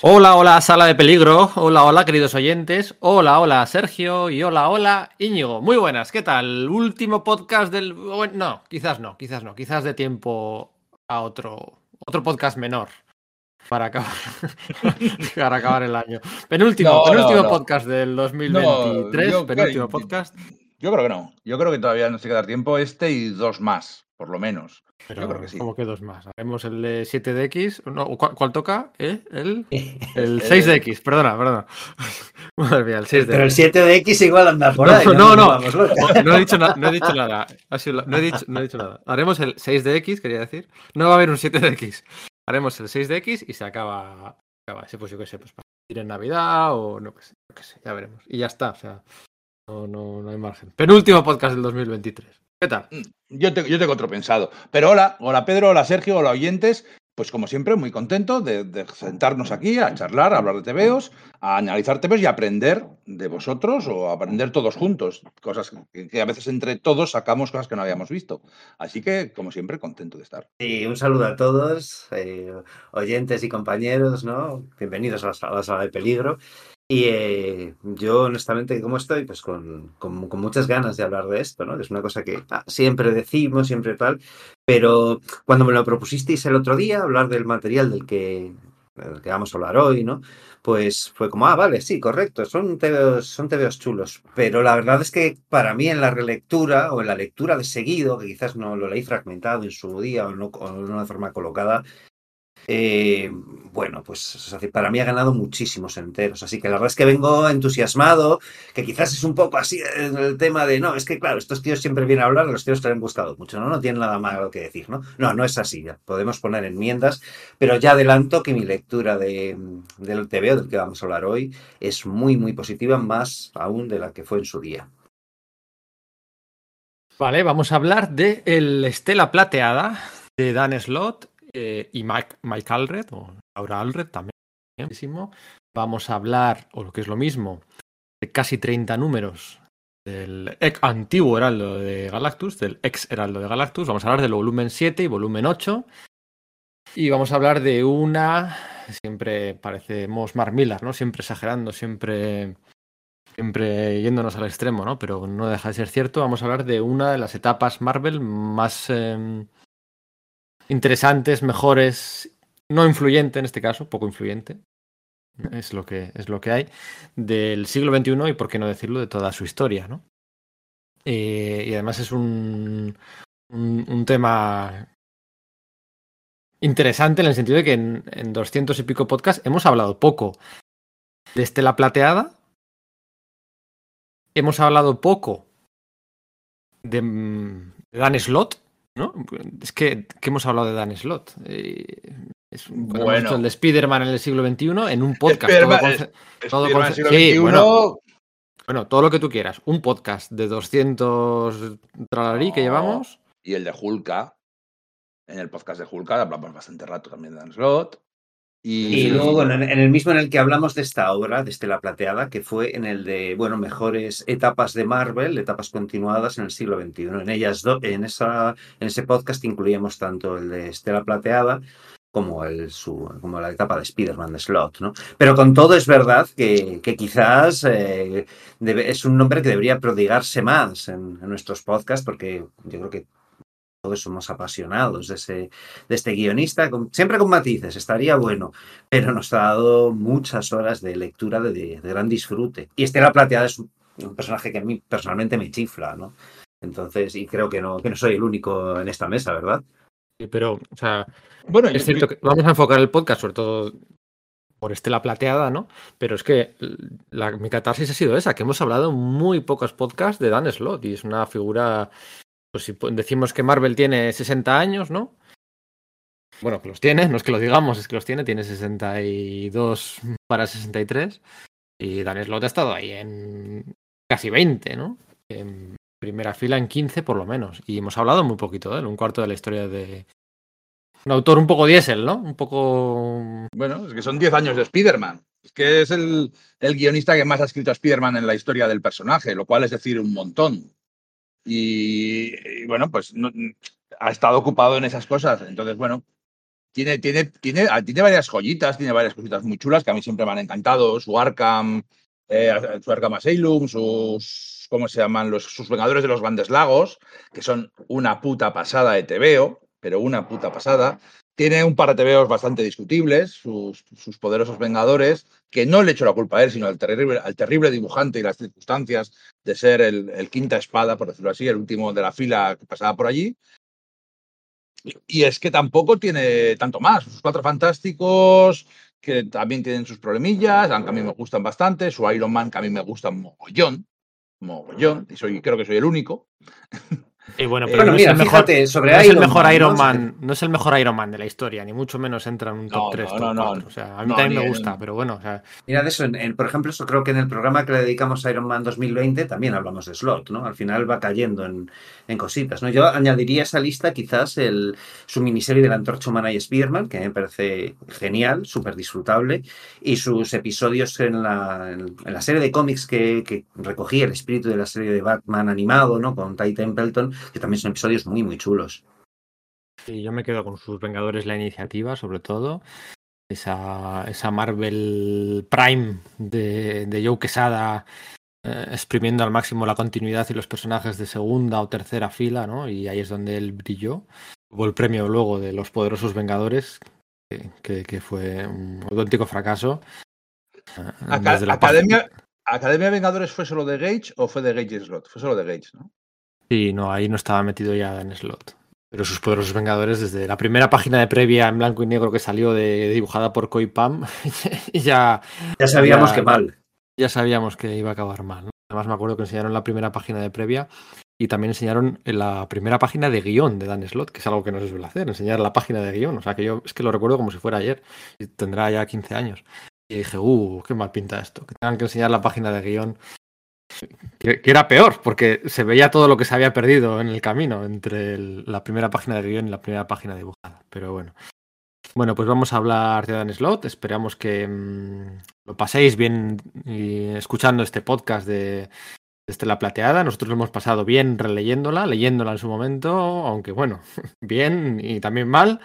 Hola, hola, sala de peligro. Hola, hola, queridos oyentes. Hola, hola, Sergio. Y hola, hola, Íñigo. Muy buenas, ¿qué tal? Último podcast del. No, quizás no, quizás no. Quizás de tiempo a otro, otro podcast menor. Para acabar, para acabar el año. Penúltimo, No, penúltimo no, no. podcast del 2023. yo penúltimo creo- podcast. Yo creo que no. Yo creo que todavía nos tiene que dar tiempo este y dos más, por lo menos. Pero Yo creo que sí. como que dos más. Haremos el de 7DX. No, ¿cuál, cuál toca? ¿Eh? El, el El- 6DX. Perdona, perdona. Madre mía, el 6DX. Pero el 7 de X igual anda por No, ahí. no, no. Oh, No he dicho, na- no he dicho nada. Ha sido la- no, he dicho, no he dicho nada. Haremos el 6DX, quería decir. No va a haber un 7DX. Haremos el 6DX y se acaba. acaba ese, pues yo qué sé, pues para ir en Navidad o no qué sé, qué sé, ya veremos. Y ya está, o sea, no, no, no hay margen. Penúltimo podcast del 2023. ¿Qué tal? Yo, te- yo tengo otro pensado. Pero hola, hola Pedro, hola Sergio, hola oyentes. Pues como siempre, muy contento de, de sentarnos aquí a charlar, a hablar de TVOs, a analizar TVOs y aprender de vosotros o aprender todos juntos. Cosas que, que a veces entre todos sacamos cosas que no habíamos visto. Así que, como siempre, contento de estar. Y un saludo a todos, eh, oyentes y compañeros, ¿no? Bienvenidos a la, sala- a la sala de peligro. Y eh, yo, honestamente, ¿cómo estoy? Pues con, con- muchas ganas de hablar de esto, ¿no? Es una cosa que ah, siempre decimos, siempre tal. Pero cuando me lo propusisteis el otro día, hablar del material del que, vamos a hablar hoy, ¿no? Pues fue como, ah, vale, sí, correcto, son tebeos, son tebeos chulos. Pero la verdad es que para mí en la relectura o en la lectura de seguido, que quizás no lo leí fragmentado en su día o no o de una forma colocada, eh, bueno, pues para mí ha ganado muchísimos enteros. Así que la verdad es que vengo entusiasmado, que quizás es un poco así el tema de, no, es que claro, estos tíos siempre vienen a hablar los tíos que han buscado mucho, ¿no? No tienen nada malo que decir, ¿no? No, no es así. Podemos poner enmiendas, pero ya adelanto que mi lectura de, del TVO del que vamos a hablar hoy es muy, muy positiva, más aún de la que fue en su día. Vale, vamos a hablar de el Estela Plateada de Dan Slott eh, y Mike, Alred, o Laura Alred también. Vamos a hablar, o lo que es lo mismo, de casi 30 números del antiguo Heraldo de Galactus, del ex Heraldo de Galactus. Vamos a hablar del volumen 7 y volumen 8. Y vamos a hablar de una, siempre parecemos Mark Millar, ¿no? Siempre exagerando, siempre siempre yéndonos al extremo, ¿no? Pero no deja de ser cierto. Vamos a hablar de una de las etapas Marvel más eh, interesantes, mejores, no influyente en este caso, poco influyente. Es lo que es lo que hay del siglo XXI y por qué no decirlo de toda su historia, ¿no? Eh, y además es un, un, un tema interesante en el sentido de que en, en 200 y pico podcasts hemos hablado poco de Estela Plateada, hemos hablado poco de, mm, Dan Slott, ¿no? Es que, que hemos hablado de Dan Slott. Eh, es un, Bueno. el de Spider-Man en el siglo XXI en un podcast. Todo siglo sí, XXI, bueno. bueno, todo lo que tú quieras. Un podcast de 200 tralarí que llevamos. y el de Hulka. En el podcast de Hulka hablamos bastante rato también de Dan Slott. Y, Y luego, bueno, en el mismo en el que hablamos de esta obra, de Estela Plateada, que fue en el de, bueno, mejores etapas de Marvel, etapas continuadas en el siglo XXI. En ellas, do- en, esa, en ese podcast incluíamos tanto el de Estela Plateada como, el, su, como la etapa de Spider-Man de Slot, ¿no? Pero con todo es verdad que, que quizás eh, debe- es un nombre que debería prodigarse más en, en nuestros podcasts, porque yo creo que todos somos apasionados de, ese, de este guionista, con- siempre con matices, estaría bueno pero nos ha dado muchas horas de lectura de, de- de gran disfrute. Y Estela Plateada es un, un personaje que a mí personalmente me chifla, ¿no? Entonces, y creo que no, que no soy el único en esta mesa, ¿verdad? Sí, Pero, o sea, bueno, es cierto que vamos a enfocar el podcast sobre todo por Estela Plateada, ¿no? Pero es que la, mi catarsis ha sido esa, que hemos hablado en muy pocos podcasts de Dan Slott y es una figura, pues si decimos que Marvel tiene 60 años, ¿no? Bueno, que los tiene, no es que lo digamos, es que los tiene, tiene 62 para 63 y Dan Slott ha estado ahí en casi 20, ¿no? En primera fila en 15 por lo menos y hemos hablado muy poquito él, un cuarto de la historia de, un autor un poco diésel, ¿no? Un poco. Bueno, es que son 10 años de Spider-Man. Es que es el, el guionista que más ha escrito a Spider-Man en la historia del personaje, lo cual es decir un montón. Y, bueno, pues no- ha estado ocupado en esas cosas. Entonces, bueno, tiene, tiene, tiene, ah, tiene varias joyitas, tiene varias cositas muy chulas que a mí siempre me han encantado. Su Arkham, eh, su Arkham Asylum, sus, ¿cómo se llaman? Los, sus Vengadores de los Grandes Lagos, que son una puta pasada de TVO, pero una puta pasada. Tiene un par de TVOs bastante discutibles, sus, poderosos Vengadores, que no le echo la culpa a él, sino al terrible, al terrible dibujante y las circunstancias de ser el, el, quinta espada, por decirlo así, el último de la fila que pasaba por allí. Y es que tampoco tiene tanto más. Sus cuatro fantásticos, que también tienen sus problemillas, aunque a mí me gustan bastante. Su Iron Man, que a mí me gusta mogollón. Mogollón. Y soy, creo que soy el único. Y bueno, pero no, mira, es mejor, fíjate, sobre no es el mejor Iron Man, no es el mejor Iron Man de la historia, ni mucho menos entra en un top no, 3, no, top no, 4. O sea, a mí también me gusta, pero bueno. O sea... Mira, de eso, en, en, por ejemplo, eso creo que en el programa que le dedicamos a Iron Man 2020 también hablamos de Slot, ¿no? Al final va cayendo en, en cositas, ¿no? Yo añadiría a esa lista quizás el, su miniserie de la Antorcha Humana y Spearman, que me parece genial, súper disfrutable, y sus episodios en la, en, en la serie de cómics que, que recogía el espíritu de la serie de Batman animado, ¿no? Con Ty Templeton, que también son episodios muy, muy chulos. Sí, yo me quedo con sus Vengadores la iniciativa, sobre todo. Esa, esa Marvel Prime de, de Joe Quesada eh, exprimiendo al máximo la continuidad y los personajes de segunda o tercera fila, ¿no? Y ahí es donde él brilló. Hubo el premio luego de los poderosos Vengadores, que, que, que fue un auténtico fracaso. Eh, Acad Academia, ¿Academia Vengadores fue solo de Gage o fue de Gage y Slot? Fue solo de Gage, ¿no? Sí, no, ahí no estaba metido ya en slot. Pero sus poderosos Vengadores, desde la primera página de previa en blanco y negro que salió de, dibujada por Koi Pam, ya. Ya sabíamos ya, que mal. Ya sabíamos que iba a acabar mal. ¿no? Además, me acuerdo que enseñaron la primera página de previa y también enseñaron la primera página de guion de Dan Slot, que es algo que no se suele hacer, enseñar la página de guion. O sea, que yo es que lo recuerdo como si fuera ayer y tendrá ya 15 años. Y dije, uh, qué mal pinta esto, que tengan que enseñar la página de guion que, era peor, porque se veía todo lo que se había perdido en el camino entre la primera página de guion y la primera página dibujada. Pero bueno. Bueno, pues vamos a hablar de Dan Slot. Esperamos que mmm, lo paséis bien escuchando este podcast de, de Estela Plateada. Nosotros lo hemos pasado bien releyéndola, leyéndola en su momento, aunque bueno, bien y también mal.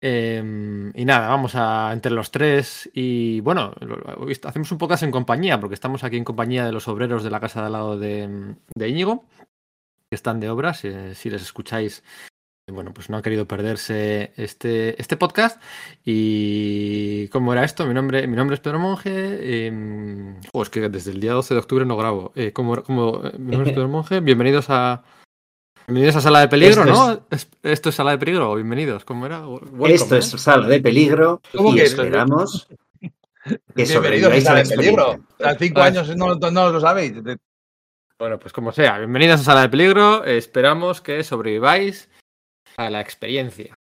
Eh, y nada, vamos a entre los tres y bueno, hacemos un podcast en compañía, porque estamos aquí en compañía de los obreros de la casa de al lado de, de Íñigo, que están de obras, eh, si les escucháis, bueno, pues no han querido perderse este, este podcast. Y ¿cómo era esto? Mi nombre, mi nombre es Pedro Monge. Eh, oh, es que desde el día 12 de octubre no grabo. Eh, ¿cómo, cómo, mi nombre es Pedro Monge. Bienvenidos a, Bienvenidos a Sala de Peligro, esto ¿no? Es... Esto es Sala de Peligro, bienvenidos, ¿cómo era? Welcome, esto es Sala de Peligro y que esperamos que Bienvenidos a Sala de Peligro. Hace cinco ah, años no, no, lo sabéis. Bueno, pues como sea, bienvenidos a Sala de Peligro. Esperamos que sobreviváis a la experiencia.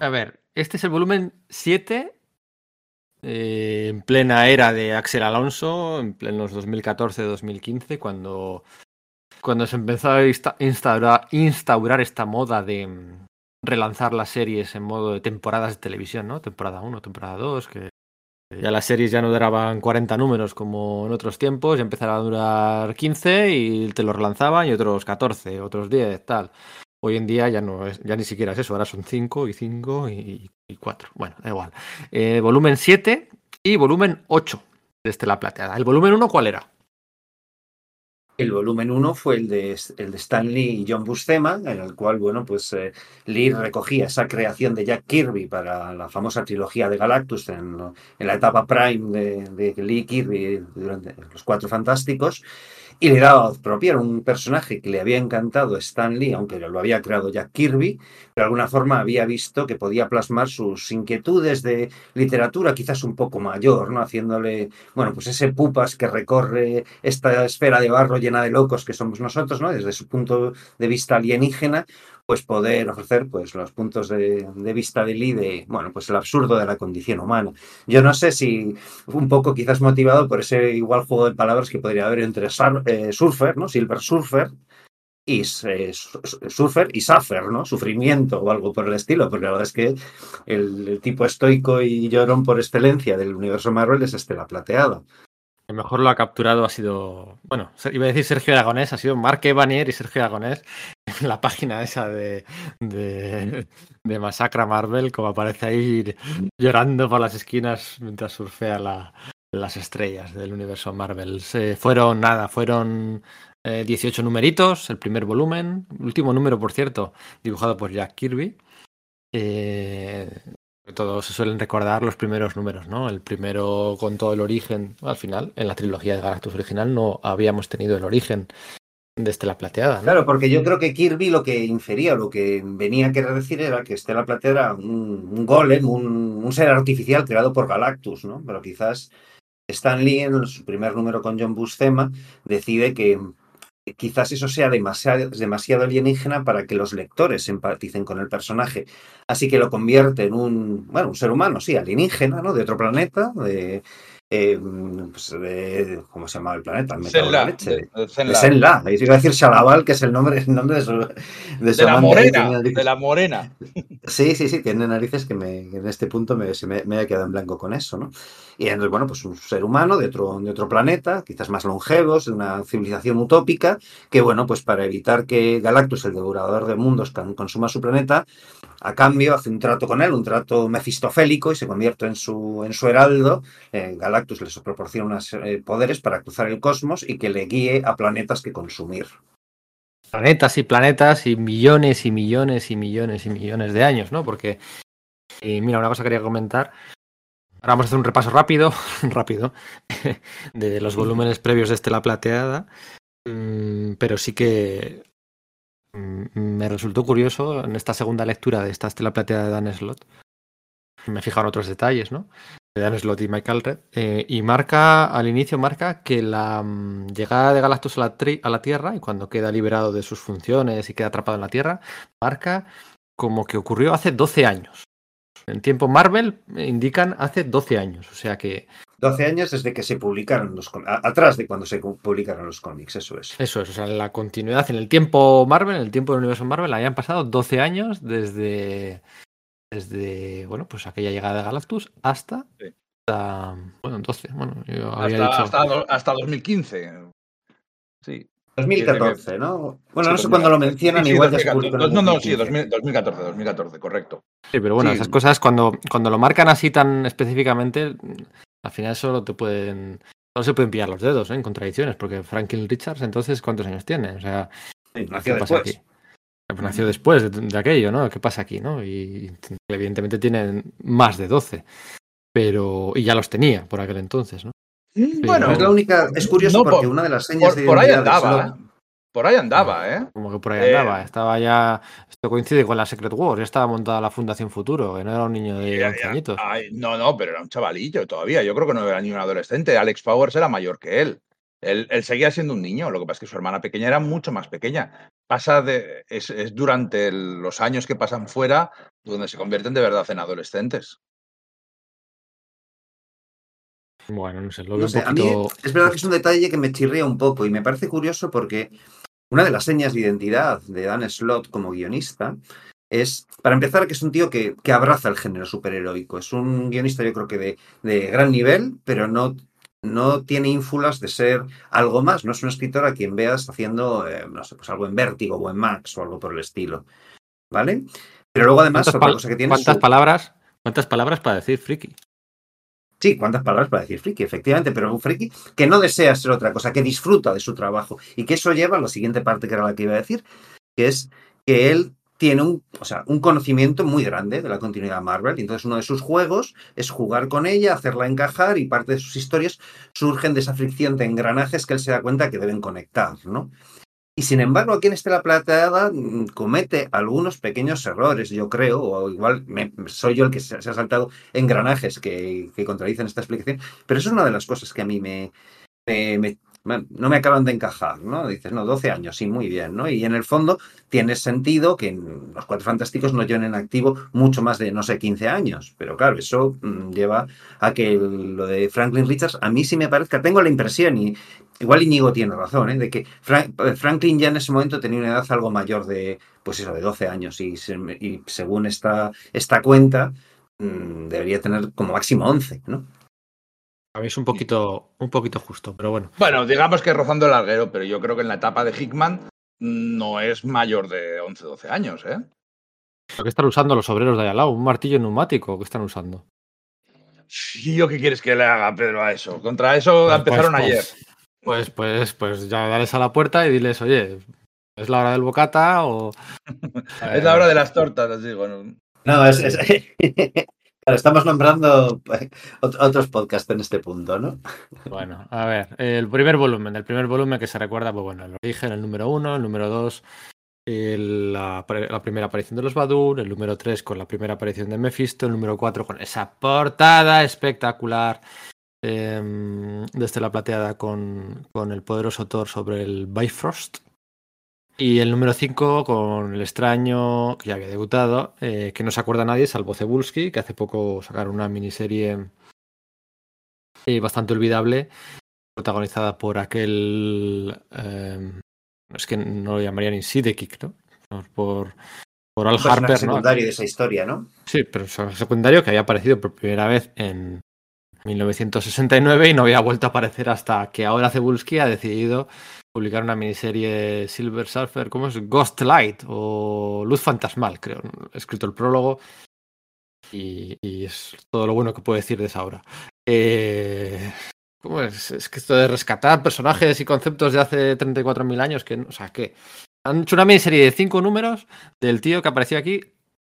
A ver, este es el volumen 7 eh, en plena era de Axel Alonso, en plenos 2014-2015, cuando, cuando se empezó a instaurar, esta moda de mm, relanzar las series en modo de temporadas de televisión, ¿no? Temporada 1, temporada 2, que ya las series ya no duraban 40 números como en otros tiempos, ya empezaron a durar 15 y te lo relanzaban y otros 14, otros 10, tal. Hoy en día ya no es, ya ni siquiera es eso, ahora son 5 y 5 y, y 4. Bueno, da igual. Eh, volumen 7 y volumen 8 de Estela Plateada. ¿El volumen 1 cuál era? El volumen 1 fue el de, el de Stan Lee y John Buscema, en el cual, bueno, pues eh, Lee recogía esa creación de Jack Kirby para la famosa trilogía de Galactus en, en la etapa prime de, de Lee Kirby durante los Cuatro Fantásticos y le daba voz propia. Un personaje que le había encantado Stan Lee, aunque lo había creado Jack Kirby, pero de alguna forma había visto que podía plasmar sus inquietudes de literatura, quizás un poco mayor, ¿no? Haciéndole, bueno, pues ese pupas que recorre esta esfera de barro llena de locos que somos nosotros, ¿no? Desde su punto de vista alienígena, pues poder ofrecer pues los puntos de, vista de Lee bueno, pues el absurdo de la condición humana. Yo no sé si un poco quizás motivado por ese igual juego de palabras que podría haber entre eh, Surfer, ¿no? Silver Surfer, y eh, Surfer y Suffer, ¿no? Sufrimiento o algo por el estilo, porque la verdad es que el, el tipo estoico y llorón por excelencia del universo Marvel es Estela Plateada. El mejor lo ha capturado ha sido, bueno, iba a decir Sergio Aragonés, ha sido Mark Evanier y Sergio Aragonés en la página esa de, de, de, Masacra Marvel, como aparece ahí llorando por las esquinas mientras surfea la, las estrellas del universo Marvel. Se fueron, nada, fueron eh, 18 numeritos, el primer volumen, último número, por cierto, dibujado por Jack Kirby. Eh, todos se suelen recordar los primeros números, ¿no? El primero con todo el origen, al final, en la trilogía de Galactus original no habíamos tenido el origen de Estela Plateada. Claro, porque yo creo que Kirby lo que infería, lo que venía a querer decir era que Estela Plateada era un, golem, un, ser artificial creado por Galactus, ¿no? Pero quizás Stan Lee, en su primer número con John Buscema, decide que quizás eso sea demasiado, alienígena para que los lectores empaticen con el personaje. Así que lo convierte en un, bueno, un ser humano, sí, alienígena, ¿no? De otro planeta, de, eh, pues de, ¿cómo se llama el planeta? El de, de de Zenla. Ahí iba a decir Shalaval, que es el nombre, el nombre de su, de su la amante, morena, de la morena. Sí, sí, sí, tiene narices que, me, que en este punto me, se me, me haya quedado en blanco con eso, ¿no? Y entonces, bueno, pues un ser humano de otro, de otro planeta, quizás más longevos, de una civilización utópica, que bueno, pues para evitar que Galactus, el devorador de mundos, consuma su planeta, a cambio hace un trato con él, un trato mefistofélico y se convierte en su, en su heraldo. Eh, Galactus les proporciona unos eh, poderes para cruzar el cosmos y que le guíe a planetas que consumir. Planetas y planetas y millones y millones y millones y millones de años, ¿no? Porque, y mira, una cosa que quería comentar. Ahora vamos a hacer un repaso rápido, rápido, de los volúmenes previos de Estela Plateada. Mm, pero sí que mm, me resultó curioso en esta segunda lectura de esta Estela Plateada de Dan Slott. Me fijaron otros detalles, ¿no? Dan Slott y Michael Red. Eh, y marca, al inicio marca que la mm, llegada de Galactus a la, tri- a la Tierra y cuando queda liberado de sus funciones y queda atrapado en la Tierra, marca como que ocurrió hace 12 años. En tiempo Marvel eh, indican hace 12 años. O sea que 12 años desde que se publicaron los cómics, atrás de cuando se publicaron los cómics, eso es. Eso es, o sea, la continuidad en el tiempo Marvel, en el tiempo del universo Marvel, habían pasado 12 años desde, desde bueno, pues aquella llegada de Galactus hasta, Sí. hasta bueno, 12, bueno, yo había Hasta, dicho... hasta, do- hasta 2015. Sí. 2014, ¿no? Bueno, Sí, no sé cuándo lo 2014. mencionan, Sí, igual ya se 2014. publicó en No, no, sí, 2015. 2000 2014, 2014, correcto. Sí, pero bueno, Sí. esas cosas cuando, cuando lo marcan así tan específicamente, al final solo te pueden... Solo se pueden pillar los dedos ¿eh? en contradicciones, porque Franklin Richards entonces, ¿cuántos años tiene? O sea, Sí, ¿qué pasa aquí? Pues nació después de, de aquello, ¿no? ¿Qué pasa aquí, no? Y evidentemente tienen más de 12, pero... Y ya los tenía por aquel entonces, ¿no? Bueno, es la única, es curioso no, porque por- una de las señas por, de por ahí andaba, Slot- ¿eh? Por ahí andaba, ¿eh? Como que por ahí Eh, andaba. Estaba ya. Esto coincide con la Secret Wars. Ya estaba montada la Fundación Futuro, que no era un niño de Ya, 11 ya. añitos. Ay, no, no, pero era un chavalillo todavía. Yo creo que no era ni un adolescente. Alex Powers era mayor que él. Él, él seguía siendo un niño. Lo que pasa es que su hermana pequeña era mucho más pequeña. Pasa de. Es, es durante el- los años que pasan fuera donde se convierten de verdad en adolescentes. Bueno, no sé, lo No sé, un a mí poquito. es verdad que es un detalle que me chirría un poco y me parece curioso porque una de las señas de identidad de Dan Slott como guionista es, para empezar, que es un tío que, que abraza el género superheroico. Es un guionista, yo creo que de, de gran nivel, pero no, no tiene ínfulas de ser algo más. No es un escritor a quien veas haciendo, eh, no sé, pues algo en Vértigo o en Max o algo por el estilo. ¿Vale? Pero luego, además, ¿Cuántas, otra cosa que tiene cuántas su- palabras? ¿Cuántas palabras para decir friki? Sí, cuántas palabras para decir friki, efectivamente, pero un friki que no desea ser otra cosa, que disfruta de su trabajo y que eso lleva a la siguiente parte que era la que iba a decir, que es que él tiene un, o sea, un conocimiento muy grande de la continuidad Marvel y entonces uno de sus juegos es jugar con ella, hacerla encajar y parte de sus historias surgen de esa fricción de engranajes que él se da cuenta que deben conectar, ¿no? Y sin embargo, aquí en Estela Plateada mm, comete algunos pequeños errores, yo creo, o igual me- soy yo el que se, se ha saltado engranajes que, que contradicen esta explicación, pero eso es una de las cosas que a mí me, me, me- no me acaban de encajar, ¿no? Dices, no, 12 años, sí, muy bien, ¿no? Y en el fondo tiene sentido que los Cuatro Fantásticos no lleven en activo mucho más de, no sé, 15 años, pero claro, eso mm, lleva a que lo de Franklin Richards a mí sí me parezca, tengo la impresión y igual Íñigo tiene razón, ¿eh? de que Franklin ya en ese momento tenía una edad algo mayor de, pues eso, de 12 años y, y según esta, esta cuenta mm, debería tener como máximo 11, ¿no? A mí es un poquito, un poquito justo, pero bueno. Bueno, digamos que rozando el larguero, pero yo creo que en la etapa de Hickman no es mayor de 11, 12 años, ¿eh? ¿Qué están usando los obreros de allá ¿Un martillo neumático? ¿Qué están usando? ¿Y yo qué quieres que le haga, Pedro, a eso? Contra eso pues, empezaron pues, ayer. Pues, pues, pues ya dales a la puerta y diles, oye, ¿es la hora del bocata o...? es la hora de las tortas, les digo. No, no es, estamos nombrando pues, otros podcasts en este punto, ¿no? Bueno, a ver, el primer volumen, el primer volumen que se recuerda, pues bueno, el origen, el número uno, el número dos, la, primera aparición de los Badur, el número tres con la primera aparición de Mephisto, el número cuatro con esa portada espectacular em, desde la plateada con, con el poderoso Thor sobre el Bifrost. Y el número 5 con el extraño, que ya había debutado, eh, que no se acuerda nadie, salvo Cebulski, que hace poco sacaron una miniserie eh, bastante olvidable, protagonizada por aquel. Eh, es que no lo llamaría ni Sidekick, ¿no? Por, por Al Harper, ¿no? secundario de esa historia, ¿no? Sí, pero es un secundario que había aparecido por primera vez en 1969 y no había vuelto a aparecer hasta que ahora Cebulski ha decidido publicar una miniserie Silver Surfer, ¿cómo es? Ghost Light o Luz Fantasmal, creo. He escrito el prólogo y, es todo lo bueno que puedo decir de esa obra. Eh, ¿Cómo es? Es que esto de rescatar personajes y conceptos de hace 34.000 años, que, o sea, que han hecho una miniserie de cinco números del tío que apareció aquí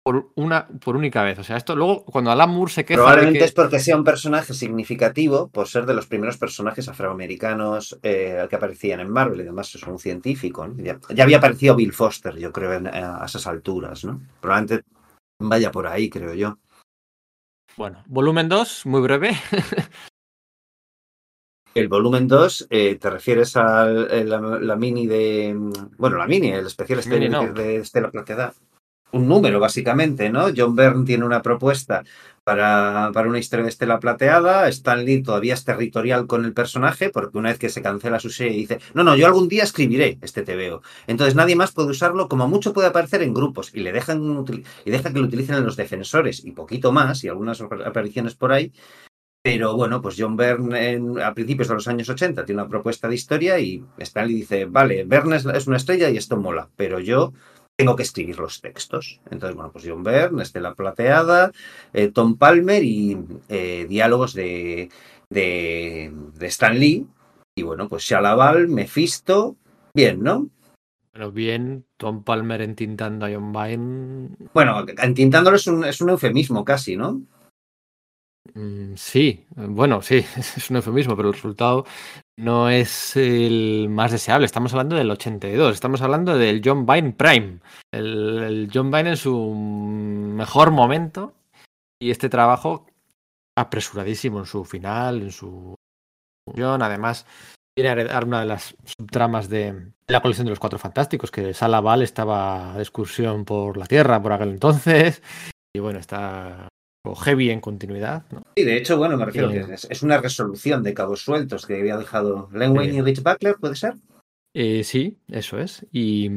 por una por única vez. O sea, esto luego cuando Alan Moore se queja. Probablemente es porque sea un personaje significativo por ser de los primeros personajes afroamericanos eh, que aparecían en Marvel y además es un científico. Ya, había aparecido Bill Foster, yo creo, a esas alturas, ¿no? Probablemente vaya por ahí, creo yo. Bueno, volumen 2, muy breve. El volumen 2, eh, ¿te refieres a la, mini de. Bueno, la mini, el especial este de Estela Plateada? Un número, básicamente, ¿no? John Byrne tiene una propuesta para, para, una historia de Estela Plateada. Stan Lee todavía es territorial con el personaje, porque una vez que se cancela su serie dice, no, no, yo algún día escribiré este TVO. Entonces nadie más puede usarlo, como mucho puede aparecer en grupos, y le dejan y deja que lo utilicen en los defensores, y poquito más, y algunas apariciones por ahí. Pero bueno, pues John Byrne a principios de los años 80 tiene una propuesta de historia y Stan Lee dice, vale, Byrne es una estrella y esto mola, pero yo tengo que escribir los textos. Entonces, bueno, pues John Byrne, Estela Plateada, eh, Tom Palmer y eh, diálogos de, de, de, Stan Lee. Y bueno, pues Shalaval, Mephisto, bien, ¿no? Pero bien, Tom Palmer entintando a John Byrne. Bueno, entintándolo es un, es un eufemismo casi, ¿no? Mm, sí, bueno, sí, es un eufemismo, pero el resultado no es el más deseable. Estamos hablando del 82, estamos hablando del John Vine Prime, el, John Vine en su mejor momento y este trabajo apresuradísimo en su final, en su además viene a heredar una de las subtramas de la colección de los Cuatro Fantásticos, que Salaval estaba de excursión por la Tierra por aquel entonces. Y bueno, está o heavy en continuidad. ¿no? Sí, de hecho, bueno, me refiero que es, una resolución de cabos sueltos que había dejado Len Wayne y Rich Buckler, ¿puede ser? Eh, sí, eso es. Y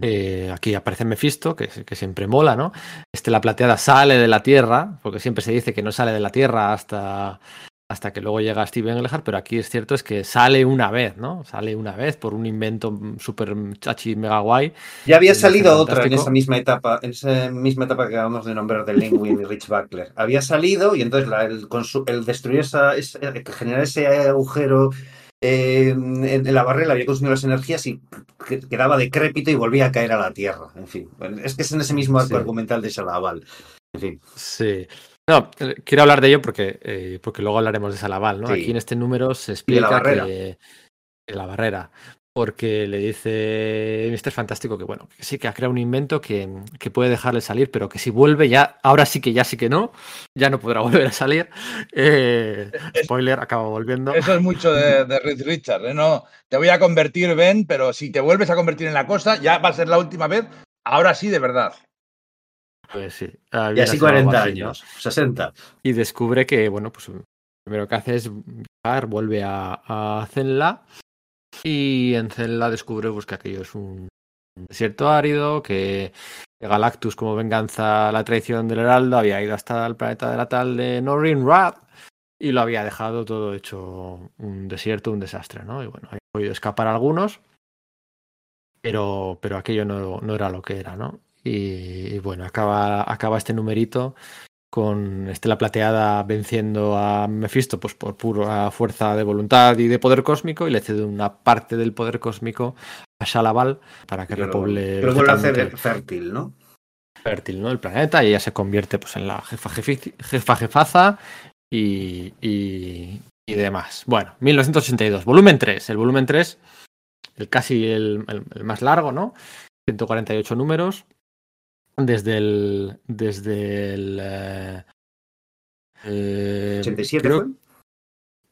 eh, aquí aparece Mephisto, que, que, siempre mola, ¿no? Este, la plateada sale de la Tierra, porque siempre se dice que no sale de la Tierra hasta hasta que luego llega Steven Englehart, pero aquí es cierto es que sale una vez, ¿no? Sale una vez por un invento súper chachi mega guay. Ya había salido otra en esa misma etapa, en esa misma etapa que acabamos de nombrar de Lingwin y Rich Buckler. Había salido y entonces el, destruir esa, generar ese agujero eh, en, la barrera había consumido las energías y quedaba decrépito y volvía a caer a la Tierra. En fin, es que es en ese mismo arco argumental de Shalaval. En fin. Sí. No, eh, quiero hablar de ello porque, eh, porque luego hablaremos de Salaval, ¿no? Aquí en este número se explica que la barrera. porque le dice Mr. Fantástico que bueno, que sí que ha creado un invento que, que, puede dejarle salir, pero que si vuelve ya, ahora sí que ya sí que no, ya no podrá volver a salir. Eh, spoiler, acaba volviendo. Eso es mucho de, de Rich Richard, ¿eh? No, te voy a convertir, Ben, pero si te vuelves a convertir en la cosa, ya va a ser la última vez, ahora sí de verdad. Pues sí. Y así 40 años, 60. Y descubre que, bueno, pues lo primero que hace es viajar, vuelve a, a Zenla y en Zelda descubre pues, que aquello es un desierto árido, que Galactus, como venganza a la traición del Heraldo, había ido hasta el planeta de la tal de Norrin Rad y lo había dejado todo hecho un desierto, un desastre, ¿no? Y bueno, había podido escapar algunos, pero, pero aquello no, no era lo que era, ¿no? Y, y bueno, acaba, acaba este numerito con Estela Plateada venciendo a Mephisto pues por pura fuerza de voluntad y de poder cósmico y le cede una parte del poder cósmico a Shalaval para que Pero- repoble Pero vuelve a ser fértil, ¿no? fértil ¿no? el planeta y ella se convierte pues en la jefa, jefi- jefa jefaza y, y, y demás. Bueno, 1982, volumen 3. El volumen 3, el casi el, el- el más largo, ¿no? 148 números. Desde el. Desde el. eh, eh, 87 creo- fue.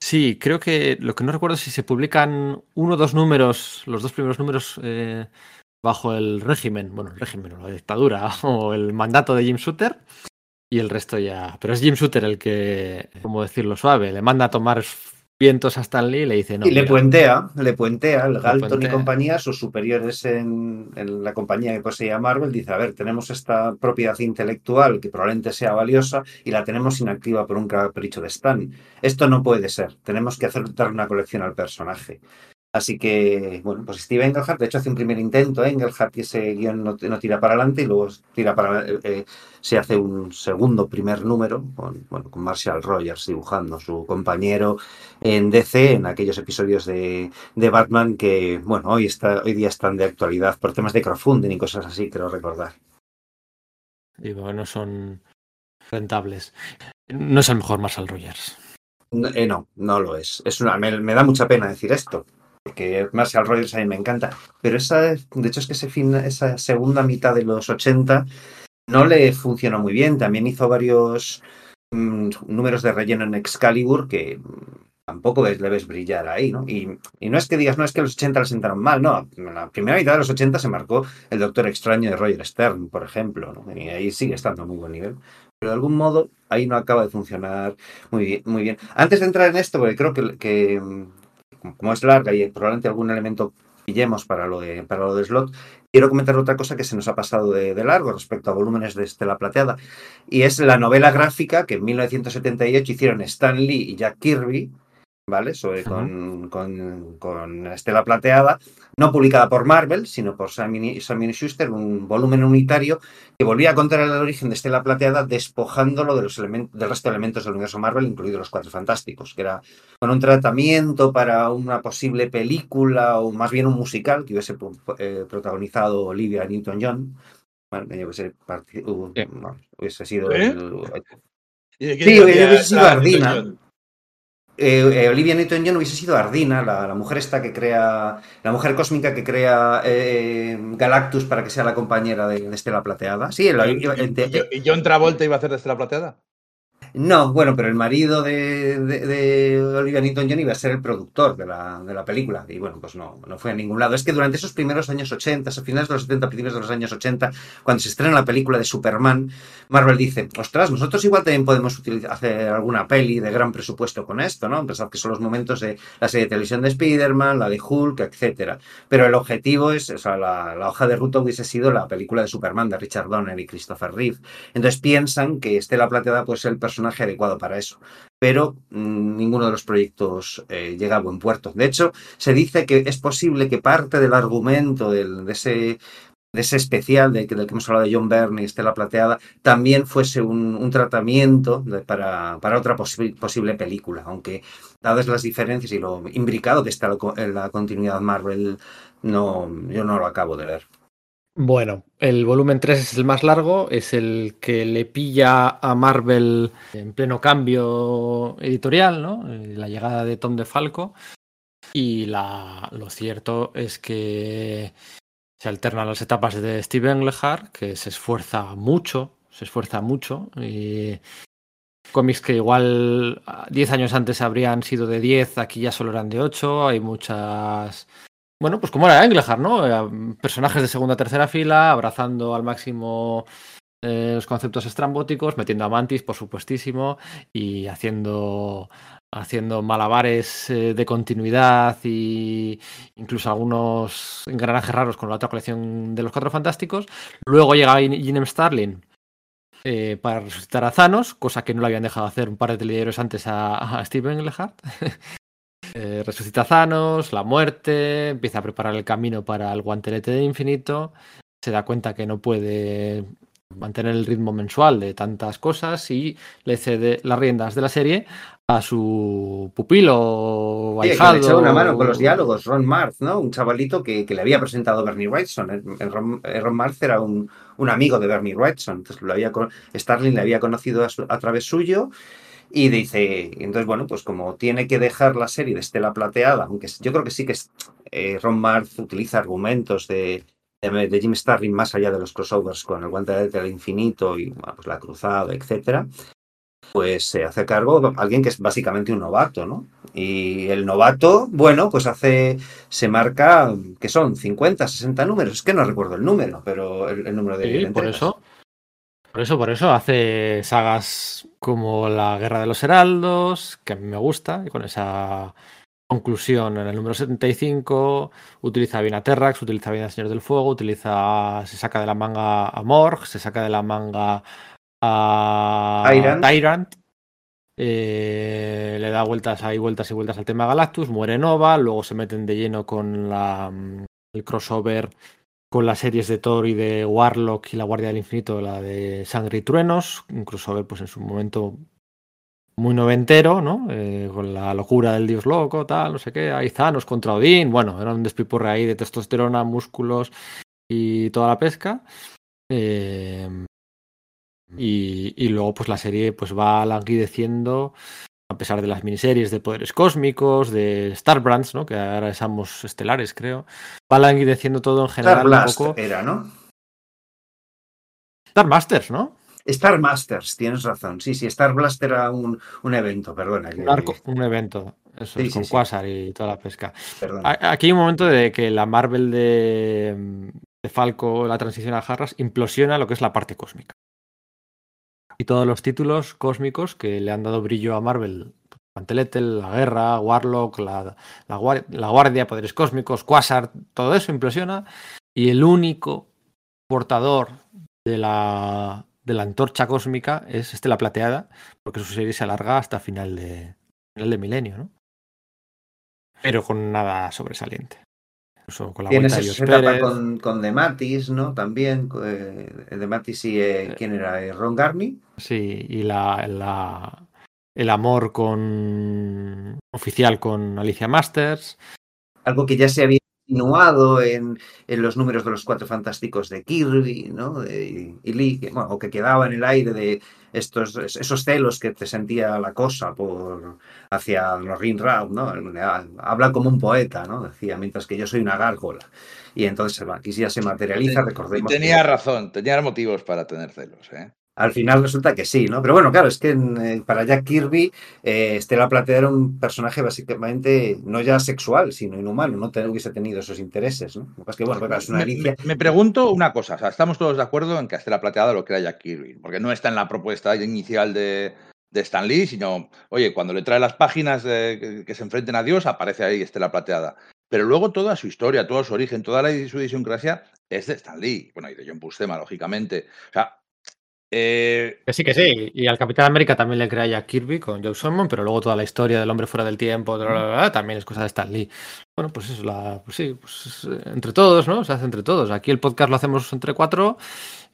Sí, creo que lo que no recuerdo es si se publican uno o dos números, los dos primeros números eh, bajo el régimen, bueno, el régimen o la dictadura o el mandato de Jim Shooter y el resto ya. Pero es Jim Shooter el que, como decirlo suave, le manda a tomar vientos a y le dice no. y le mira, puentea, le puentea, el Galton puentea. y compañía, sus superiores en, en la compañía que poseía Marvel, dice, a ver, tenemos esta propiedad intelectual que probablemente sea valiosa y la tenemos inactiva por un capricho de Stan. Esto no puede ser, tenemos que hacer dar una colección al personaje. Así que, bueno, pues Steve Englehart, de hecho, hace un primer intento, Englehart, y ese guion no, no tira para adelante y luego tira para, eh, eh, se hace un segundo primer número con, bueno, con Marshall Rogers dibujando, su compañero en DC, en aquellos episodios de, de Batman que, bueno, hoy, está, hoy día están de actualidad por temas de crowdfunding y cosas así, creo recordar. digo, no son rentables. No es el mejor Marshall Rogers. No, eh, no, no lo es. es una, me, me da mucha pena decir esto, porque Marshall Rogers a mí me encanta, pero esa, de hecho es que ese fin, esa segunda mitad de los 80 no le funcionó muy bien. También hizo varios mm, números de relleno en Excalibur que mm, tampoco le ves brillar ahí, ¿no? Y, no es que digas, no es que los 80 le sentaron mal, no. En la primera mitad de los 80 se marcó el Doctor Extraño de Roger Stern, por ejemplo, ¿no? Y ahí sigue estando a muy buen nivel. Pero de algún modo ahí no acaba de funcionar muy bien. Muy bien. Antes de entrar en esto, porque creo que, que mm, como es larga y probablemente algún elemento pillemos para lo de, para lo de slot, quiero comentar otra cosa que se nos ha pasado de, de largo respecto a volúmenes de Estela Plateada, y es la novela gráfica que en 1978 hicieron Stan Lee y Jack Kirby, ¿vale? Sobre, con, con, con Estela Plateada, no publicada por Marvel, sino por Simon Simon Schuster, un volumen unitario que volvía a contar el origen de Estela Plateada despojándolo de los del resto de elementos del universo Marvel, incluidos los Cuatro Fantásticos, que era con un tratamiento para una posible película o más bien un musical que hubiese pu- eh, protagonizado Olivia Newton-John. Bueno, hubiese, uh, bueno, hubiese sido ¿Eh? el- ¿Y de Sí, hubiese sido la Ardina. Eh, eh, Olivia Newton-John hubiese sido Ardina, la, la mujer esta que crea, la mujer cósmica que crea eh, Galactus para que sea la compañera de, de Estela Plateada. Sí, la- ¿Y, eh, de- y- y John Travolta iba a hacer de Estela Plateada? No, bueno, pero el marido de, de, Olivia Newton-John iba a ser el productor de la, de la película y bueno, pues no, no fue a ningún lado. Es que durante esos primeros años 80, a finales de los 70, principios de los años 80, cuando se estrena la película de Superman, Marvel dice, ostras, nosotros igual también podemos hacer alguna peli de gran presupuesto con esto, ¿no? Pensad que son los momentos de la serie de televisión de Spider-Man, la de Hulk, etcétera. Pero el objetivo es, o sea, la, la hoja de ruta hubiese sido la película de Superman de Richard Donner y Christopher Reeve. Entonces piensan que Estela Plateada puede ser el personaje adecuado para eso. Pero mmm, ninguno de los proyectos eh, llega a buen puerto. De hecho, se dice que es posible que parte del argumento de ese de ese especial de, del que hemos hablado de John Byrne y Estela Plateada, también fuese un, tratamiento para, para, otra posi posible película, aunque dadas las diferencias y lo imbricado que está en la continuidad Marvel, no, yo no lo acabo de ver. Bueno, el volumen 3 es el más largo, es el que le pilla a Marvel en pleno cambio editorial, ¿no? Eh, La llegada de Tom DeFalco. Y la, lo cierto es que se alternan las etapas de Steve Englehart, que se esfuerza mucho, se esfuerza mucho. Y cómics que igual 10 años antes habrían sido de 10, aquí ya solo eran de 8. Hay muchas. Bueno, pues como era Englehart, ¿no? Eh, personajes de segunda tercera fila, abrazando al máximo eh, los conceptos estrambóticos, metiendo a Mantis, por supuestísimo, y haciendo haciendo malabares eh, de continuidad y incluso algunos engranajes raros con la otra colección de los Cuatro Fantásticos. Luego llega Ginem Starling eh, para resucitar a Thanos, cosa que no le habían dejado hacer un par de telediarios antes a, a Steven Englehart. eh, resucita a Thanos, la muerte, empieza a preparar el camino para el guantelete de infinito, se da cuenta que no puede mantener el ritmo mensual de tantas cosas y le cede las riendas de la serie a su pupilo Sí, que le echó una mano con los diálogos, Ron Marth, ¿no? Un chavalito que, que le había presentado Bernie Wrightson. El- el Ron, el Ron Marth era un, un amigo de Bernie Wrightson. Entonces lo había, Starling le había conocido a, su- a través suyo y dice, entonces bueno, pues como tiene que dejar la serie de Estela Plateada, aunque yo creo que sí que es, eh, Ron Marth utiliza argumentos de, de, de Jim Starlin más allá de los crossovers con el guante del infinito y bueno, pues la cruzada, etcétera, pues se hace cargo alguien que es básicamente un novato, ¿no? Y el novato, bueno, pues hace, se marca, que son 50, 60 números, es que no recuerdo el número, pero el, el número de, Sí, de por eso. Por eso, por eso hace sagas como la Guerra de los Heraldos, que a mí me gusta, y con esa conclusión en el número 75, utiliza bien a Terrax, utiliza bien a Señor del Fuego, utiliza, se saca de la manga a Morg, se saca de la manga a Tyrant. Tyrant, eh, le da vueltas ahí, vueltas y vueltas al tema Galactus, muere Nova, luego se meten de lleno con la, el crossover con las series de Thor y de Warlock y la Guardia del Infinito, la de Sangre y Truenos, un crossover pues en su momento muy noventero, ¿no? Eh, con la locura del dios loco, tal, no sé qué, hay Thanos contra Odín, bueno, era un despipurre ahí de testosterona, músculos y toda la pesca. Eh, y, y luego pues la serie pues va languideciendo a pesar de las miniseries de poderes cósmicos, de Starbrands, ¿no? que ahora es ambos estelares, creo, va languideciendo todo en Star general un Blast poco. era, ¿no? Star Masters, ¿no? Star Masters, tienes razón. Sí, sí, Star Blast era un, un evento, perdona. que- Un, arco- un evento, eso Sí, es, sí, con sí. Quasar y toda la pesca. perdona. Aquí hay un momento de que la Marvel de, de Falco, la transición a Jarras, implosiona lo que es la parte cósmica. Y todos los títulos cósmicos que le han dado brillo a Marvel, Manteletel, la guerra, Warlock, la, la, guar- la guardia, poderes cósmicos, Quasar, todo eso implosiona. Y el único portador de la, de la antorcha cósmica es Estela Plateada, porque su serie se alarga hasta final de, final de milenio, ¿no? Pero con nada sobresaliente. Con la Tienes esa etapa con, con The Matis, ¿no? También, eh, The Matis y, eh, ¿quién era? Eh, Ron Garney. Sí, y la, la- el amor con oficial con Alicia Masters. Algo que ya se había insinuado en, en los números de los Cuatro Fantásticos de Kirby, ¿no? De- y Lee, que, bueno, o que quedaba en el aire de estos, esos celos que te sentía la cosa por hacia Norrin Raub, ¿no? Habla como un poeta, ¿no? Decía, mientras que yo soy una gárgola. Y entonces aquí ya se materializa, Y recordemos. que- tenía razón, tenía motivos para tener celos. ¿eh? Al final resulta que sí, ¿no? Pero bueno, claro, es que eh, para Jack Kirby, eh, Stella Platea era un personaje básicamente no ya sexual, sino inhumano, no te- hubiese tenido esos intereses, ¿no? Lo que pasa es que, bueno, claro, es una Me, me- me pregunto una cosa, o sea, estamos todos de acuerdo en que Estela Plateada lo crea Jack Kirby, porque no está en la propuesta inicial de, de Stan Lee, sino, oye, cuando le trae las páginas de- que, que se enfrenten a Dios, aparece ahí Estela Plateada. Pero luego toda su historia, todo su origen, toda la, su idiosincrasia es de Stan Lee, bueno, y de John Buscema, lógicamente. O sea, eh, Que sí, que sí. Y al Capitán América también le crea Jack Kirby con Joe Simon, pero luego toda la historia del hombre fuera del tiempo bla, bla, bla, también es cosa de Stan Lee. Bueno, pues eso, la, pues sí, pues eh, entre todos, ¿no? Se hace entre todos. Aquí el podcast lo hacemos entre cuatro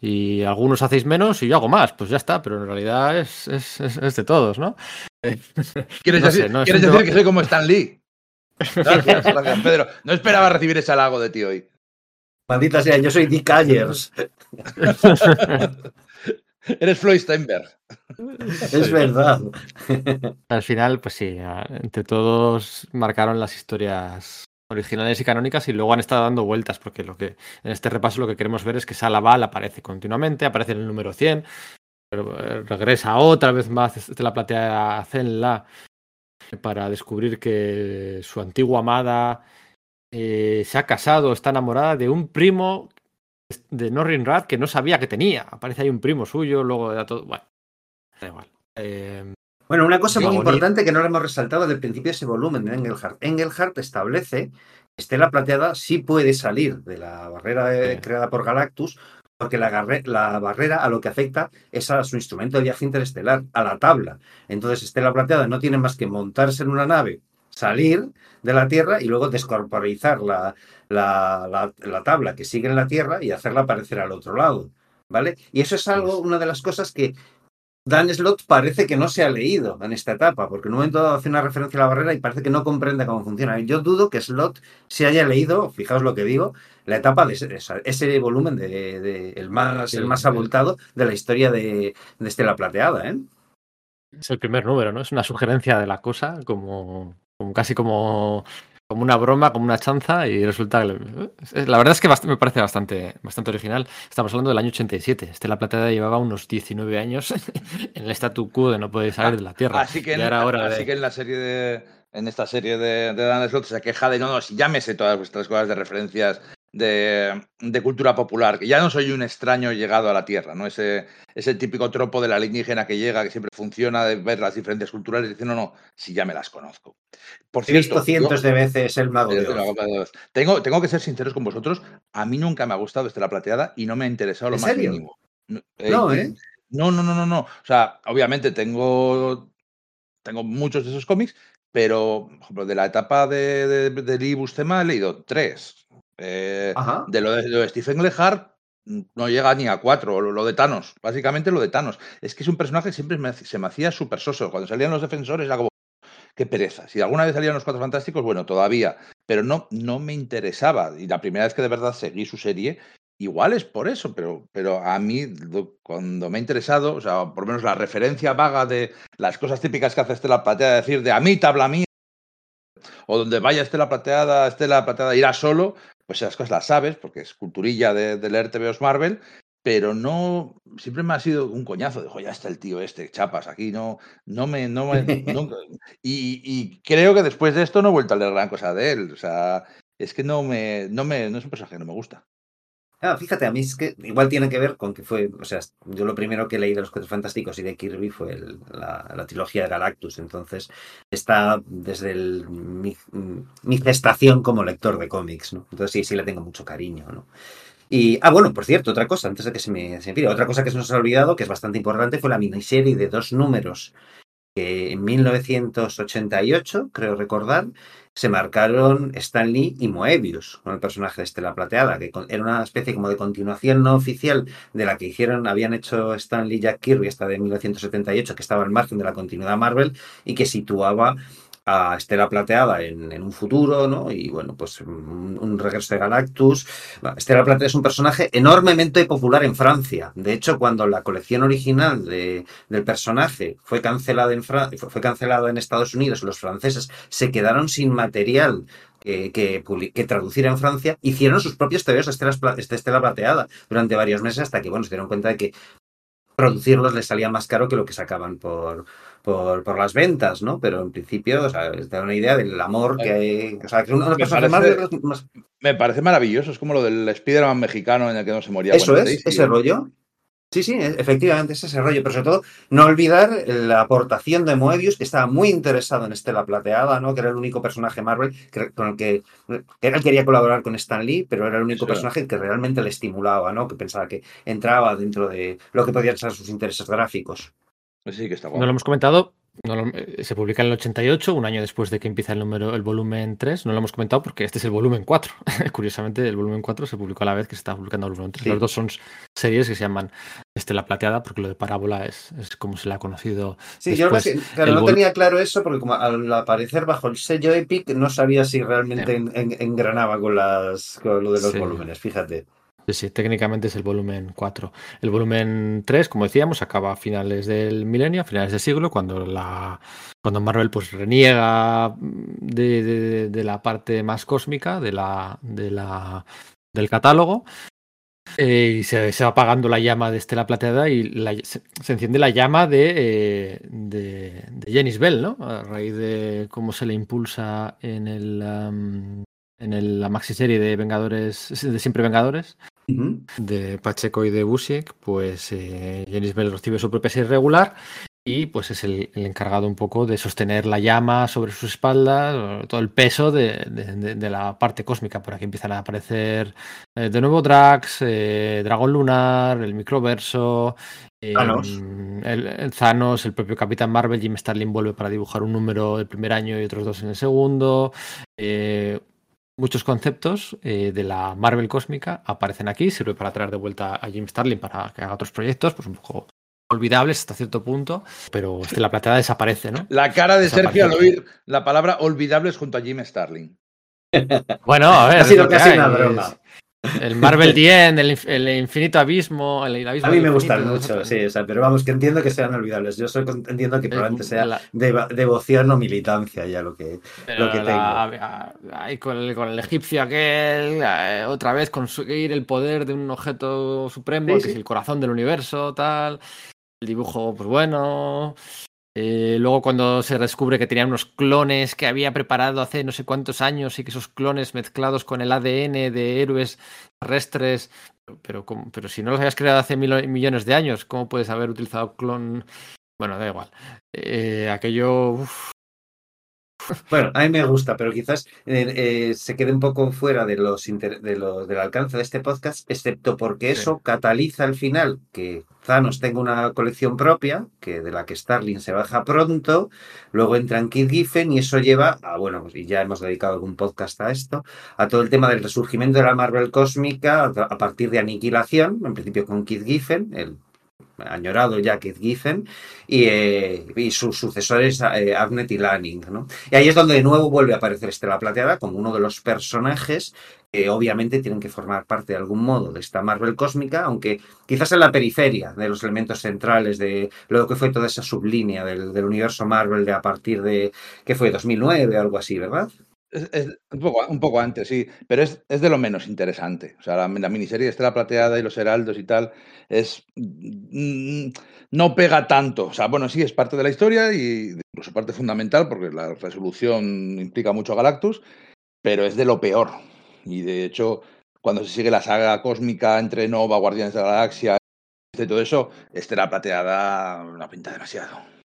y algunos hacéis menos y yo hago más. Pues ya está, pero en realidad es, es, es- es de todos, ¿no? ¿Quieres, No decir, sé, no, es ¿quieres decir que soy como Stan Lee? Gracias, gracias, Pedro. No esperaba recibir ese halago de ti hoy. Maldita sea, yo soy Dick Ayers. Eres Floyd Steinberg. Es verdad. Al final, pues sí, entre todos marcaron las historias originales y canónicas y luego han estado dando vueltas porque lo que en este repaso lo que queremos ver es que Salaval aparece continuamente, aparece en el número 100, pero eh, regresa otra vez más de la platea Zenla para descubrir que su antigua amada eh, se ha casado, está enamorada de un primo de Norrin Rad que no sabía que tenía. Aparece ahí un primo suyo, luego da todo. Bueno, da igual. Eh, bueno, una cosa muy importante que no le hemos resaltado desde el principio de ese volumen de Engelhardt. Engelhardt establece que Estela Plateada sí puede salir de la barrera creada por Galactus, porque la, la, barrera a lo que afecta es a su instrumento de viaje interestelar, a la tabla. Entonces, Estela Plateada no tiene más que montarse en una nave, salir de la Tierra y luego descorporizar la, la, la, tabla que sigue en la Tierra y hacerla aparecer al otro lado. ¿Vale? Y eso es algo, una de las cosas que Dan Slot parece que no se ha leído en esta etapa, porque en un momento dado hace una referencia a la barrera y parece que no comprende cómo funciona. Yo dudo que Slot se haya leído, fijaos lo que digo, la etapa de ese, volumen de, el más, el más abultado de la historia de, de Estela Plateada. ¿eh? Es el primer número, ¿no? Es una sugerencia de la cosa, como, como casi como como una broma, como una chanza, y resulta que. Eh, la verdad es que me parece bastante, bastante original. Estamos hablando del año 87. Estela Plateada llevaba unos 19 años en el statu quo de no poder salir de la Tierra. Así que, en, así que en la serie de. En esta serie de, de Dan Slott se queja de no, no, si llámese todas vuestras cosas de referencias de, cultura popular, que ya no soy un extraño llegado a la Tierra, ¿no? Ese, ese típico tropo de la alienígena que llega, que siempre funciona, de ver las diferentes culturas y decir, no, no, si ya me las conozco. Por He visto cientos de veces el mago de Tengo, tengo que ser sinceros con vosotros, a mí nunca me ha gustado Estela Plateada y no me ha interesado lo más mínimo. Eh, no, ¿eh? No, no, no, no, no. O sea, obviamente tengo, tengo muchos de esos cómics, pero, por ejemplo, de la etapa de, de, de Lee Bustema he leído tres. Eh, de, lo de, Stephen Lehart mm, no llega ni a cuatro, lo, de Thanos, básicamente lo de Thanos. Es que es un personaje que siempre se me hacía súper soso. Cuando salían los defensores era como, qué pereza. Si alguna vez salían los cuatro fantásticos, bueno, todavía, pero no, no me interesaba. Y la primera vez que de verdad seguí su serie, igual es por eso, pero, pero a mí cuando me ha interesado, o sea, por lo menos la referencia vaga de las cosas típicas que hace Estela Plateada, decir de a mí, tabla mía, o donde vaya Estela Plateada, Estela Plateada irá solo, pues esas cosas las sabes, porque es culturilla de, de leer TVOs Marvel, pero no, siempre me ha sido un coñazo, de, ya está el tío este, chapas, aquí no, no me, no y, creo que después de esto no he vuelto a leer gran cosa de él, o sea, es que no me, no me, no es un personaje que no me gusta. Ah, fíjate, a mí es que igual tiene que ver con que fue, o sea, yo lo primero que leí de los Cuatro Fantásticos y de Kirby fue la, trilogía de Galactus, entonces está desde mi, gestación como lector de cómics, ¿no? Entonces sí, sí le tengo mucho cariño, ¿no? Y, ah, bueno, por cierto, otra cosa, antes de que se me, se otra cosa que se nos ha olvidado, que es bastante importante, fue la miniserie de dos números que en 1988, creo recordar, se marcaron Stan Lee y Moebius con el personaje de Estela Plateada, que era una especie como de continuación no oficial de la que hicieron, habían hecho Stan Lee y Jack Kirby, esta de 1978, que estaba al margen de la continuidad Marvel y que situaba a Estela Plateada en, un futuro, ¿no? Y bueno, pues un, regreso de Galactus. Estela Plateada es un personaje enormemente popular en Francia. De hecho, cuando la colección original de, del personaje fue cancelada en fue cancelada en Estados Unidos, los franceses se quedaron sin material que, que, traducir en Francia, hicieron sus propios TVOs de Estela Plateada durante varios meses hasta que, bueno, se dieron cuenta de que producirlos les salía más caro que lo que sacaban por, por, por las ventas, ¿no? Pero en principio, o sea, te da una idea del amor que hay. O sea, que una me, parece, más... me parece maravilloso, es como lo del Spider-Man mexicano en el que no se moría. Eso es, ese rollo. Sí, sí, efectivamente es ese rollo, pero sobre todo no olvidar la aportación de Moebius, que estaba muy interesado en Estela Plateada, ¿no? que era el único personaje Marvel con el que, él quería colaborar con Stan Lee, pero era el único personaje que realmente le estimulaba, ¿no? que pensaba que entraba dentro de lo que podían ser sus intereses gráficos. Pues sí, que está No lo hemos comentado, eh, se publica en el 88, un año después de que empieza el número, el volumen 3. No lo hemos comentado porque este es el volumen 4. Curiosamente, el volumen 4 se publicó a la vez que se estaba publicando el volumen 3. Los dos son series que se llaman Estela Plateada, porque lo de Parábola es, es como se le ha conocido. Sí, yo no tenía claro eso, porque como al aparecer bajo el sello Epic, no sabía si realmente engranaba con, las, con lo de los volúmenes, fíjate. Sí, sí, técnicamente es el volumen 4. El volumen 3, como decíamos, acaba a finales del milenio, a finales del siglo, cuando la cuando Marvel pues reniega de, de- la parte más cósmica de la, de la, del catálogo eh, y se, va apagando la llama de Estela Plateada y la- se, enciende la llama de, eh, de, de Bell, ¿no? A raíz de cómo se le impulsa en el... en el- la maxi serie de Vengadores, de Siempre Vengadores, De Pacheco y de Busiek, pues eh, Janis Bell recibe su propia serie regular y pues es el, el encargado un poco de sostener la llama sobre sus espaldas, todo el peso de, de- de- de la parte cósmica. Por aquí empiezan a aparecer eh, de nuevo Drax, eh, Dragón Lunar, el Microverso, eh, Thanos. el, el Thanos, el propio Capitán Marvel, Jim Starlin vuelve para dibujar un número el primer año y otros dos en el segundo. Muchos conceptos eh, de la Marvel cósmica aparecen aquí, sirve para traer de vuelta a Jim Starlin para que haga otros proyectos, pues un poco olvidables hasta cierto punto, pero este, la plateada desaparece, ¿no? La cara de Sergio al oír la palabra olvidables junto a Jim Starling. Bueno, a ver, Ha sido casi una es broma. El Marvel 10, el, inf- el infinito abismo, el, el abismo A mí me gustan mucho, sí, o sea, pero vamos, que entiendo que sean olvidables. Yo soy, entiendo que probablemente sea la- devoción o militancia ya lo que, Pero lo que la- tengo. ahí con, el, con el egipcio aquel, eh, otra vez conseguir el poder de un objeto supremo, Sí, que sí. es el corazón del universo, tal. El dibujo, pues bueno. Eh, luego cuando se descubre que tenía unos clones que había preparado hace no sé cuántos años y que esos clones mezclados con el ADN de héroes terrestres, pero, ¿cómo? pero si no los habías creado hace mil millones de años, ¿cómo puedes haber utilizado clon? Bueno, da igual. Eh, aquello... Bueno, a mí me gusta, pero quizás eh, eh, se quede un poco fuera de los, inter- de los- del alcance de este podcast, excepto porque Sí. eso cataliza al final que Thanos tenga una colección propia, que de la que Starling se baja pronto, luego entra en Kid Giffen y eso lleva a, bueno, pues, y ya hemos dedicado algún podcast a esto, a todo el tema del resurgimiento de la Marvel cósmica a, a partir de Aniquilación, en principio con Kid Giffen, el añorado Kid Giffen, y, eh, sus sucesores eh, y Lanning, ¿no? Y ahí es donde de nuevo vuelve a aparecer Estela Plateada como uno de los personajes que obviamente tienen que formar parte de algún modo de esta Marvel cósmica, aunque quizás en la periferia de los elementos centrales de lo que fue toda esa sublínea del, universo Marvel de a partir de, ¿qué fue? 2009 o algo así, ¿verdad? Es, un, poco, antes, sí, pero es, es de lo menos interesante. O sea, la, la miniserie de Estela Plateada y los Heraldos y tal es. mm, no pega tanto. O sea, bueno, sí, es parte de la historia y incluso parte fundamental porque la resolución implica mucho a Galactus, pero es de lo peor. Y de hecho, cuando se sigue la saga cósmica entre Nova, Guardianes de la Galaxia y todo eso, Estela Plateada no pinta demasiado.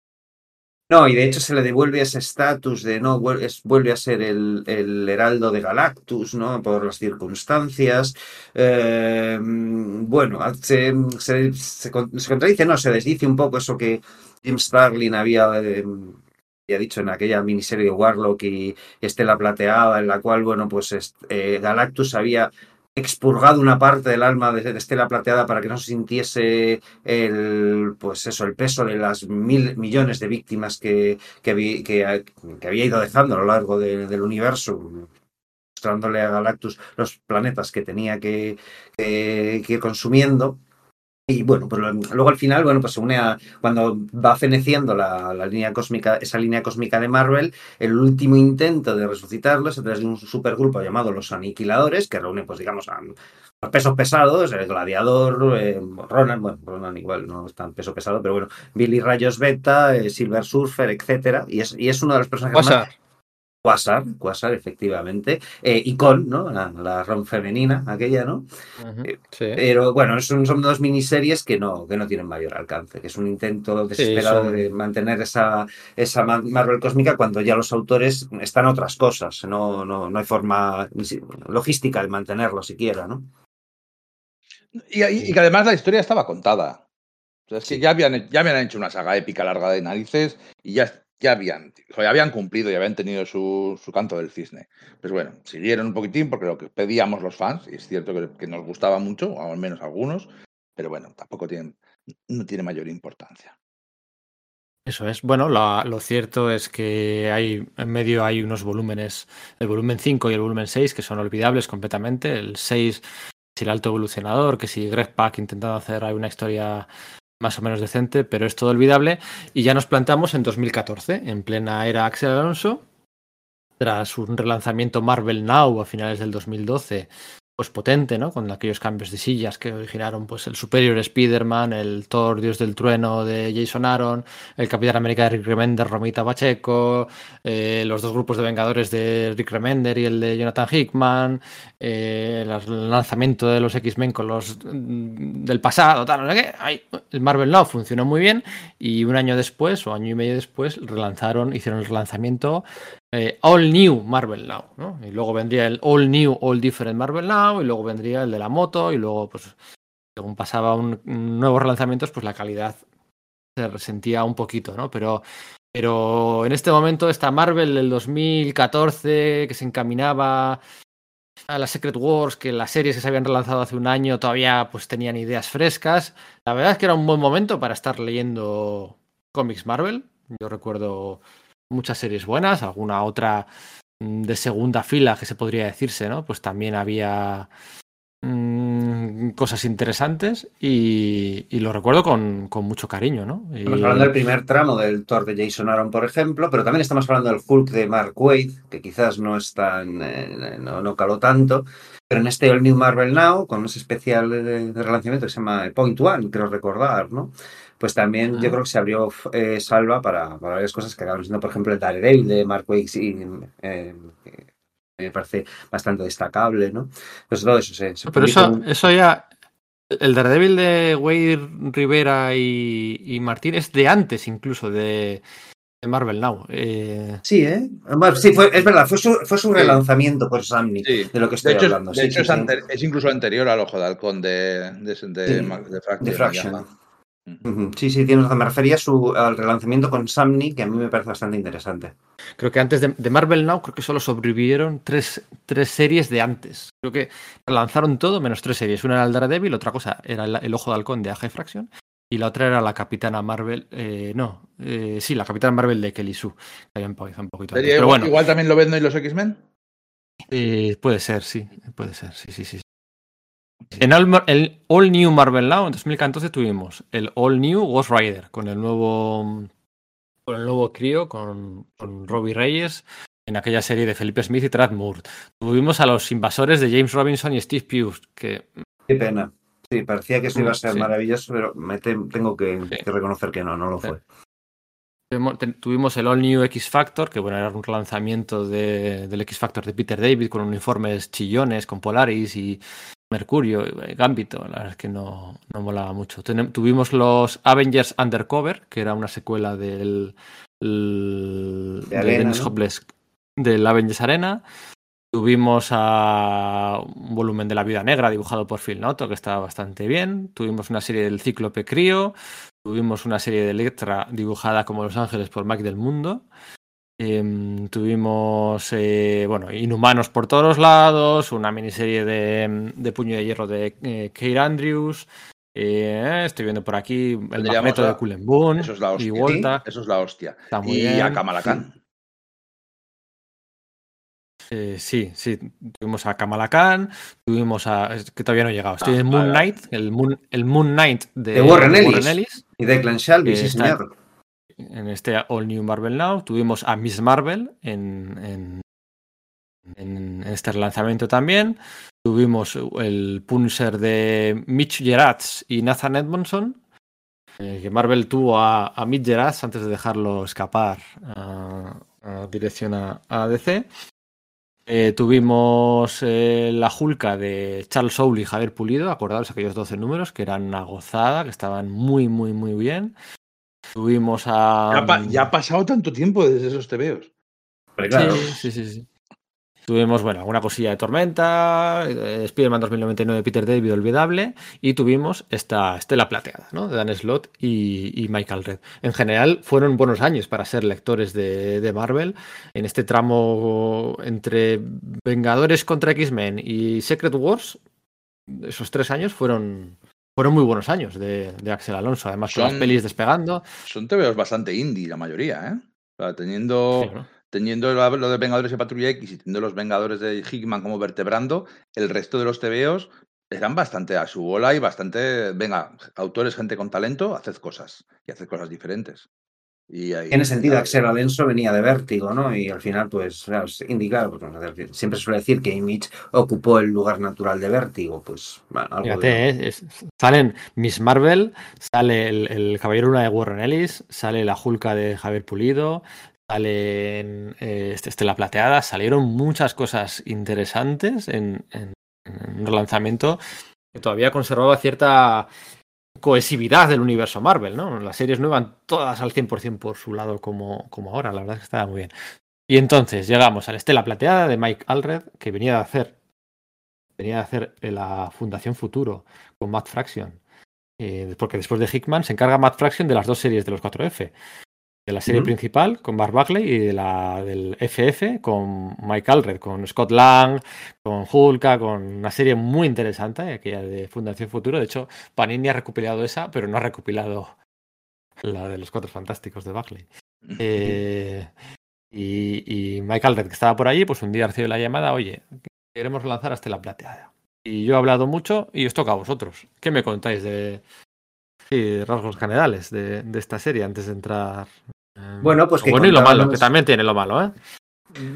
No, y de hecho se le devuelve ese estatus de no, vuelve a ser el, el heraldo de Galactus, ¿no? Por las circunstancias. Eh, bueno, se, se, se con- se contradice, no, se desdice un poco eso que Jim Starlin había, eh, dicho en aquella miniserie de Warlock y, Estela Plateada, en la cual, bueno, pues eh, Galactus había expurgado una parte del alma de, Estela Plateada para que no se sintiese el pues eso el peso de las mil millones de víctimas que, que, había ido dejando a lo largo de- del universo mostrándole a Galactus los planetas que tenía que, que- que ir consumiendo y bueno, pues lo- luego al final, bueno, pues se une a cuando va feneciendo la, la línea cósmica, esa línea cósmica de Marvel, el último intento de resucitarlo es a través de un supergrupo llamado los Aniquiladores, que reúne, pues digamos, a los pesos pesados, el gladiador, eh, Ronan, bueno, Ronan igual no es tan peso pesado, pero bueno, Billy Rayos Beta, eh, Silver Surfer, etcétera, y es, y es uno de los personajes más Quasar. Quasar, efectivamente, eh, y Con, ¿no? La, la Ron femenina, aquella, ¿no? Eh, sí. Pero bueno, son, son dos miniseries que no, que no tienen mayor alcance, que es un intento desesperado son- de mantener esa, esa Ma- Marvel cósmica cuando ya los autores están otras cosas, no, no, no hay forma logística de mantenerlo siquiera, ¿no? Y, y- y que además la historia estaba contada. O sea, es que ya habían, ya habían hecho una saga épica larga de narices y ya, ya, habían, ya habían cumplido y habían tenido su, su canto del cisne. Pues bueno, siguieron un poquitín porque lo que pedíamos los fans, y es cierto que, nos gustaba mucho, o al menos algunos, pero bueno, tampoco tienen, no tiene mayor importancia. Eso es. Bueno, lo cierto es que hay en medio hay unos volúmenes, el volumen 5 y el volumen 6, que son olvidables completamente. El 6 si el alto evolucionador, que si Greg Pak intentando hacer una historia más o menos decente, pero es todo olvidable. Y ya nos plantamos en 2014, en plena era Axel Alonso, tras un relanzamiento Marvel Now a finales del 2012, pues potente, ¿no? Con aquellos cambios de sillas que originaron pues el Superior Spider-Man, el Thor Dios del Trueno de Jason Aaron, el Capitán América de Rick Remender, Romita Pacheco, eh, los dos grupos de Vengadores de Rick Remender y el de Jonathan Hickman, eh, el lanzamiento de los X-Men con los mm, del pasado, tal, no sé qué. Ay, el Marvel Now funcionó muy bien y un año después o año y medio después relanzaron, hicieron el relanzamiento eh, All New Marvel Now, ¿no? Y luego vendría el All New, All Different Marvel Now, y luego vendría el de la moto, y luego, pues, según pasaba un, nuevos relanzamientos, pues la calidad se resentía un poquito, ¿no? Pero, pero en este momento esta Marvel del 2014 que se encaminaba a la Secret Wars, que las series que se habían relanzado hace un año todavía pues tenían ideas frescas. La verdad es que era un buen momento para estar leyendo cómics Marvel. Yo recuerdo muchas series buenas, alguna otra mm, de segunda fila que se podría decirse, ¿no? Pues también había mmm, cosas interesantes y, lo recuerdo con, con, mucho cariño, ¿no? Estamos hablando del primer tramo del Thor de Jason Aaron, por ejemplo, pero también estamos hablando del Hulk de Mark Waid, que quizás no es tan, eh, no, no caló tanto, pero en este All New Marvel Now, con ese especial de, de relanzamiento que se llama Point One, creo recordar, ¿no? Pues también yo creo que se abrió eh, salva para, para, varias cosas que acaban siendo, por ejemplo, el Daredevil de Mark Wakes y eh, me parece bastante destacable, ¿no? Pues todo eso se, se Pero eso, un... eso ya, el Daredevil de Wade Rivera y, y, Martín es de antes incluso de, de Marvel Now. Eh... Sí, ¿eh? Sí, fue, es verdad, fue su, fue su relanzamiento por Samney, sí. de lo que estoy de hecho, hablando. De sí, hecho, sí, es, es, incluso anterior al Ojo de Halcón de, de, de, de, de Fraction. Sí, sí, tienes razón. Me refería su, al relanzamiento con Samney, que a mí me parece bastante interesante. Creo que antes de, de, Marvel Now, creo que solo sobrevivieron tres, tres, series de antes. Creo que lanzaron todo menos tres series. Una era el Daredevil, otra cosa era el, el Ojo de Halcón de AG Fraction. Y la otra era la Capitana Marvel. Eh, no, eh, sí, la Capitana Marvel de Kelly Sue. Que un poquito, un poquito antes. Pero igual, bueno, igual también lo venden los X-Men. Eh, puede ser, sí. Puede ser, sí, sí, sí. En All, el All New Marvel Now en 2014 tuvimos el All New Ghost Rider con el nuevo con el nuevo crío con, con Robbie Reyes en aquella serie de Felipe Smith y Trad Moore. Tuvimos a los invasores de James Robinson y Steve Pugh que qué pena. Sí, parecía que eso iba a ser sí. maravilloso, pero me te, tengo que, sí. que, reconocer que no, no lo fue. Tuvimos el All New X Factor, que bueno, era un relanzamiento de, del X Factor de Peter David con uniformes chillones, con Polaris y, Mercurio, Gambito, la verdad es que no, no molaba mucho. Ten, tuvimos los Avengers Undercover, que era una secuela del, el, de Arena, Dennis ¿no? Hopeless del Avengers Arena. Tuvimos a un volumen de la Vida Negra dibujado por Phil Noto, que estaba bastante bien. Tuvimos una serie del Cíclope Crío. Tuvimos una serie de Electra dibujada como Los Ángeles por Mike del Mundo. Eh, tuvimos, eh, bueno, Inhumanos por todos lados, una miniserie de, de Puño de Hierro de eh, Kate Andrews. Eh, estoy viendo por aquí el magneto de Cullen Boon eso es la hostia. y Volta. Eso es la hostia. Está muy y bien. a Kamala Khan. Eh, sí, sí, tuvimos a Kamala Khan, tuvimos a. Es que todavía no he llegado. Estoy ah, en Moon Knight, el Moon, el Moon Knight de, de Warren, Ellis. Warren, Ellis. Y de Glenn Shelby, sí, está señor. En este All New Marvel Now. Tuvimos a Miss Marvel en, en, en este relanzamiento también. Tuvimos el puncher de Mitch Gerats y Nathan Edmondson. Eh, que Marvel tuvo a, a Mitch Gerats antes de dejarlo escapar a, a dirección a, a DC. Eh, tuvimos eh, la Julka de Charles Soule y Javier Pulido, acordados aquellos 12 números que eran una gozada, que estaban muy, muy, muy bien. Tuvimos a. Ya, pa ya ha pasado tanto tiempo desde esos tebeos. Claro. Sí, sí, sí, sí, Tuvimos, bueno, alguna cosilla de Tormenta, eh, Spider-Man 2099 de Peter David, olvidable, y tuvimos esta Estela Plateada, ¿no? De Dan Slott y, y, Michael Red. En general, fueron buenos años para ser lectores de, de Marvel. En este tramo entre Vengadores contra X-Men y Secret Wars, esos tres años fueron, fueron muy buenos años de, de Axel Alonso, además son, con las pelis despegando. Son tebeos bastante indie, la mayoría, ¿eh? O sea, teniendo. Sí, ¿no? Teniendo lo de Vengadores y Patrulla X y teniendo los Vengadores de Hickman como vertebrando, el resto de los tebeos eran bastante a su bola y bastante, venga, autores, gente con talento, haced cosas y haced cosas diferentes. Y ahí, Tiene sentido, claro, Axel Alonso venía de Vértigo, ¿no? Y al final, pues, claro, indicar, pues, siempre se suele decir que Image ocupó el lugar natural de Vértigo, pues, bueno, algo Fíjate, de- ¿eh? Es- salen Miss Marvel, sale el, el Caballero Luna de Warren Ellis, sale la Julka de Javier Pulido, salen eh, este- Estela Plateada, salieron muchas cosas interesantes en, un relanzamiento que todavía conservaba cierta cohesividad del universo Marvel, ¿no? Las series no iban todas al 100% por su lado como, como ahora, la verdad es que estaba muy bien. Y entonces llegamos a la Estela Plateada de Mike Allred, que venía de hacer venía de hacer eh, la Fundación Futuro con Matt Fraction. Eh, porque después de Hickman se encarga Matt Fraction de las dos series de los 4F. De la serie principal con Mark Buckley y de la del FF con Mike Allred, con Scott Lang, con Hulka, con una serie muy interesante, aquella de Fundación Futuro. De hecho, Panini ha recopilado esa, pero no ha recopilado la de los Cuatro Fantásticos de Buckley. Eh, y, y Mike Allred, que estaba por allí, pues un día recibe la llamada, oye, queremos lanzar hasta la plateada. Y yo he hablado mucho y os toca a vosotros. ¿Qué me contáis de, sí, de rasgos generales de, de esta serie antes de entrar? eh, Bueno, pues lo que bueno y lo malo, que también tiene lo malo, ¿eh?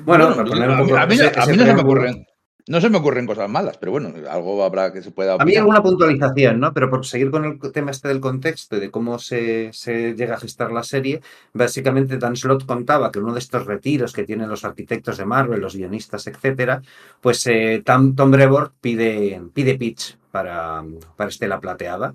Bueno, Bueno, para poner un a mí- poco a mí, ese- a ese mí no se me ocurren, no se me ocurren cosas malas, pero bueno, algo habrá que se pueda A mí opinar. alguna puntualización, ¿no? Pero por seguir con el tema este del contexto y de cómo se, se llega a gestar la serie, básicamente Dan Slott contaba que uno de estos retiros que tienen los arquitectos de Marvel, los guionistas, etcétera, pues eh, Tom, Tom Brevoort pide, pide pitch para, para Estela Plateada.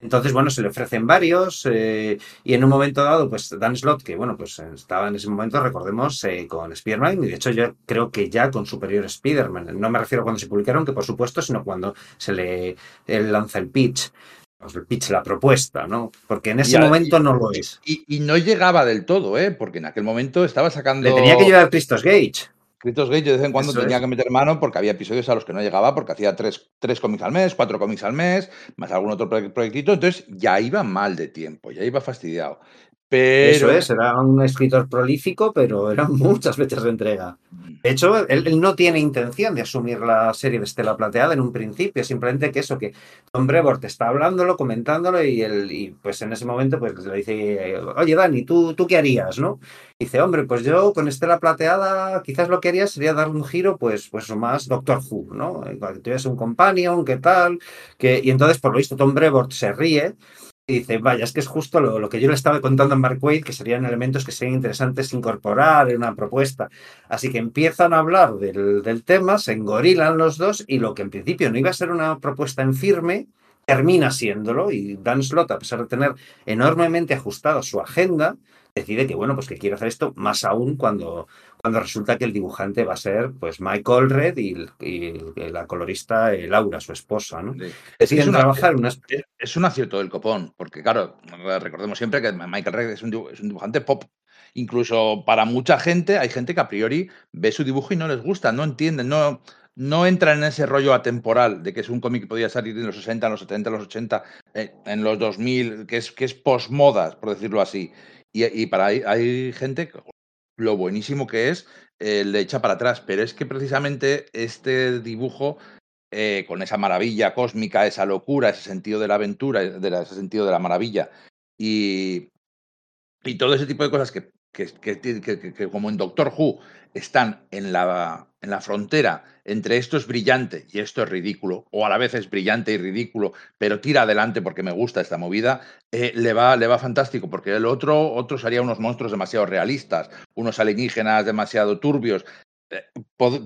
Entonces, bueno, se le ofrecen varios eh, y en un momento dado, pues Dan Slott, que bueno, pues estaba en ese momento, recordemos, eh, con Spider-Man y de hecho yo creo que ya con Superior Spider-Man. No me refiero a cuando se publicaron, que por supuesto, sino cuando se le él lanza el pitch. Pues el pitch, la propuesta, ¿no? Porque en ese Y momento no lo es. Y, y no llegaba del todo, ¿eh? Porque en aquel momento estaba sacando. Le tenía que llevar Christos Gage. Critos Gage de vez en cuando Eso tenía es. que meter mano porque había episodios a los que no llegaba porque hacía tres, tres cómics al mes, cuatro cómics al mes, más algún otro proye- proyectito. Entonces ya iba mal de tiempo, ya iba fastidiado. Pero. Eso es, era un escritor prolífico, pero eran muchas fechas de entrega. De hecho, él, él no tiene intención de asumir la serie de Estela Plateada en un principio, simplemente que eso, que Tom Brevoort está hablándolo, comentándolo, y, él, y pues en ese momento pues le dice, oye Dani, ¿tú, ¿tú qué harías? ¿no? Y dice, hombre, pues yo con Estela Plateada quizás lo que haría sería darle un giro, pues, pues más Doctor Who, ¿no? Que tuvieras un companion, ¿qué tal? Que, y entonces, por lo visto, Tom Brevoort se ríe y dice, vaya, es que es justo lo, lo, que yo le estaba contando a Mark Wade, que serían elementos que serían interesantes incorporar en una propuesta. Así que empiezan a hablar del, del, tema, se engorilan los dos y lo que en principio no iba a ser una propuesta en firme, termina siéndolo y Dan Slott, a pesar de tener enormemente ajustada su agenda, decide que, bueno, pues que quiere hacer esto más aún cuando, cuando resulta que el dibujante va a ser pues Mike Allred y, la colorista eh, Laura, su esposa, ¿no? Sí. Es una, trabajar una... es, un acierto del copón, porque claro, recordemos siempre que Michael Red es un, es un dibujante pop. Incluso para mucha gente, hay gente que a priori ve su dibujo y no les gusta, no entienden, no, no entran en ese rollo atemporal de que es un cómic que podía salir en los 60, en los 70, en los 80, eh, en los 2000, que es, que es posmodas, por decirlo así. Y, y para hay, hay, gente, lo buenísimo que es, eh, le echa para atrás. Pero es que precisamente este dibujo, eh, con esa maravilla cósmica, esa locura, ese sentido de la aventura, de ese sentido de la maravilla, y, y todo ese tipo de cosas que, que, como en Doctor Who están en la, en la frontera entre esto es brillante y esto es ridículo, o a la vez es brillante y ridículo, pero tira adelante porque me gusta esta movida, eh, le, va, le va fantástico, porque el otro, otros haría unos monstruos demasiado realistas, unos alienígenas demasiado turbios. Eh,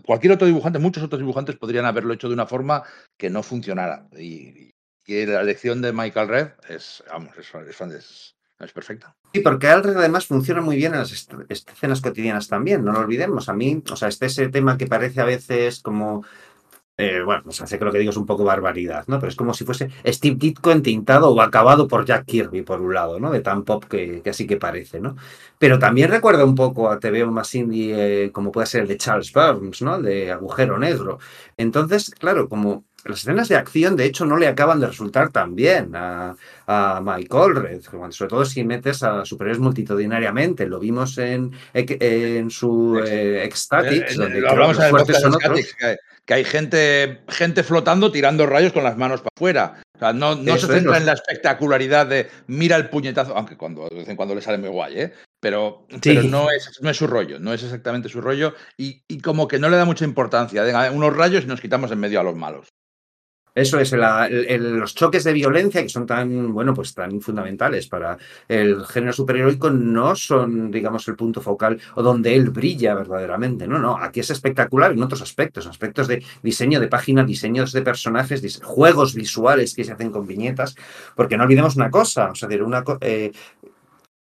cualquier otro dibujante, muchos otros dibujantes podrían haberlo hecho de una forma que no funcionara. Y, y la elección de Michael Red es, vamos, es, es, es, es perfecta. Sí, porque Alred además funciona muy bien en las escenas cotidianas también, no lo olvidemos. A mí, o sea, este ese tema que parece a veces como eh, bueno, hace que lo que digo es un poco barbaridad, ¿no? Pero es como si fuese Steve Ditko entintado o acabado por Jack Kirby, por un lado, ¿no? De tan pop que, así que parece, ¿no? Pero también recuerda un poco a TV más indie, eh, como puede ser el de Charles Burns, ¿no? De Agujero Negro. Entonces, claro, como las escenas de acción, de hecho, no le acaban de resultar tan bien a, a Mike Allred, sobre todo si metes a superiores multitudinariamente. Lo vimos en, en su eh, Ecstatics, donde lo hablamos en el son otros. Que, que, hay gente, gente flotando tirando rayos con las manos para afuera. O sea, no, no se centra en la espectacularidad de mira el puñetazo, aunque cuando, de vez en cuando le sale muy guay, ¿eh? pero, pero no, es, no es su rollo, no es exactamente su rollo y, y como que no le da mucha importancia. Unos rayos y nos quitamos en medio a los malos. Eso es, los choques de violencia que son tan, bueno, pues tan fundamentales para el género superheroico no son, digamos, el punto focal o donde él brilla verdaderamente. No, no, aquí es espectacular en otros aspectos, aspectos de diseño de página, diseños de personajes, juegos visuales que se hacen con viñetas, porque no olvidemos una cosa, o sea, una, eh,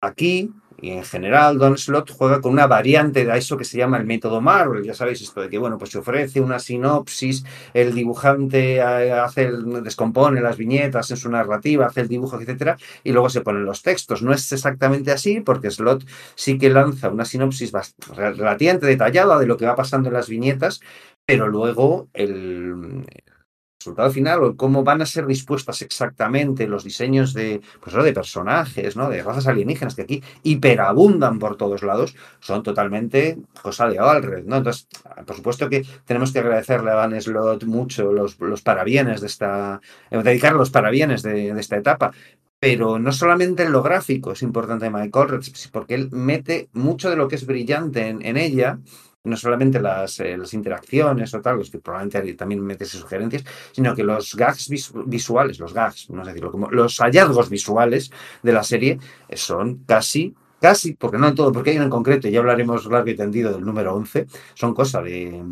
aquí y en general, Don Slot juega con una variante de eso que se llama el método Marvel. Ya sabéis esto de que, bueno, pues se ofrece una sinopsis, el dibujante eh, hace descompone las viñetas en su narrativa, hace el dibujo, etcétera, y luego se ponen los textos. No es exactamente así, porque Slot sí que lanza una sinopsis relativamente detallada de lo que va pasando en las viñetas, pero luego el, resultado final o cómo van a ser dispuestas exactamente los diseños de, pues, de personajes, ¿no? de razas alienígenas que aquí hiperabundan por todos lados, son totalmente cosa de Alred. ¿no? Entonces, por supuesto que tenemos que agradecerle a Van Slot mucho los, los parabienes de esta, eh, dedicar los parabienes de, esta etapa, pero no solamente en lo gráfico es importante Michael porque él mete mucho de lo que es brillante en ella no solamente las, eh, las, interacciones o tal, los que probablemente también metes sugerencias, sino que los gags visuales, los gags, no sé decirlo, como los hallazgos visuales de la serie son casi casi, porque no en todo, porque hay uno en concreto, y ya hablaremos largo y tendido del número 11, son cosas de,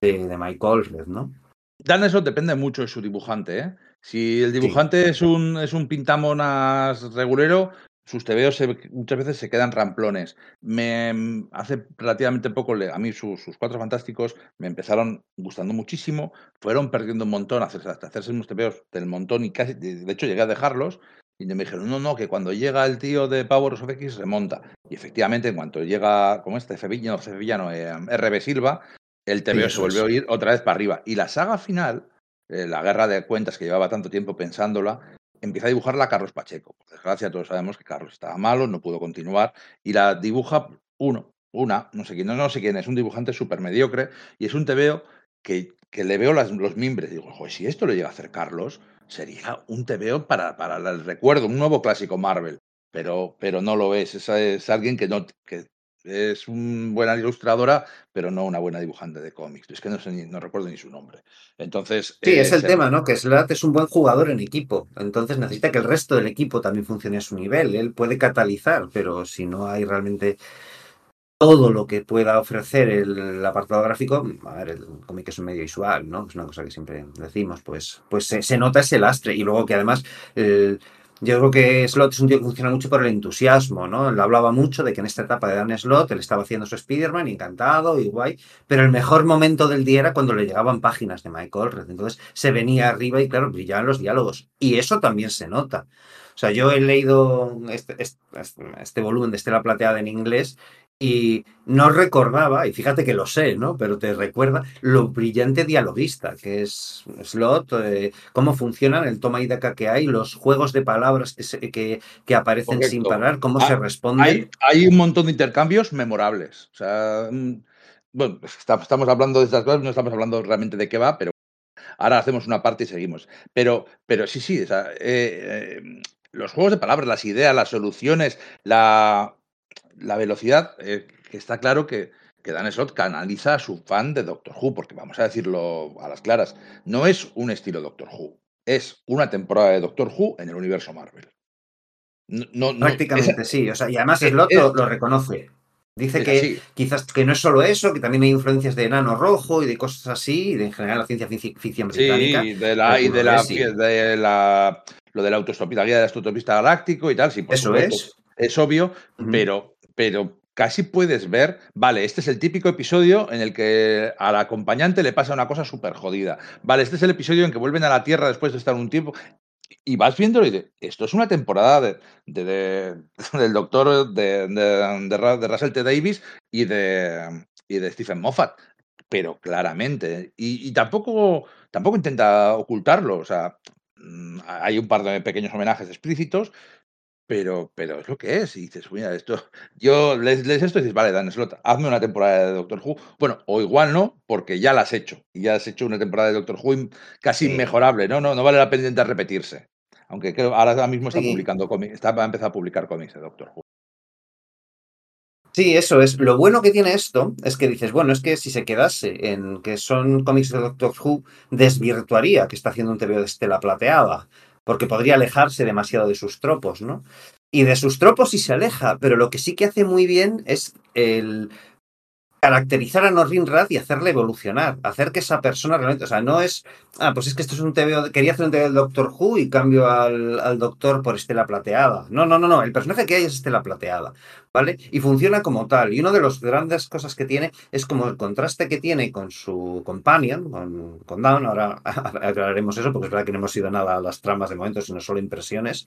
de, de Mike ¿no? Dan eso depende mucho de su dibujante, ¿eh? Si el dibujante es un es un pintamonas regulero, sus tebeos muchas veces se quedan ramplones. Me hace relativamente poco, a mí sus, cuatro fantásticos me empezaron gustando muchísimo, fueron perdiendo un montón hasta hacerse unos tebeos del montón y casi, de hecho llegué a dejarlos y me dijeron, no, no, que cuando llega el tío de Power of X remonta. Y efectivamente, en cuanto llega, como este Fevillano, Fevillano eh, RB Silva, el tebeo se volvió a ir otra vez para arriba. Y la saga final, eh, la guerra de cuentas que llevaba tanto tiempo pensándola, empieza a dibujarla Carlos Pacheco. Por desgracia, todos sabemos que Carlos estaba malo, no pudo continuar, y la dibuja uno, una, no sé quién, no, no sé quién, es un dibujante súper mediocre, y es un tebeo que, que le veo las, los mimbres. Digo, joder, si esto lo llega a hacer Carlos, sería un tebeo para, para el recuerdo, un nuevo clásico Marvel. Pero, pero no lo es, es, es alguien que, no, que es una buena ilustradora, pero no una buena dibujante de cómics. Es que no, sé no recuerdo ni su nombre. Entonces. Sí, es el tema, ¿no? Que Slat es un buen jugador en equipo. Entonces necesita que el resto del equipo también funcione a su nivel. Él puede catalizar, pero si no hay realmente todo lo que pueda ofrecer el, apartado gráfico, a ver, el cómic es un medio visual, ¿no? Es una cosa que siempre decimos, pues, pues se, se nota ese lastre. Y luego que además. El, yo creo que Slot es un tío que funciona mucho por el entusiasmo, ¿no? Él hablaba mucho de que en esta etapa de Dan Slot él estaba haciendo su Spider-Man, encantado y guay, pero el mejor momento del día era cuando le llegaban páginas de Michael Red. Entonces se venía arriba y, claro, brillaban los diálogos. Y eso también se nota. O sea, yo he leído este, este, este volumen de Estela Plateada en inglés y no recordaba, y fíjate que lo sé, ¿no? Pero te recuerda lo brillante dialoguista que es Slot, eh, cómo funcionan el toma y daca que hay, los juegos de palabras que, que, aparecen sin parar, cómo se responden. Hay, hay, un montón de intercambios memorables. O sea, mm, bueno, estamos hablando de estas cosas, no estamos hablando realmente de qué va, pero ahora hacemos una parte y seguimos. Pero, pero sí, sí, o sea, eh, eh, los juegos de palabras, las ideas, las soluciones, la la velocidad, eh, que está claro que, que Dan Slott canaliza a su fan de Doctor Who, porque vamos a decirlo a las claras, no es un estilo Doctor Who, es una temporada de Doctor Who en el universo Marvel. No, Prácticamente sí, o sea, y además Slott lo, lo, reconoce. Dice que quizás que no es solo eso, que también hay influencias de enano rojo y de cosas así, y de en general la ciencia ficción británica. Sí, de la, y de la, de la, lo de la autostopista, guía del autostopista galáctico y tal, sí, eso es. Es obvio, pero pero casi puedes ver, vale, este es el típico episodio en el que al acompañante le pasa una cosa súper jodida. Vale, este es el episodio en que vuelven a la Tierra después de estar un tiempo. Y vas viendo y dices, esto es una temporada de, del doctor de, de, Russell T. Davis y de, y de Stephen Moffat. pero claramente. Y, y tampoco, tampoco intenta ocultarlo. O sea, mm, hay un par de pequeños homenajes explícitos, pero, pero es lo que es. Y dices, mira, esto. Yo lees, lees esto y dices, vale, Dan Slot, hazme una temporada de Doctor Who. Bueno, o igual no, porque ya la has hecho. Y ya has hecho una temporada de Doctor Who casi Sí. inmejorable. No, no, no vale la pena intentar repetirse. Aunque creo, ahora mismo está Sí. publicando cómics, está va a empezar a publicar cómics de Doctor Who. Sí, eso es. Lo bueno que tiene esto es que dices, bueno, es que si se quedase en que son cómics de Doctor Who, desvirtuaría que está haciendo un TVO de Estela Plateada, porque podría alejarse demasiado de sus tropos, ¿no? Y de sus tropos sí se aleja, pero lo que sí que hace muy bien es el caracterizar a Norrin Rad y hacerle evolucionar, hacer que esa persona realmente, o sea, no es, ah, pues es que esto es un TVO, quería hacer un TVO del Doctor Who y cambio al, al Doctor por Estela Plateada. No, no, no, no, el personaje que hay es Estela Plateada. ¿vale? Y funciona como tal. Y una de las grandes cosas que tiene es como el contraste que tiene con su companion, con, con Dawn. Ahora aclararemos eso porque es verdad que no hemos ido nada a las tramas de momento, sino solo impresiones.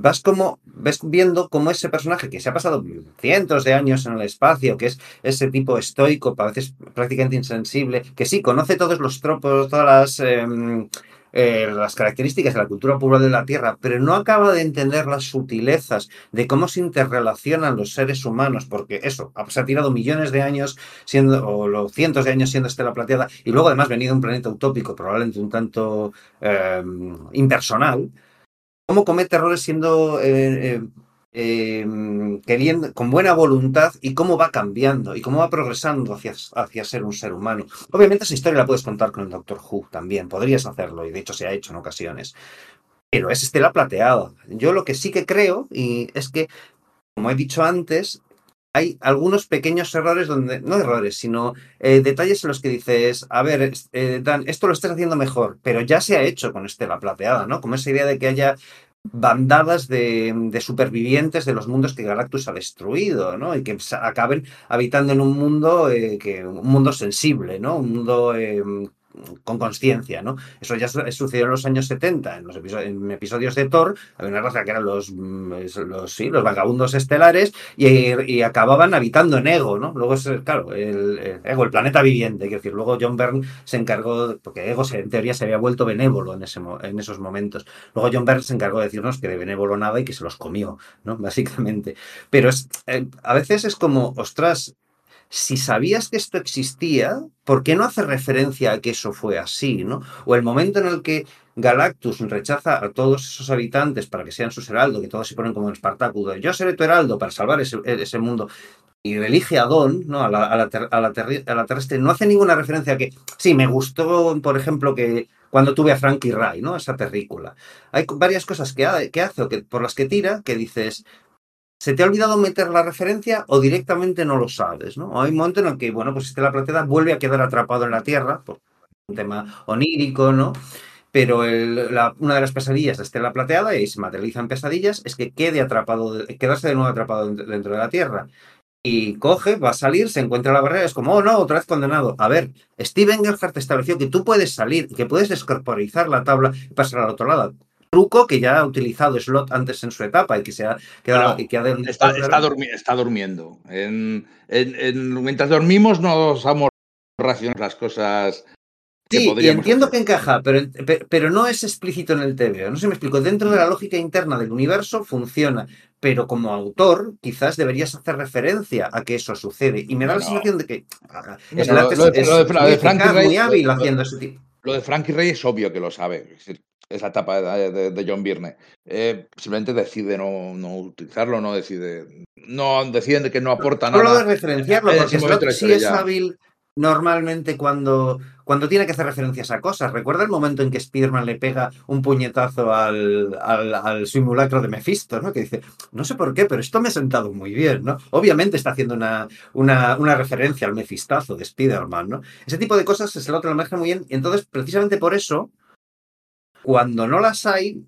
Vas como, ves viendo cómo ese personaje que se ha pasado cientos de años en el espacio, que es ese tipo estoico, a veces prácticamente insensible, que sí, conoce todos los tropos, todas las, em, eh, las características de la cultura popular de la Tierra, pero no acaba de entender las sutilezas de cómo se interrelacionan los seres humanos, porque eso, se ha tirado millones de años siendo, o los cientos de años siendo Estela Plateada, y luego además venido de un planeta utópico, probablemente un tanto eh, impersonal, cómo comete errores siendo eh, eh, eh, queriendo, con buena voluntad y cómo va cambiando y cómo va progresando hacia, hacia ser un ser humano. Obviamente esa historia la puedes contar con el Doctor Who también, podrías hacerlo y de hecho se ha hecho en ocasiones. Pero es Estela Plateada. Yo lo que sí que creo y es que, como he dicho antes, hay algunos pequeños errores donde, no errores, sino eh, detalles en los que dices, a ver, eh, Dan, esto lo estás haciendo mejor, pero ya se ha hecho con Estela Plateada, ¿no? Como esa idea de que haya bandadas de, supervivientes de los mundos que Galactus ha destruido, ¿no? Y que acaben habitando en un mundo, eh, que, un mundo sensible, ¿no? Un mundo eh, con conciencia, ¿no? Eso ya sucedió en los años 70, en los episodios, en episodios de Thor, había una raza que eran los, sí, los vagabundos estelares y, acababan habitando en Ego, ¿no? Luego es, claro, el, Ego, el planeta viviente, quiero decir, luego John Byrne se encargó, porque Ego en teoría se había vuelto benévolo en esos momentos, luego John Byrne se encargó de decirnos que de benévolo nada y que se los comió, ¿no? Básicamente. Pero es, eh, a veces es como, ostras, si sabías que esto existía, ¿por qué no hace referencia a que eso fue así, ¿no? O el momento en el que Galactus rechaza a todos esos habitantes para que sean sus heraldos, que todos se ponen como en Espartáculo, yo seré tu heraldo para salvar ese, mundo, y elige a Don, ¿no? A la, a, la terrestre, no hace ninguna referencia a que, sí, me gustó, por ejemplo, que cuando tuve a Frankie Ray, ¿no? Esa terrícola. Hay varias cosas que hace o que, por las que tira que dices, ¿Se te ha olvidado meter la referencia o directamente no lo sabes? ¿no? Hay un momento en el que, bueno, pues Estela Plateada vuelve a quedar atrapado en la Tierra, por un tema onírico, ¿no? Pero una de las pesadillas de Estela Plateada, y se materializa en pesadillas, es que quede atrapado, quedarse de nuevo atrapado dentro de la Tierra. Y coge, va a salir, se encuentra la barrera, es como, oh no, otra vez condenado. A ver, Steven Gerhardt estableció que tú puedes salir, que puedes descorporizar la tabla y pasar al otro lado truco que ya ha utilizado Slot antes en su etapa y que se ha que ha está, está, durmi está, durmiendo. En, en, en, mientras dormimos no sabemos racionar las cosas. Que sí, y entiendo hacer. que encaja, pero, pero no es explícito en el TV. No sé si me explico. Dentro de la lógica interna del universo funciona, pero como autor quizás deberías hacer referencia a que eso sucede. Y me da no, la sensación de que es, lo, es, muy hábil haciendo ese tipo. Lo de Frankie Rey es obvio que lo sabe. Es la etapa de, de, de John Byrne. Eh, simplemente decide no, no, utilizarlo, no decide. No deciden que no aporta nada. de referenciarlo, porque Slot sí es hábil normalmente cuando, cuando tiene que hacer referencias a cosas. Recuerda el momento en que Spiderman le pega un puñetazo al, al, al, simulacro de Mephisto, ¿no? Que dice, no sé por qué, pero esto me ha sentado muy bien, ¿no? Obviamente está haciendo una, una, una referencia al Mefistazo de Spiderman, ¿no? Ese tipo de cosas se lo maneja muy bien. Y entonces, precisamente por eso, cuando no las hay,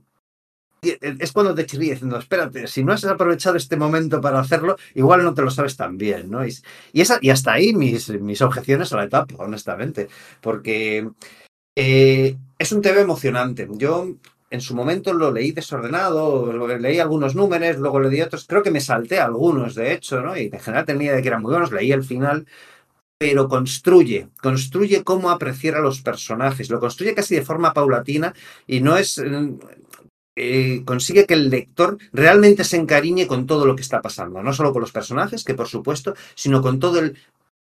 es cuando te chirría diciendo, espérate, si no has aprovechado este momento para hacerlo, igual no te lo sabes tan bien, ¿no? Y, y, esa, y hasta ahí mis, mis objeciones a la etapa, honestamente, porque eh, es un TV emocionante. Yo en su momento lo leí desordenado, leí algunos números, luego leí otros, creo que me salté algunos, de hecho, ¿no? Y en general tenía de que eran muy buenos, leí el final, pero construye, construye cómo apreciar a los personajes, lo construye casi de forma paulatina y no es... Eh, consigue que el lector realmente se encariñe con todo lo que está pasando, no solo con los personajes, que por supuesto, sino con todo el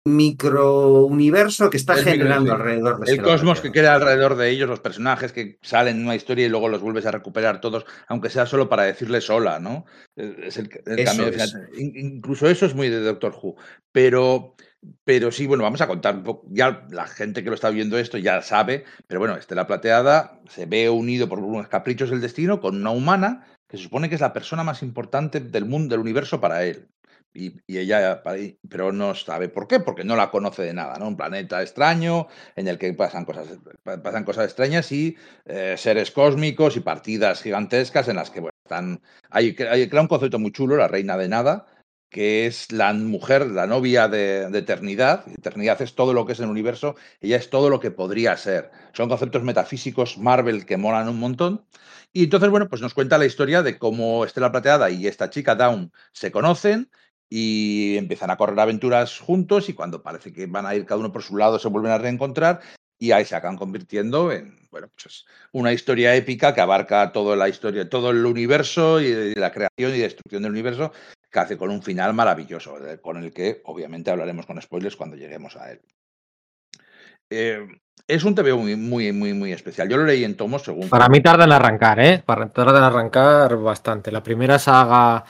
microuniverso que está El generando alrededor de El este cosmos que crea alrededor de ellos, los personajes que salen en una historia y luego los vuelves a recuperar todos, aunque sea solo para decirles hola, ¿no? Es el, el Eso cameo es. Incluso eso es muy de Doctor Who. Pero, pero sí, bueno, vamos a contar. Ya la gente que lo está viendo esto ya sabe, pero bueno, Estela Plateada se ve unido por unos caprichos del destino con una humana que se supone que es la persona más importante del mundo, del universo para él. Y, y ella, pero no sabe por qué, porque no la conoce de nada, ¿no? Un planeta extraño en el que pasan cosas, pa- pasan cosas extrañas y eh, seres cósmicos y partidas gigantescas en las que, están. Hay, hay crea un concepto muy chulo, la reina de nada, que es la mujer, la novia de, Eternidad. Eternidad es todo lo que es el universo, ella es todo lo que podría ser. Son conceptos metafísicos Marvel que molan un montón. Y entonces, bueno, pues nos cuenta la historia de cómo Estela Plateada y esta chica Dawn se conocen y empiezan a correr aventuras juntos y cuando parece que van a ir cada uno por su lado se vuelven a reencontrar y ahí se acaban convirtiendo en, bueno, pues una historia épica que abarca toda la historia, todo el universo y la creación y destrucción del universo hace con un final maravilloso, eh, con el que obviamente hablaremos con spoilers cuando lleguemos a él. Eh, es un TVO muy, muy, muy, muy especial. Yo lo leí en tomos según... Para mí tarda en arrancar, ¿eh? Para tarda en arrancar bastante. La primera saga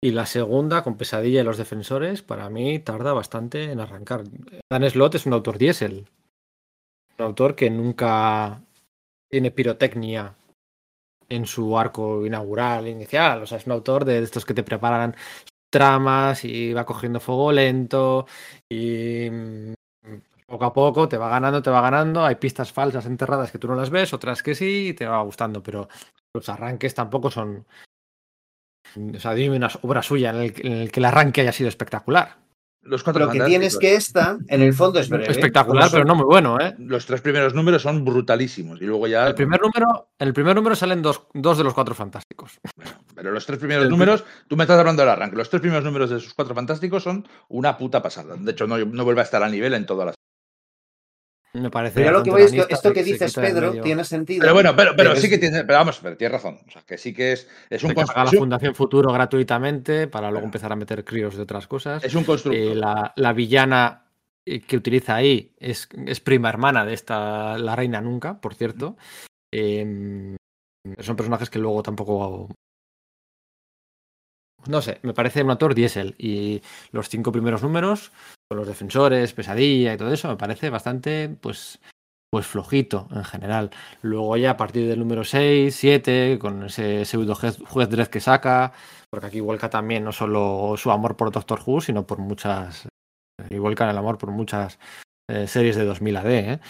y la segunda, con Pesadilla y los Defensores, para mí tarda bastante en arrancar. Dan Slott es un autor diésel. Un autor que nunca tiene pirotecnia en su arco inaugural, inicial. O sea, es un autor de estos que te preparan tramas y va cogiendo fuego lento y mm, poco a poco te va ganando, te va ganando. Hay pistas falsas enterradas que tú no las ves, otras que sí, y te va gustando, pero los arranques tampoco son. O sea, dime una obra suya en el, en el que el arranque haya sido espectacular. Los cuatro Lo que tienes fantásticos. que esta, en el fondo, es breve. Espectacular, son- pero no muy bueno, ¿eh? Los tres primeros números son brutalísimos y luego ya... El primer número, en el primer número salen dos, dos de los cuatro fantásticos. Pero los tres primeros El- números, tú me estás hablando del arranque, los tres primeros números de sus cuatro fantásticos son una puta pasada. De hecho, no, no vuelve a estar a nivel en todas las... Me parece. Pero lo que voy es que onanista, esto se- que dices, Pedro, tiene sentido. Pero bueno, pero, pero Pero sí es- que tiene... Pero vamos, pero tienes razón. O sea, que sí que es, es un, carga la Fundación Futuro gratuitamente para luego empezar a meter críos de otras cosas. es un constructor. Eh, la, la villana eh, que utiliza ahí es, es prima hermana de esta, la reina nunca, por cierto. Eh, son personajes que luego tampoco. No sé, me parece un autor diésel. Y los cinco primeros números, con los defensores, pesadilla y todo eso, me parece bastante, pues. Pues flojito en general. Luego ya a partir del número 6, 7, con ese pseudo juez, juez Dredd que saca, porque aquí vuelca también no solo su amor por Doctor Who, sino por muchas y vuelcan el amor por muchas eh, series de 2000 AD. ¿eh?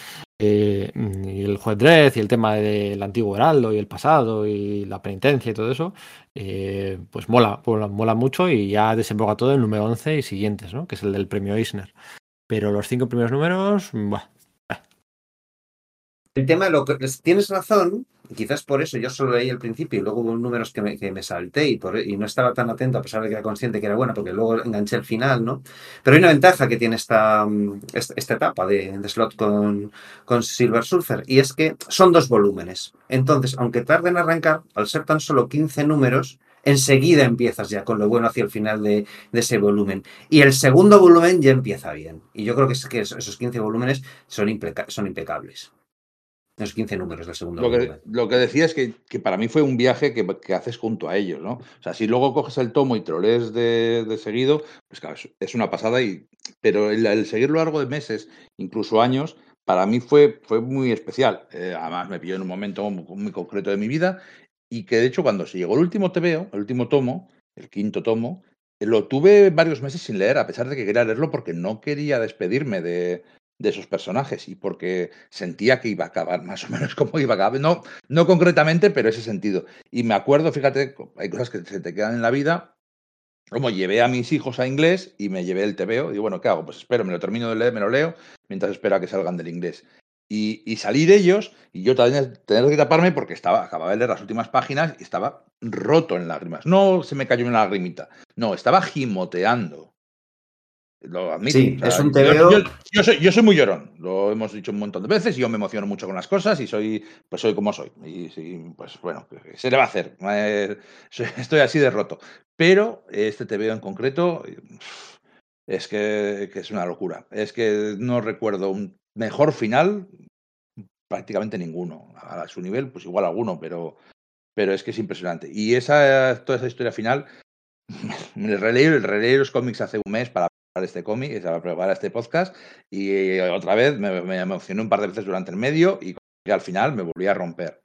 Eh, y el juez y el tema del antiguo Heraldo y el pasado y la penitencia y todo eso, eh, pues mola, mola, mola mucho y ya desemboca todo el número 11 y siguientes, ¿no? que es el del premio Eisner. Pero los cinco primeros números, El tema, lo que, tienes razón, quizás por eso yo solo leí el principio y luego hubo números que me, salté y, por, y no estaba tan atento a pesar de que era consciente que era buena porque luego enganché el final, ¿no? Pero hay una ventaja que tiene esta, mm, esta, etapa de, slot con, Silver Surfer y es que son dos volúmenes. Entonces, aunque tarden en arrancar, al ser tan solo 15 números, enseguida empiezas ya con lo bueno hacia el final de, ese volumen. Y el segundo volumen ya empieza bien. Y yo creo que, es, que esos 15 volúmenes son impecables. Esos 15 números del segundo lo que, lo que decía es que, que, para mí fue un viaje que, que, haces junto a ellos, ¿no? O sea, si luego coges el tomo y te lo lees de, de seguido, pues claro, es, es una pasada, y, pero el, el, seguirlo a lo largo de meses, incluso años, para mí fue, fue muy especial. Eh, además, me pilló en un momento muy, muy, concreto de mi vida y que de hecho cuando se llegó el último TVO, el último tomo, el quinto tomo, lo tuve varios meses sin leer, a pesar de que quería leerlo porque no quería despedirme de, de esos personajes y porque sentía que iba a acabar más o menos como iba a acabar. No, no concretamente, pero ese sentido. Y me acuerdo, fíjate, hay cosas que se te quedan en la vida. Como llevé a mis hijos a inglés y me llevé el TVO. Y bueno, ¿qué hago? Pues espero, me lo termino de leer, me lo leo, mientras espero a que salgan del inglés. Y, y salir ellos y yo también tener que taparme porque estaba, acababa de leer las últimas páginas y estaba roto en lágrimas. No se me cayó una lagrimita, no, estaba gimoteando Lo admito. Sí, O sea, es un yo- TVO. Yo, yo soy, yo soy muy llorón, lo hemos dicho un montón de veces, y yo me emociono mucho con las cosas y soy, pues soy como soy. Y sí, pues bueno, ¿qué se le va a hacer? Eh, Estoy así de roto. Pero este TVO en concreto es que, que es una locura. Es que no recuerdo un mejor final, prácticamente ninguno. A su nivel, pues igual alguno, pero, pero es que es impresionante. Y esa, toda esa historia final, me releí, releí los cómics hace un mes para este cómic, para preparar este podcast, y eh, otra vez me, emocioné un par de veces durante el medio y al final me volví a romper.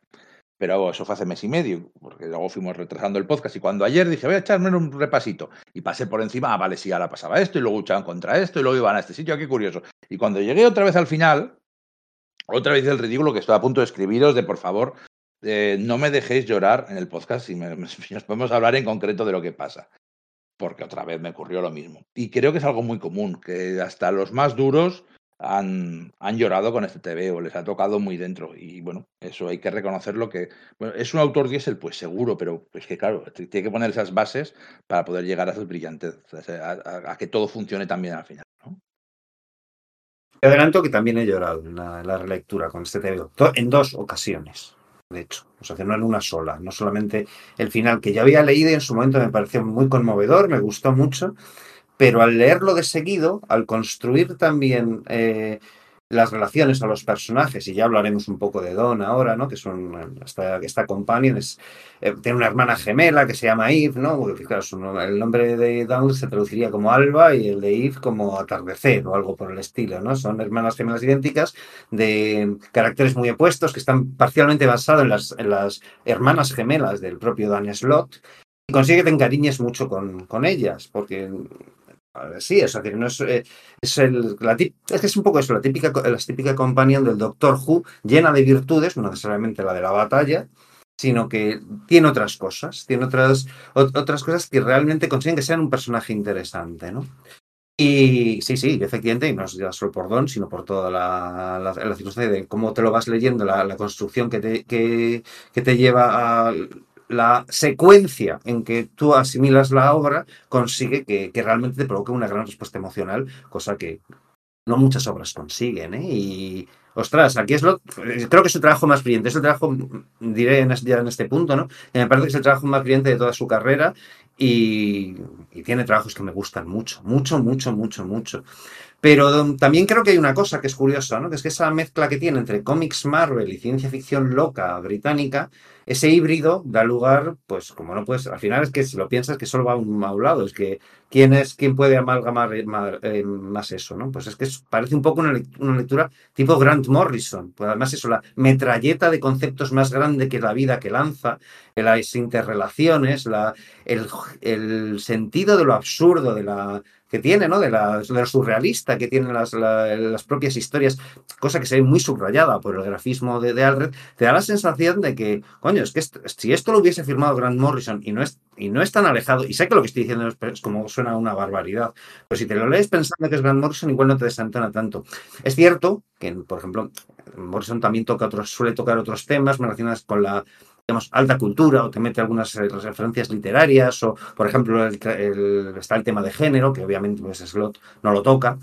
Pero eso fue hace mes y medio, porque luego fuimos retrasando el podcast. Y cuando ayer dije, voy a echarme un repasito, y pasé por encima, ah, vale, sí, ahora pasaba esto, y luego luchaban contra esto, y luego iban a este sitio, qué curioso. Y cuando llegué otra vez al final, otra vez el ridículo que estoy a punto de escribiros, de por favor, eh, no me dejéis llorar en el podcast y nos podemos hablar en concreto de lo que pasa. Porque otra vez me ocurrió lo mismo. Y creo que es algo muy común, que hasta los más duros han, han llorado con este TV o les ha tocado muy dentro. Y bueno, eso hay que reconocerlo que bueno, es un autor diésel, pues seguro, pero es que claro, tiene que poner esas bases para poder llegar a esas brillantes, a, a- que todo funcione también al final. ¿no? Te adelanto que también he llorado en la, la relectura con este to- en dos ocasiones, de hecho. O sea, no en una sola, no solamente el final que ya había leído y en su momento me pareció muy conmovedor, me gustó mucho, pero al leerlo de seguido, al construir también eh, las relaciones a los personajes, y ya hablaremos un poco de Don ahora, ¿no? Que son esta, esta es, eh, tiene una hermana gemela que se llama Eve, ¿no? Claro, el nombre de Dawn se traduciría como Alba y el de Eve como atardecer o algo por el estilo, ¿no? Son hermanas gemelas idénticas de caracteres muy opuestos que están parcialmente basados en las, hermanas gemelas del propio Dan Slott y consigue que te encariñes mucho con, con ellas, porque sí, sea, que no es, eh, es, el, es que es un poco eso, la típica, la típica companion del Doctor Who, llena de virtudes, no necesariamente la de la batalla, sino que tiene otras cosas, tiene otras, ot- otras cosas que realmente consiguen que sean un personaje interesante, ¿no? Y sí, sí, efectivamente, y no es ya solo por Don, sino por toda la, la, la circunstancia de cómo te lo vas leyendo, la, la construcción que te, que, que te lleva a la secuencia en que tú asimilas la obra, consigue que, que realmente te provoque una gran respuesta emocional, cosa que no muchas obras consiguen, ¿eh? Y, ostras, aquí es lo, creo que es su trabajo más brillante, es el trabajo, diré este, ya en este punto, ¿no? Que me parece que es el trabajo más brillante de toda su carrera y, tiene trabajos que me gustan mucho, mucho, mucho, mucho, mucho. Pero también creo que hay una cosa que es curiosa, ¿no? Que es que esa mezcla que tiene entre cómics Marvel y ciencia ficción loca británica, ese híbrido da lugar, pues como no puedes, al final es que si lo piensas que solo va a un, a lado, es que quién es, quién puede amalgamar eh, eh, más eso, ¿no? Pues es que parece un poco una, lec- una lectura tipo Grant Morrison, pues además eso, la metralleta de conceptos más grande que la vida que lanza, las interrelaciones, la, el, sentido de lo absurdo de la que tiene, ¿no? De, la, lo surrealista que tienen las, la- las propias historias, cosa que se ve muy subrayada por el grafismo de, de Alred, te da la sensación de que, coño, es que si esto lo hubiese firmado Grant Morrison y no es, y no es tan alejado, y sé que lo que estoy diciendo es, como suena una barbaridad, pero si te lo lees pensando que es Grant Morrison, igual no te desentona tanto. Es cierto que, por ejemplo, Morrison también toca otros, suele tocar otros temas relacionados con la digamos, alta cultura o te mete algunas referencias literarias o, por ejemplo, está el tema de género, que obviamente pues, Slot no lo toca,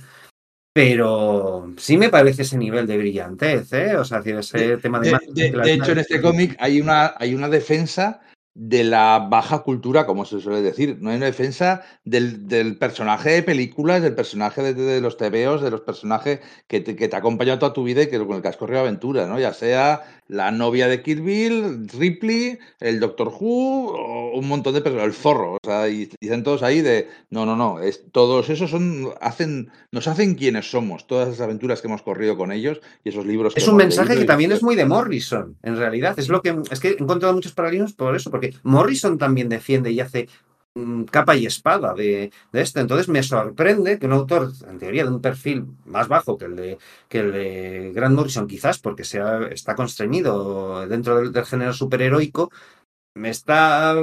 pero sí me parece ese nivel de brillantez, ¿eh? O sea, ese tema de... De, de- hecho, en este cómic hay una, hay una defensa de la baja cultura, como se suele decir. No hay una defensa del, del personaje de películas, del personaje de, de los tebeos, de los personajes que te, que te ha acompañado toda tu vida y que, con el que has corrido aventuras, ¿no? Ya sea la novia de Kill Bill, Ripley, el Doctor Who, un montón de personas, el zorro. O sea, y dicen todos ahí de no, no, no. Es, todos esos son, hacen, nos hacen quienes somos, todas esas aventuras que hemos corrido con ellos y esos libros que Es un mensaje que también es muy de Morrison, en realidad. Es lo que es que he encontrado muchos paralelos por eso, porque Morrison también defiende y hace capa y espada de, de esto. Entonces me sorprende que un autor, en teoría, de un perfil más bajo que el de, que el de Grant Morrison, quizás porque sea, está constreñido dentro del, del género superheroico, me está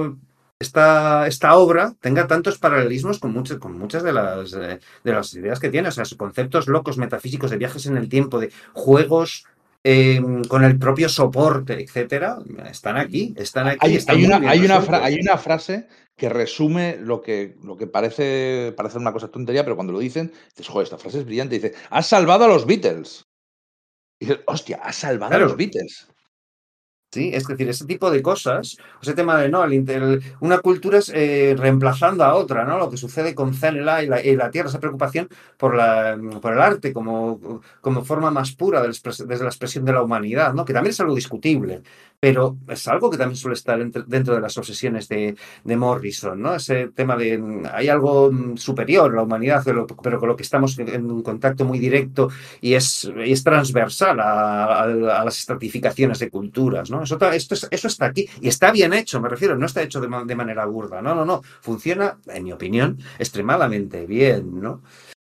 esta, esta obra tenga tantos paralelismos con muchas, con muchas de las, eh, de las ideas que tiene, o sea, sus conceptos locos metafísicos de viajes en el tiempo, de juegos eh, con el propio soporte, etcétera, están aquí, están aquí. Hay, están hay muy una, hay, una hay una frase que resume lo que, lo que parece, parece una cosa tontería, pero cuando lo dicen, dices, joder, esta frase es brillante. Dice, has salvado a los Beatles. Y dices, hostia, has salvado Claro. a los Beatles. Sí, es decir, ese tipo de cosas, ese tema de no, el una cultura es eh, reemplazando a otra, ¿no? Lo que sucede con Zenela y la, y la Tierra, esa preocupación por, la, por el arte como, como forma más pura del expres- desde la expresión de la humanidad, ¿no? Que también es algo discutible, pero es algo que también suele estar dentro de las obsesiones de, Morrison, ¿no? Ese tema de hay algo mm, superior a la humanidad, pero con lo que estamos en- un contacto muy directo y es, transversal a, las estratificaciones de culturas, ¿no? Eso, está aquí y está bien hecho, me refiero, no está hecho de manera burda, no, no, no, funciona, en mi opinión, extremadamente bien, ¿no?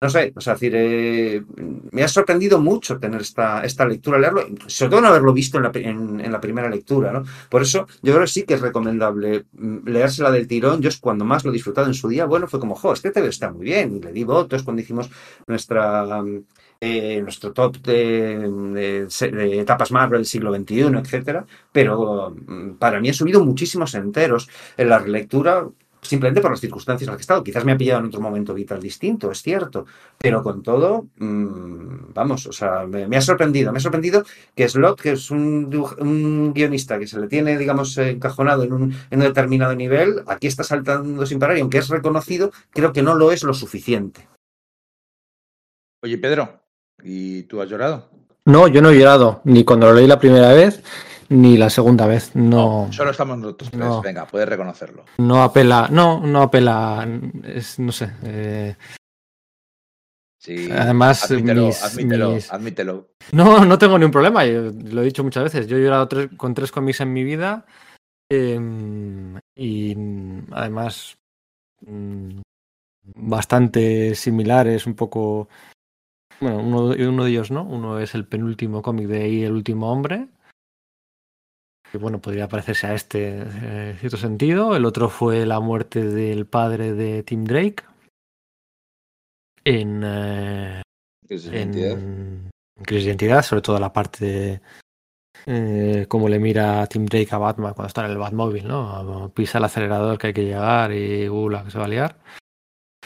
No sé, o sea, decir, eh, me ha sorprendido mucho tener esta, esta lectura, leerlo, sobre todo no haberlo visto en la, primera lectura, ¿no? Por eso yo creo que sí que es recomendable mm, leérsela del tirón. Yo es cuando más lo he disfrutado en su día, bueno, fue como, jo, este TV está muy bien, y le di votos cuando hicimos nuestra, eh, nuestro top de, etapas Marvel del siglo XXI, etcétera, pero mm, para mí ha subido muchísimos enteros en la relectura. Simplemente por las circunstancias en las que he estado. Quizás me ha pillado en otro momento vital distinto, es cierto. Pero con todo, mm, vamos, o sea, me, me ha sorprendido. Me ha sorprendido que Slot, que es un, un guionista que se le tiene, digamos, encajonado en un, en un determinado nivel, aquí está saltando sin parar y aunque es reconocido, creo que no lo es lo suficiente. Oye, Pedro, ¿y tú has llorado? No, yo no he llorado, ni cuando lo leí la primera vez, ni la segunda vez. No, Solo estamos nosotros tres. No. Venga, puedes reconocerlo. no apela, no, no apela, es, no sé. eh, Sí, Además, admítelo, mis- admítelo, mis- admítelo. No, no tengo ningún problema. yo lo he dicho muchas veces. Yo he llorado tres- con tres cómics en mi vida. em, y además mm, bastante similares, un poco. Bueno, uno, uno de ellos no. Uno es el penúltimo cómic de Y el último hombre. Que bueno, podría parecerse a este eh, en cierto sentido. El otro fue la muerte del padre de Tim Drake. En. eh, ¿Qué es esa en identidad? en Crisis de Identidad, sobre todo la parte de eh, cómo le mira Tim Drake a Batman cuando está en el Batmóvil, ¿no? Pisa el acelerador que hay que llegar y uh, la que se va a liar.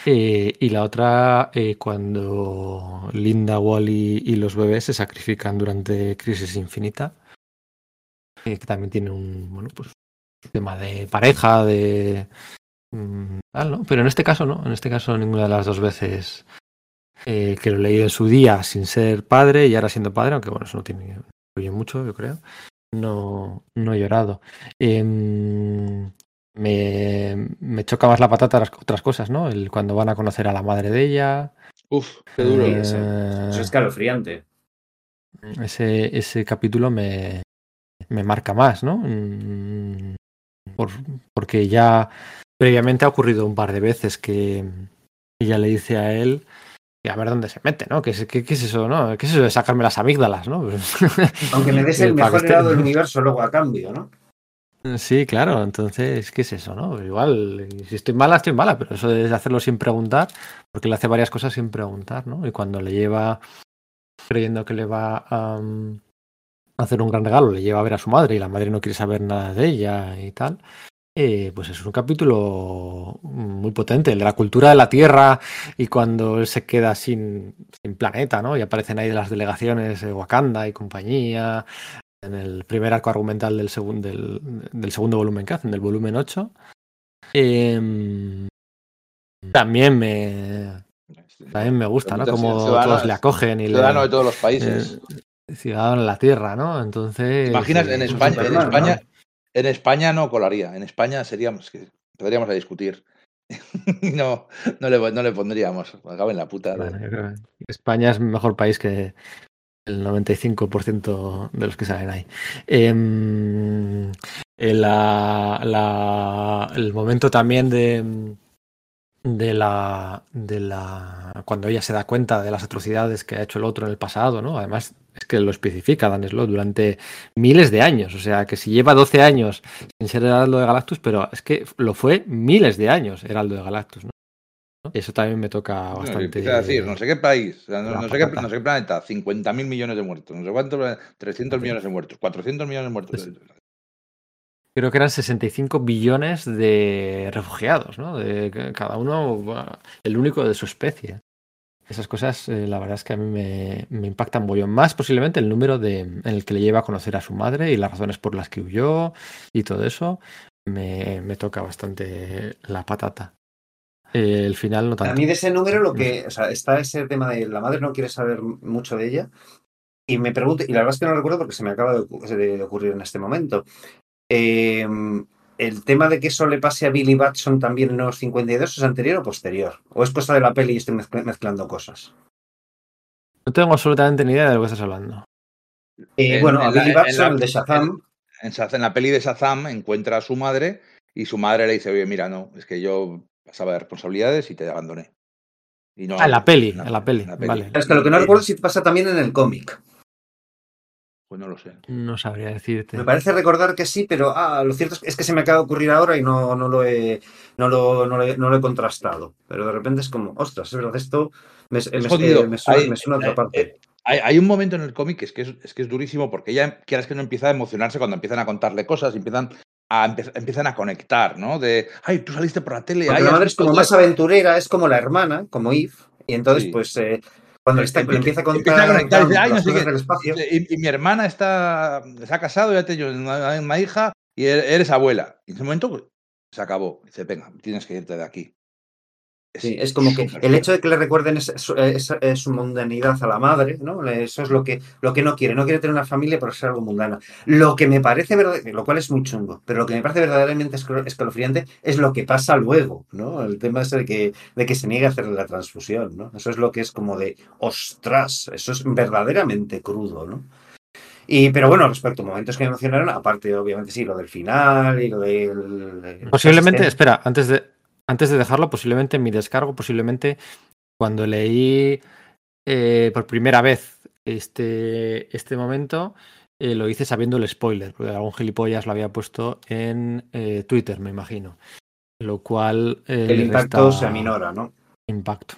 Eh, y la otra, eh, cuando Linda, Wally y los bebés se sacrifican durante Crisis Infinita, que también tiene un, bueno, pues, tema de pareja, de... mm, tal, ¿no? Pero en este caso no, en este caso ninguna de las dos veces eh, que lo he leído en su día sin ser padre y ahora siendo padre, aunque bueno, eso no tiene mucho, yo creo. No, no he llorado. Em, me, me choca más la patata las otras cosas, ¿no? El, cuando van a conocer a la madre de ella. Uf, qué duro. Eh, eso, eso es escalofriante. ese, ese capítulo me, me marca más, ¿no? Mm, por- porque ya previamente ha ocurrido un par de veces que ella le dice a él que a ver dónde se mete, ¿no? ¿Qué es, qué, qué es eso, no? ¿Qué es eso de sacarme las amígdalas, no? Aunque me des el mejor helado del universo luego a cambio, ¿no? Sí, claro, entonces, ¿qué es eso, no? Igual, si estoy mala, estoy mala, pero eso de hacerlo sin preguntar, porque le hace varias cosas sin preguntar, ¿no? Y cuando le lleva, creyendo que le va a, um, hacer un gran regalo, le lleva a ver a su madre y la madre no quiere saber nada de ella y tal, eh, pues es un capítulo muy potente, el de la cultura de la Tierra y cuando él se queda sin, sin planeta, ¿no? Y aparecen ahí las delegaciones de Wakanda y compañía, en el primer arco argumental del, segun- del, del segundo volumen que hacen, del volumen 8. Em, también me también me gusta, ¿no? Como todos le acogen y le, de todos los países. eh, ciudadano en la tierra, ¿no? Entonces. ¿Te imaginas? En eh, España, en Superman, España, en España no colaría. En España seríamos que podríamos a discutir. no, no le, no le pondríamos. Acaba en la puta. de- Bueno, yo creo que España es mejor país que el 95% de los que salen ahí. Em, eh, la- la- el momento también de, de la, de la. Cuando ella se da cuenta de las atrocidades que ha hecho el otro en el pasado, ¿no? Además, es que lo especifica Dan Slott durante miles de años. O sea, que si lleva 12 años sin ser Heraldo de Galactus, pero es que lo fue miles de años Heraldo de Galactus, ¿no? ¿no? Eso también me toca No, bastante. a decir, no sé qué país, no, no sé qué, no sé qué planeta, 50.000 millones de muertos, no sé cuántos, 300 millones de muertos, 400 millones de muertos. Pues- Creo que eran 65 billones de refugiados, ¿no? De cada uno, el único de su especie. Esas cosas, eh, la verdad es que a mí me, me impactan muy más posiblemente el número de, en el que le lleva a conocer a su madre y las razones por las que huyó y todo eso, me, me toca bastante la patata. Eh, el final no A tanto. mí de ese número lo que, o sea, está ese tema de la madre no quiere saber mucho de ella y me pregunto, y la verdad es que no lo recuerdo porque se me acaba de ocurrir en este momento. Eh, el tema de que eso le pase a Billy Batson también en los 52 es anterior o posterior, o es cosa de la peli y estoy mezcl- mezclando cosas. No tengo absolutamente ni idea de lo que estás hablando. Eh, En- bueno, a en la- Billy en Batson, la- el de Shazam, En, la peli de Shazam encuentra a su madre y su madre le dice, oye, mira, no, es que yo pasaba de responsabilidades y te abandoné. Y no, Ah, en la peli, en la peli, vale. es que lo que no recuerdo es si pasa también en el cómic. Pues no lo sé. No sabría decirte. Me parece recordar que sí, pero ah, lo cierto es que, es que se me acaba de ocurrir ahora y no, no, lo, he, no, lo, no, lo he, no lo he contrastado. Pero de repente es como, ostras, es verdad, esto me, me- jodido. me suena, Hay- me suena a otra eh, parte. Hay, hay un momento en el cómic que es que es, es que es durísimo porque ella, quieras que no, empieza a emocionarse cuando empiezan a contarle cosas, empiezan a, empe- empiezan a conectar, ¿no? De, ay, tú saliste por la tele. Ay, la madre es como esto". más aventurera, es como la hermana, como Eve, y entonces, Sí. pues, eh, cuando está- empieza a contar del espacio, Y, y mi hermana está, se ha casado, ya te yo una, una hija y e- eres abuela. Y en ese momento pues, se acabó. Dice, venga, tienes que irte de aquí. Sí, es como que el hecho de que le recuerden esa- eh, su mundanidad a la madre, ¿no? Eso es lo que, lo que no quiere. No quiere tener una familia por ser algo mundana. Lo que me parece verdad, lo cual es muy chungo, pero lo que me parece verdaderamente escalofriante es lo que pasa luego, ¿no? El tema es el que, de que se niega a hacerle la transfusión, ¿no? Eso es lo que es como de, ostras, eso es verdaderamente crudo, ¿no? Y, pero bueno, respecto a momentos que me emocionaron, aparte, obviamente, sí, lo del final y lo del. Posiblemente, espera, antes de, antes de dejarlo, posiblemente en mi descargo, posiblemente cuando leí eh, por primera vez este, este momento, eh, lo hice sabiendo el spoiler, porque algún gilipollas lo había puesto en eh, Twitter, me imagino. Lo cual. eh, El impacto resta se aminora, ¿no? Impacto.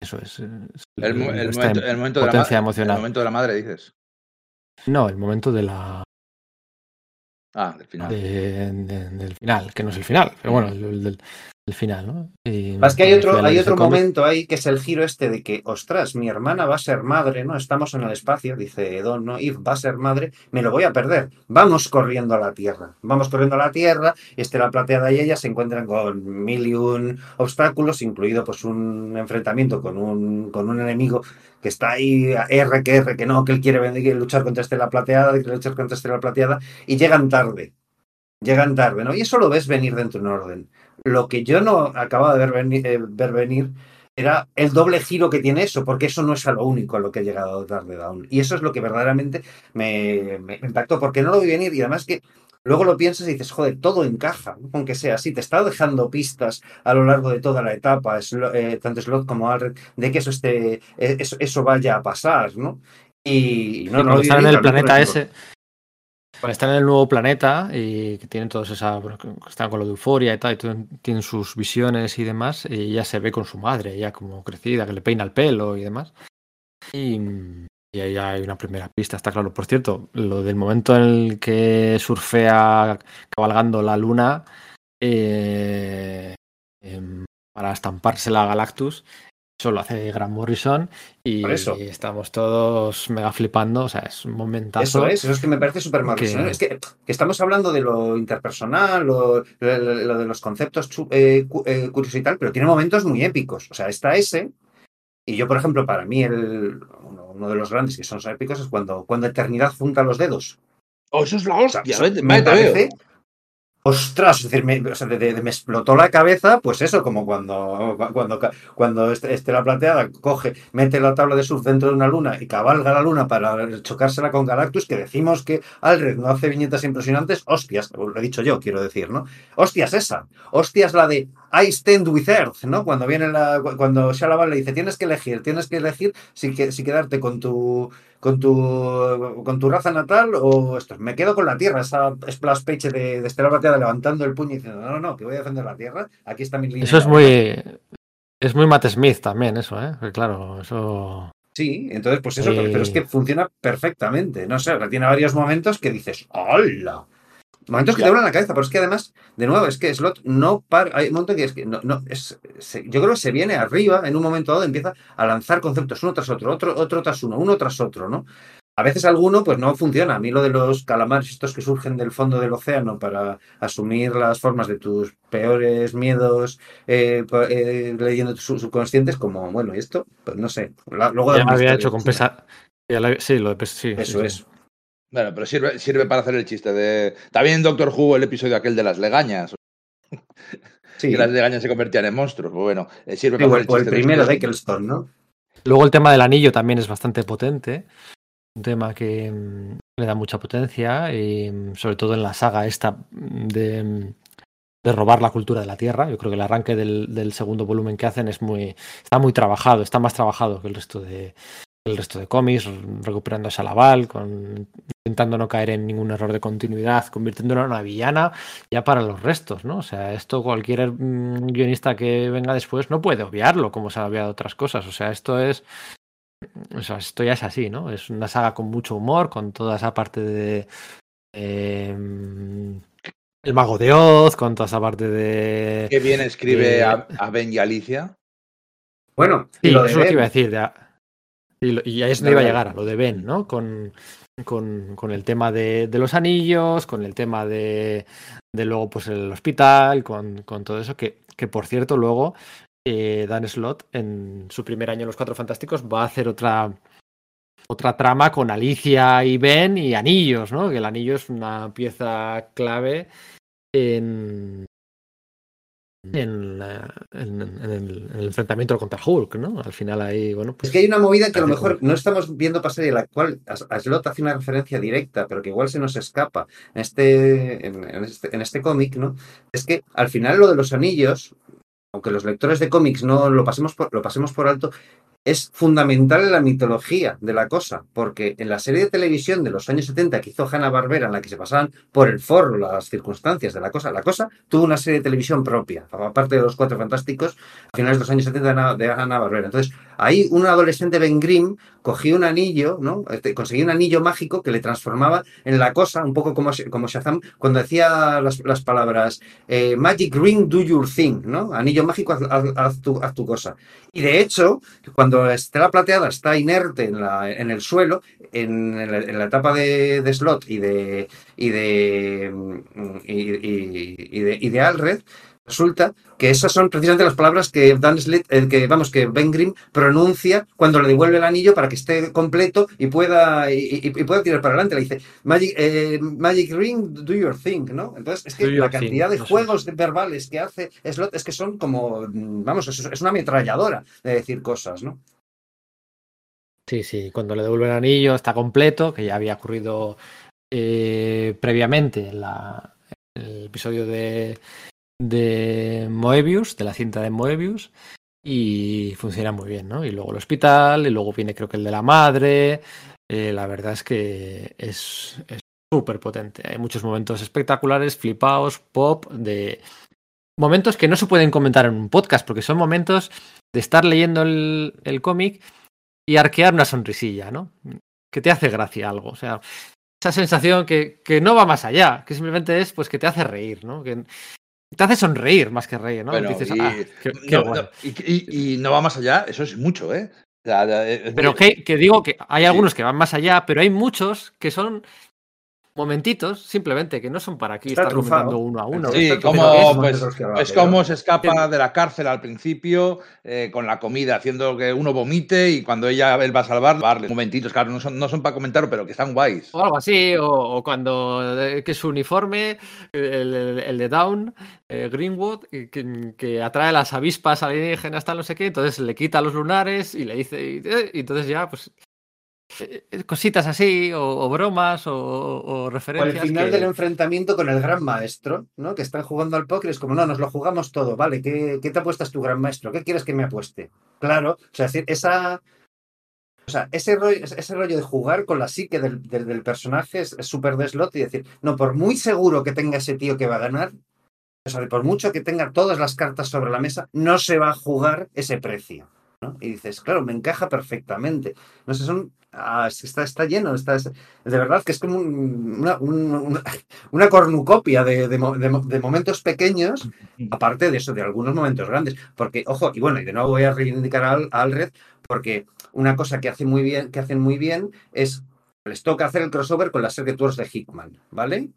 Eso es. El, momento, el momento de la, el momento de la madre, dices. No, el momento de la, Ah, del final. de- de- del final, que no es el final, pero bueno, el, el del el final, ¿no? Y Es que hay otro, hay otro momento ahí que es el giro este de que, ostras, mi hermana va a ser madre, ¿no? Estamos en el espacio, dice Don, ¿no? Eve va a ser madre, me lo voy a perder. Vamos corriendo a la Tierra. Vamos corriendo a la Tierra, Estela Plateada y ella se encuentran con mil y un obstáculos, incluido pues un enfrentamiento con un, con un enemigo que está ahí, a R, que R, que no, que él quiere venir- luchar contra Estela Plateada, que quiere luchar contra Estela Plateada, y llegan tarde. Llegan tarde, ¿no? Y eso lo ves venir dentro de un orden. Lo que yo no acababa de ver venir, eh, ver venir era el doble giro que tiene eso, porque eso no es a lo único a lo que ha llegado tarde Down. Y eso es lo que verdaderamente me, me impactó, porque no lo vi venir y además que luego lo piensas y dices, joder, todo encaja, ¿no? aunque sea así, te está dejando pistas a lo largo de toda la etapa, eh, tanto Slot como Alred, de que eso, esté, eh, eso, eso vaya a pasar, ¿no? Y, no, Sí, no lo vi en el planeta ejemplo. Cuando están en el nuevo planeta y que tienen todos esa, bueno, están con lo de euforia y tal, y tienen- sus visiones y demás, y ella se ve con su madre, ya como crecida, que le peina el pelo y demás. Y, y ahí hay una primera pista, está claro. Por cierto, lo del momento en el que surfea cabalgando la luna eh, em, para estamparse la Galactus, eso lo hace Grant Morrison y estamos todos mega flipando, o sea, es un momentazo. Eso es, eso es que me parece súper mal. que- Es que, que estamos hablando de lo interpersonal, lo, lo- lo de los conceptos eh, eh, curiosos y tal, pero tiene momentos muy épicos. O sea, está ese. Y yo, por ejemplo, para mí, el, uno, uno de los grandes que son épicos es cuando, cuando Eternidad junta los dedos. Oh, eso es la O sea, hostia. eso vete, me parece. Ostras, me, o sea, me explotó la cabeza, pues eso, como cuando, cuando, cuando este- Estela Plateada coge, mete la tabla de surf dentro de una luna y cabalga la luna para chocársela con Galactus, que decimos que Alred no hace viñetas impresionantes, hostias, lo he dicho yo, quiero decir, ¿no? Hostias esa, hostias la de I stand with Earth, ¿no? Cuando viene la, cuando Shalaban le dice, tienes que elegir, tienes que elegir si, si quedarte con tu, con tu, con tu raza natal o esto. Me quedo con la tierra, esa splash page de, de Estela Plateada levantando el puño y diciendo, no, no, no, que voy a defender la tierra, aquí está mi línea. Eso es muy. Es muy Matt Smith también eso, ¿eh? Porque claro, eso... Sí, entonces pues eso, Eh. pero es que funciona perfectamente. No sé, tiene varios momentos que dices, ¡hola! Momentos que Ya. te vuelan la cabeza, pero es que además, de nuevo, es que Slot no para. Hay un momento que es que no, no es, se- yo creo que se viene arriba en un momento dado, empieza a lanzar conceptos uno tras otro, otro, otro tras uno, uno tras otro, ¿no? A veces alguno pues no funciona. A mí lo de los calamares estos que surgen del fondo del océano para asumir las formas de tus peores miedos eh, eh, leyendo tus subconscientes, como, bueno, ¿y esto? Pues no sé. La- luego Ya lo había hecho con pesa... Sí, lo de pes- sí, Eso sí, es. Sí. Bueno, pero sirve, sirve para hacer el chiste de. También Doctor Who, el episodio aquel de las legañas. Sí. Que las legañas se convertían en monstruos. Pues bueno, eh, sirve Sí, para o hacer el, o el chiste de primero de. Eccleston, ¿no? Luego el tema del anillo también es bastante potente. Un tema que mm, le da mucha potencia, y, mm, sobre todo en la saga esta mm, de, de robar la cultura de la Tierra. Yo creo que el arranque del, del segundo volumen que hacen es muy, está muy trabajado, está más trabajado que el resto de el resto de cómics, recuperando a Salaval, con, intentando no caer en ningún error de continuidad, convirtiéndola en una villana ya para los restos, ¿no? O sea, esto cualquier mm, guionista que venga después no puede obviarlo, como se ha obviado otras cosas. O sea, esto es o sea, esto ya es así, ¿no? Es una saga con mucho humor, con toda esa parte de. eh, el mago de Oz, con toda esa parte de. Qué bien escribe a, a Ben y Alicia. Bueno, y Sí, lo de eso es lo que iba a decir. ya. Y, y ahí es donde Dale, iba a llegar, a lo de Ben, ¿no? Con, con, con el tema de, de los anillos, con el tema de, de luego, pues el hospital, con, con todo eso, que, que por cierto, luego eh, Dan Slott, en su primer año en Los Cuatro Fantásticos, va a hacer otra, otra trama con Alicia y Ben y anillos, ¿no? Que el anillo es una pieza clave en, en, en- en el, en el enfrentamiento contra Hulk, ¿no? Al final ahí, bueno, pues Es que hay una movida que a lo mejor no estamos viendo pasar y la cual As- Aslot hace una referencia directa, pero que igual se nos escapa en este, en este, en este cómic, ¿no? Es que al final lo de los anillos, aunque los lectores de cómics no lo pasemos por, lo pasemos por alto, es fundamental en la mitología de la cosa, porque en la serie de televisión de los años 70 que hizo Hanna-Barbera, en la que se pasaban por el forro las circunstancias de la cosa, la cosa tuvo una serie de televisión propia, aparte de los Cuatro Fantásticos, a finales de los años 70 de Hanna- de Hanna-Barbera. Entonces, ahí un adolescente Ben Grimm cogía un anillo, ¿no? Este, conseguía un anillo mágico que le transformaba en la cosa, un poco como, como Shazam, cuando decía las, palabras eh, Magic Ring, do your thing, ¿no? Anillo mágico, haz tu, haz tu cosa. Y de hecho, cuando Estela Plateada está inerte en, la, en el suelo, en, la, la etapa de, de Slot y de, y de, mm, y, y- y de, de Alred, resulta que esas son precisamente las palabras que Dan Slott, eh, que vamos, que Ben Grimm pronuncia cuando le devuelve el anillo para que esté completo y pueda, y, y- y pueda tirar para adelante. Le dice, Magic, eh, Magic Ring, do your thing, ¿no? Entonces, es que Do la cantidad thing, de juegos verbales que hace Slot es que son como, mm, vamos, es, es una ametralladora de decir cosas, ¿no? Sí, sí, cuando le devuelve el anillo está completo, que ya había ocurrido eh, previamente en la, el episodio de, de Moebius, de la cinta de Moebius, y funciona muy bien, ¿no? Y luego el hospital, y luego viene creo que el de la madre, eh, la verdad es que es súper potente. Hay muchos momentos espectaculares, flipaos, pop, de momentos que no se pueden comentar en un podcast, porque son momentos de estar leyendo el, cómic y arquear una sonrisilla, ¿no? Que te hace gracia algo. O sea, esa sensación que, que no va más allá, que simplemente es pues que te hace reír, ¿no? Te hace sonreír más que reír, ¿no? Dices, y, "Ah, qué- qué no, bueno". no, y- no va más allá, eso es mucho, ¿eh? Es muy- Pero que, que digo que hay Sí. algunos que van más allá, pero hay muchos que son momentitos, simplemente, que no son para aquí Está estar trufado. comentando uno a uno. Sí, como es pues, va, pues pero- cómo se escapa de la cárcel al principio eh, con la comida, haciendo que uno vomite y cuando ella él va a salvar, darle momentitos, claro, no son, no son para comentarlo, pero que están guays. O algo así, o, o cuando eh, que su uniforme, el, el- el de Down, eh, Greenwood, que, que atrae las avispas alienígenas, tal, no sé qué, entonces le quita los lunares y le dice, y, eh, y entonces ya, pues, eh, eh, cositas así, o, o bromas, o, o O el referencias. final que- del enfrentamiento con el gran maestro, ¿no? Que están jugando al póker, es como, no, nos lo jugamos todo, ¿vale? ¿Qué, qué te apuestas tu gran maestro? ¿Qué quieres que me apueste? Claro, o sea, es decir, esa. O sea, ese rollo, ese rollo de jugar con la psique del, del- del personaje es es súper de slot y decir, no, por muy seguro que tenga ese tío que va a ganar, o sea, por mucho que tenga todas las cartas sobre la mesa, no se va a jugar ese precio. ¿No? Y dices, claro, me encaja perfectamente. No sé, son. ah, está, está lleno. Está, es- de verdad que es como un- una, un- una, una cornucopia de, de mo- de mo- de momentos pequeños, aparte de eso, de algunos momentos grandes. Porque, ojo, y bueno, y de nuevo voy a reivindicar a, Al- a Alred, porque una cosa que, hace muy bien, que hacen muy bien es. Les toca hacer el crossover con las Secret Wars de Hickman, ¿vale?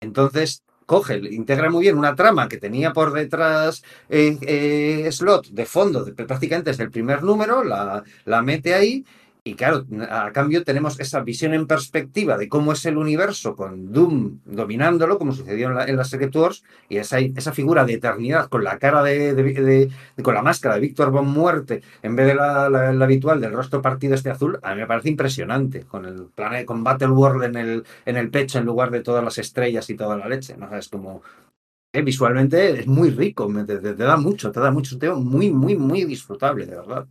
Entonces, coge, integra muy bien una trama que tenía por detrás eh, eh, Slot de fondo, prácticamente desde el primer número, la, la mete ahí. Y claro, a cambio tenemos esa visión en perspectiva de cómo es el universo con Doom dominándolo, como sucedió en, la, en las Secret Wars, y esa, esa figura de eternidad con la cara de, de- de- de- con la máscara de Víctor Von Muerte, en vez de la, la- la habitual del rostro partido este azul, a mí me parece impresionante, con el planeta, con Battle World en el, en el pecho en lugar de todas las estrellas y toda la leche, ¿no? Es como eh, visualmente es muy rico, me- te, te- da mucho, te da mucho, un tema muy, muy, muy disfrutable, de verdad.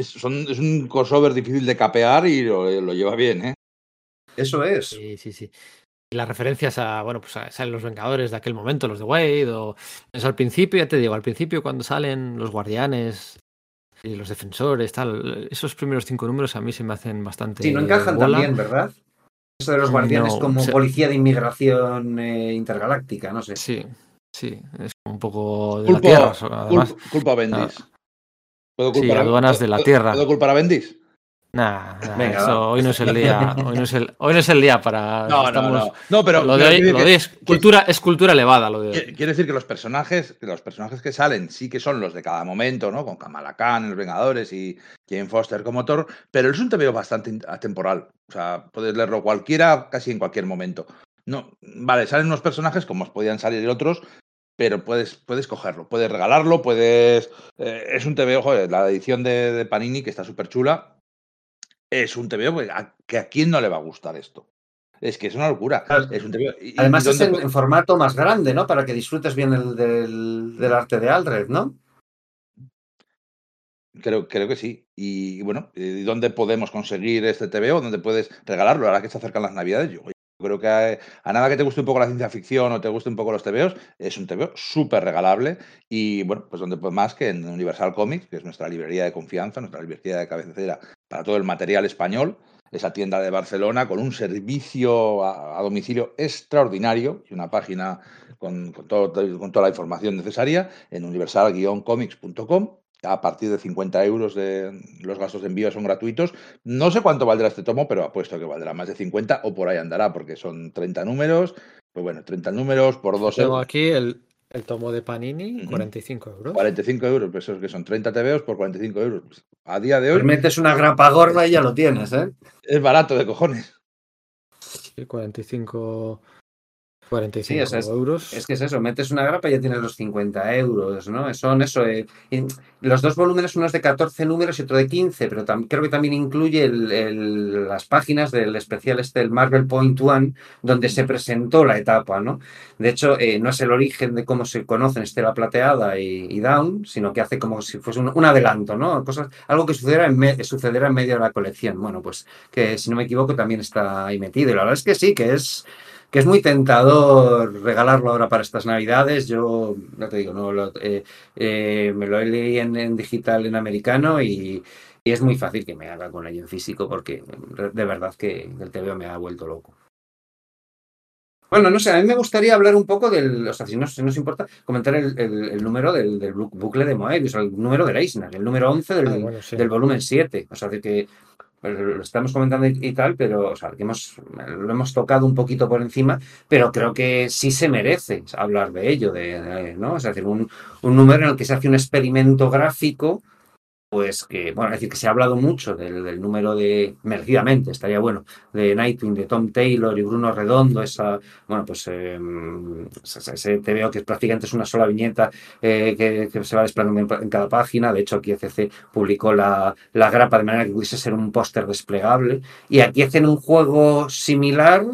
Es, son- es un crossover difícil de capear y lo, lo lleva bien, ¿eh? Eso es. Sí, sí, sí. Y las referencias a, bueno, pues a, salen los Vengadores de aquel momento, los de Wade, o es al principio, ya te digo, al principio cuando salen los Guardianes y los Defensores, tal, esos primeros cinco números a mí se me hacen bastante. Sí, no encajan bola. también, ¿verdad? Eso de los guardianes No, como o sea- policía de inmigración eh, intergaláctica, no sé. Sí, sí, es un poco de la Culpo, Tierra, so- además. culpo- culpo a Bendis. ¿Puedo Sí, aduanas de la ¿puedo- Tierra. ¿Puedo culpar a Bendis? Nah, nah, Venga, eso va. hoy no es el día, hoy no es el, hoy no es el día para. No, no, estamos- no. No, pero lo de hoy, lo de es cultura, es cultura elevada, lo de hoy. Quiere decir que los personajes, que los personajes que salen sí que son los de cada momento, ¿no? Con Kamala Khan, Los Vengadores y Jane Foster como Thor, pero es un TVO bastante atemporal. O sea, puedes leerlo cualquiera, casi en cualquier momento. No, vale, salen unos personajes como os podían salir otros, pero puedes, puedes cogerlo, puedes regalarlo, puedes. eh, es un TVO, joder, la edición de, de Panini, que está súper chula. Es un TVO que a, que a quién no le va a gustar esto. Es que es una locura. Claro. Es un TVO. Además es en, formato más grande, ¿no? Para que disfrutes bien el, del, del arte de Alred, ¿no? Creo, creo que sí. Y bueno, ¿y dónde podemos conseguir este TVO? ¿Dónde puedes regalarlo? Ahora que se acercan las navidades, yo creo que a, nada que te guste un poco la ciencia ficción o te guste un poco los TVOs, es un TVO súper regalable. Y bueno, pues donde pues más que en Universal Comics, que es nuestra librería de confianza, nuestra librería de cabecera para todo el material español, esa tienda de Barcelona con un servicio a, a domicilio extraordinario y una página con, con todo- con toda la información necesaria en universal-comics.com a partir de 50 euros de los gastos de envío son gratuitos. No sé cuánto valdrá este tomo, pero apuesto que valdrá más de 50 o por ahí andará, porque son 30 números. Pues bueno, 30 números por 2 Tengo euros. aquí el, el tomo de Panini, Ujú. 45 euros. 45 euros, pues eso es que son 30 TVOs por 45 euros. Pues a día de Pues hoy metes una grapa gorda y ya lo tienes, ¿eh? es barato de cojones. Sí, 45, 45 Sí, o sea, es- euros. Es que es eso, metes una grapa y ya tienes los 50 euros, ¿no? Son eso. eh, los dos volúmenes, uno es de 14 números y otro de 15, pero creo que también incluye el- el- las páginas del especial este, el Marvel Point One, donde se presentó la etapa, ¿no? De hecho, eh, no es el origen de cómo se conocen Estela Plateada y, y Down, sino que hace como si fuese un, un adelanto, ¿no? Cosas, algo que sucederá en, me- sucederá en medio de la colección. Bueno, pues que si no me equivoco también está ahí metido. Y la verdad es que sí, que es que es muy tentador regalarlo ahora para estas navidades. Yo, no te digo, no lo, eh, eh, me lo leí en, en digital en americano y, y es muy fácil que me haga con ello en físico porque de verdad que el TVO me ha vuelto loco. Bueno, no sé, a mí me gustaría hablar un poco del, o sea, si no, si no os importa, comentar el, el- el número del, del bu- bucle de Moebius, el número de Eisner, el número 11 del, Ah, bueno, sí. del volumen 7. O sea, de que lo estamos comentando y, tal, pero o sea, que hemos, lo hemos tocado un poquito por encima, pero creo que sí se merece hablar de ello, de- ¿no? Es decir, un, un número en el que se hace un experimento gráfico, pues que, bueno, es decir, que se ha hablado mucho del, número de, merecidamente, estaría bueno, de Nightwing, de Tom Taylor y Bruno Redondo, esa, bueno, pues eh, ese TVO que prácticamente es una sola viñeta eh, que, se va desplegando en, en cada página, de hecho aquí ECC publicó la, la grapa de manera que pudiese ser un póster desplegable, y aquí hacen un juego similar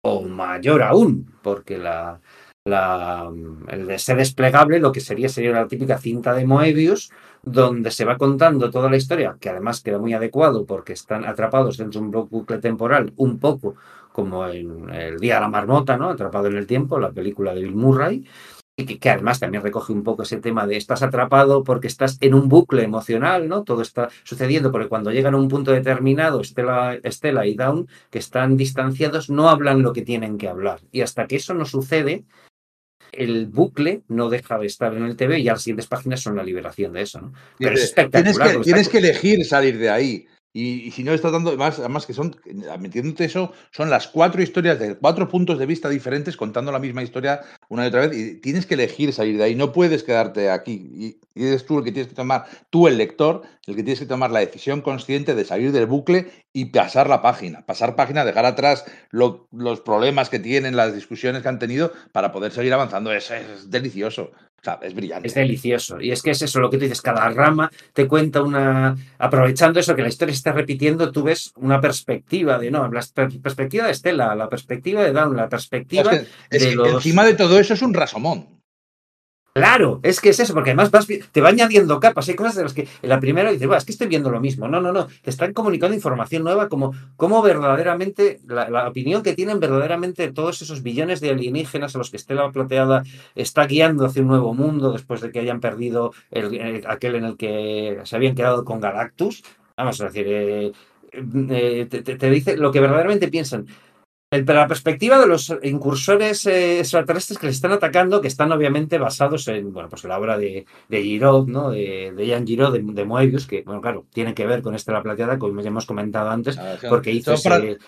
o mayor aún, porque la, la, el de ser desplegable lo que sería sería la típica cinta de Moebius donde se va contando toda la historia, que además queda muy adecuado porque están atrapados dentro de un bucle temporal, un poco como en El Día de la Marmota, ¿no? Atrapado en el tiempo, la película de Bill Murray, y que, además también recoge un poco ese tema de estás atrapado porque estás en un bucle emocional, ¿no? Todo está sucediendo porque cuando llegan a un punto determinado, Estela, Estela y Down, que están distanciados, no hablan lo que tienen que hablar. Y hasta que eso no sucede, el bucle no deja de estar en el TV y las siguientes páginas son la liberación de eso, ¿no? Pero es espectacular. tienes que elegir salir de ahí. Y, si no estás dando, más, además que son, metiéndote eso, son las cuatro historias de cuatro puntos de vista diferentes contando la misma historia una y otra vez. Y tienes que elegir salir de ahí, no puedes quedarte aquí. Y, y eres tú el que tienes que tomar, tú el lector, el que tienes que tomar la decisión consciente de salir del bucle y pasar la página. Pasar página, dejar atrás los problemas que tienen, las discusiones que han tenido para poder seguir avanzando. Eso es delicioso es brillante. Es delicioso. Y es que es eso lo que tú dices, cada rama te cuenta una... Aprovechando eso que la historia se está repitiendo, tú ves una perspectiva de, no, la perspectiva de Estela, la perspectiva de Down, la perspectiva de Encima de todo eso es un rasomón. Claro, es que es eso, porque además te va añadiendo capas. Hay cosas de las que en la primera dices, es que estoy viendo lo mismo. No, no, no. Te están comunicando información nueva, como, como verdaderamente, la, opinión que tienen verdaderamente todos esos billones de alienígenas a los que Estela Plateada está guiando hacia un nuevo mundo después de que hayan perdido el, aquel en el que se habían quedado con Galactus. Vamos a decir, eh, eh, te dice lo que verdaderamente piensan pero la perspectiva de los incursores eh, extraterrestres que les están atacando, que están obviamente basados en, bueno, pues la obra de, de Giraud, ¿no? De, de Jean Giraud, de, Moebius, que, bueno, claro, tiene que ver con esta la plateada, como ya hemos comentado antes, ah, porque hizo ese,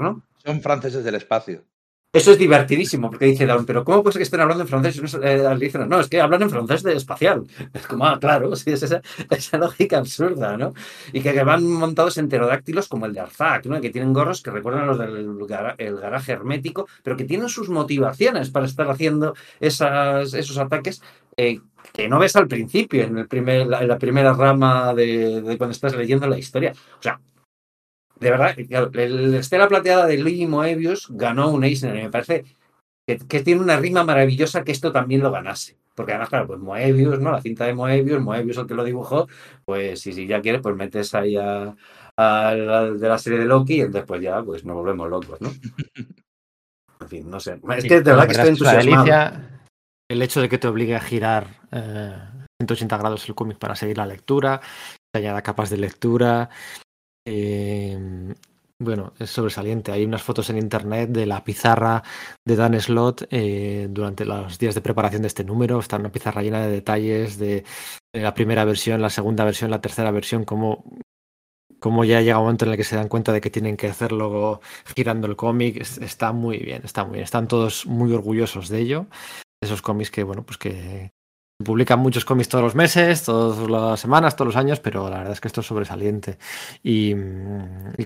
¿no? Son franceses del espacio. Eso es divertidísimo, porque dice Down, pero ¿cómo puede ser que estén hablando en francés? No, eh, no, es que hablan en francés de espacial. Es como, ah, claro, sí, es esa, esa lógica absurda, ¿no? Y que, van montados en pterodáctilos como el de Arzac, ¿no? Que tienen gorros que recuerdan a los del el garaje hermético, pero que tienen sus motivaciones para estar haciendo esos ataques eh, que no ves al principio, en, el primer, la primera rama de, de cuando estás leyendo la historia. O sea, de verdad, el Estela Plateada de Lee Moebius ganó un Eisner y me parece que, tiene una rima maravillosa que esto también lo ganase. Porque además, claro, pues Moebius, ¿no? La cinta de Moebius, Moebius el que lo dibujó, pues si, si ya quieres, pues metes ahí a, de la serie de Loki y después ya pues nos volvemos locos, ¿no? En fin, no sé. Es que de verdad que estoy entusiasmado. el hecho de que te obligue a girar 180 eh, grados el cómic para seguir la lectura, que añada capas de lectura, Em, bueno, es sobresaliente. Hay unas fotos en internet de la pizarra de Dan Slot eh, durante los días de preparación de este número. Está una pizarra llena de detalles de, la primera versión, la segunda versión, la tercera versión, como como ya llega un momento en el que se dan cuenta de que tienen que hacerlo girando el cómic, está muy bien, está muy bien. Están todos muy orgullosos de ello. Esos cómics que, bueno, pues que, publican muchos cómics todos los meses, todas las semanas, todos los años, pero la verdad es que esto es sobresaliente. Y,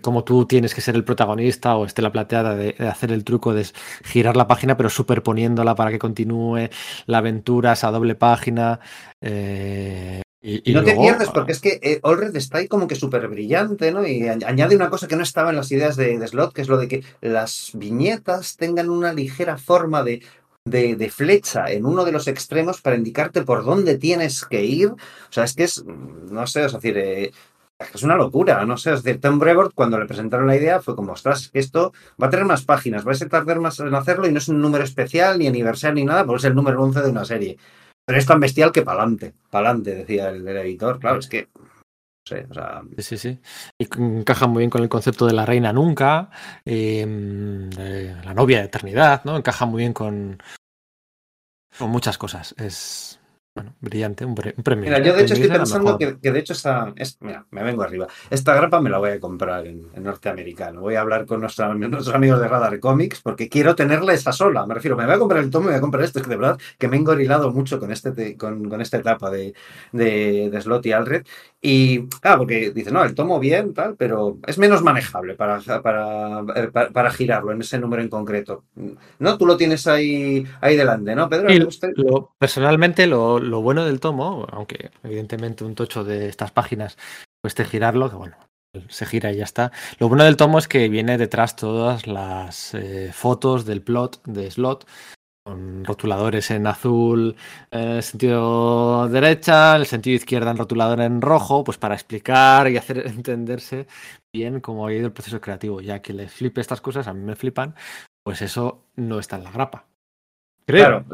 como tú tienes que ser el protagonista o esté la plateada de, hacer el truco de girar la página, pero superponiéndola para que continúe la aventura, esa doble página. Eh, y, no te pierdes, porque es que eh, Allred está ahí como que súper brillante, ¿no? Y añade una cosa que no estaba en las ideas de, de, Slot, que es lo de que las viñetas tengan una ligera forma de de, flecha en uno de los extremos para indicarte por dónde tienes que ir. O sea, es que es, no sé, es decir, eh, es una locura, no sé, es decir, Tom Brevoort cuando le presentaron la idea fue como, ostras, esto va a tener más páginas, va a tardar más en hacerlo y no es un número especial, ni aniversario, ni nada, porque es el número 11 de una serie. Pero es tan bestial que pa'lante, pa'lante, decía el, editor. Claro, es que Sí, sí, sí, Y encaja muy bien con el concepto de la reina nunca, em, la novia de eternidad, ¿no? Encaja muy bien con, con muchas cosas. Es, bueno, brillante, un, premio. Mira, yo de hecho estoy pensando que, de hecho esa, es, mira, me vengo arriba. Esta grapa me la voy a comprar en, norteamericano. Voy a hablar con nuestros, amigos de Radar Comics porque quiero tenerla esa sola. Me refiero, me voy a comprar el tomo y voy a comprar esto. Es que de verdad que me he engorilado mucho con, este, con, con esta etapa de, de, de, Slot y Alred. Y, claro, porque dice, no, el tomo bien, tal, pero es menos manejable para, para, eh, para, girarlo en ese número en concreto. ¿No? Tú lo tienes ahí, ahí delante, ¿no, Pedro? Lo, personalmente lo lo bueno del tomo, aunque evidentemente un tocho de estas páginas cueste girarlo, que bueno, se gira y ya está. Lo bueno del tomo es que viene detrás todas las eh, fotos del plot de Slot con rotuladores en azul en el sentido derecha, el sentido izquierda en rotulador en rojo, pues para explicar y hacer entenderse bien cómo ha ido el proceso creativo. Ya que les flipe estas cosas, a mí me flipan, pues eso no está en la grapa. Creo.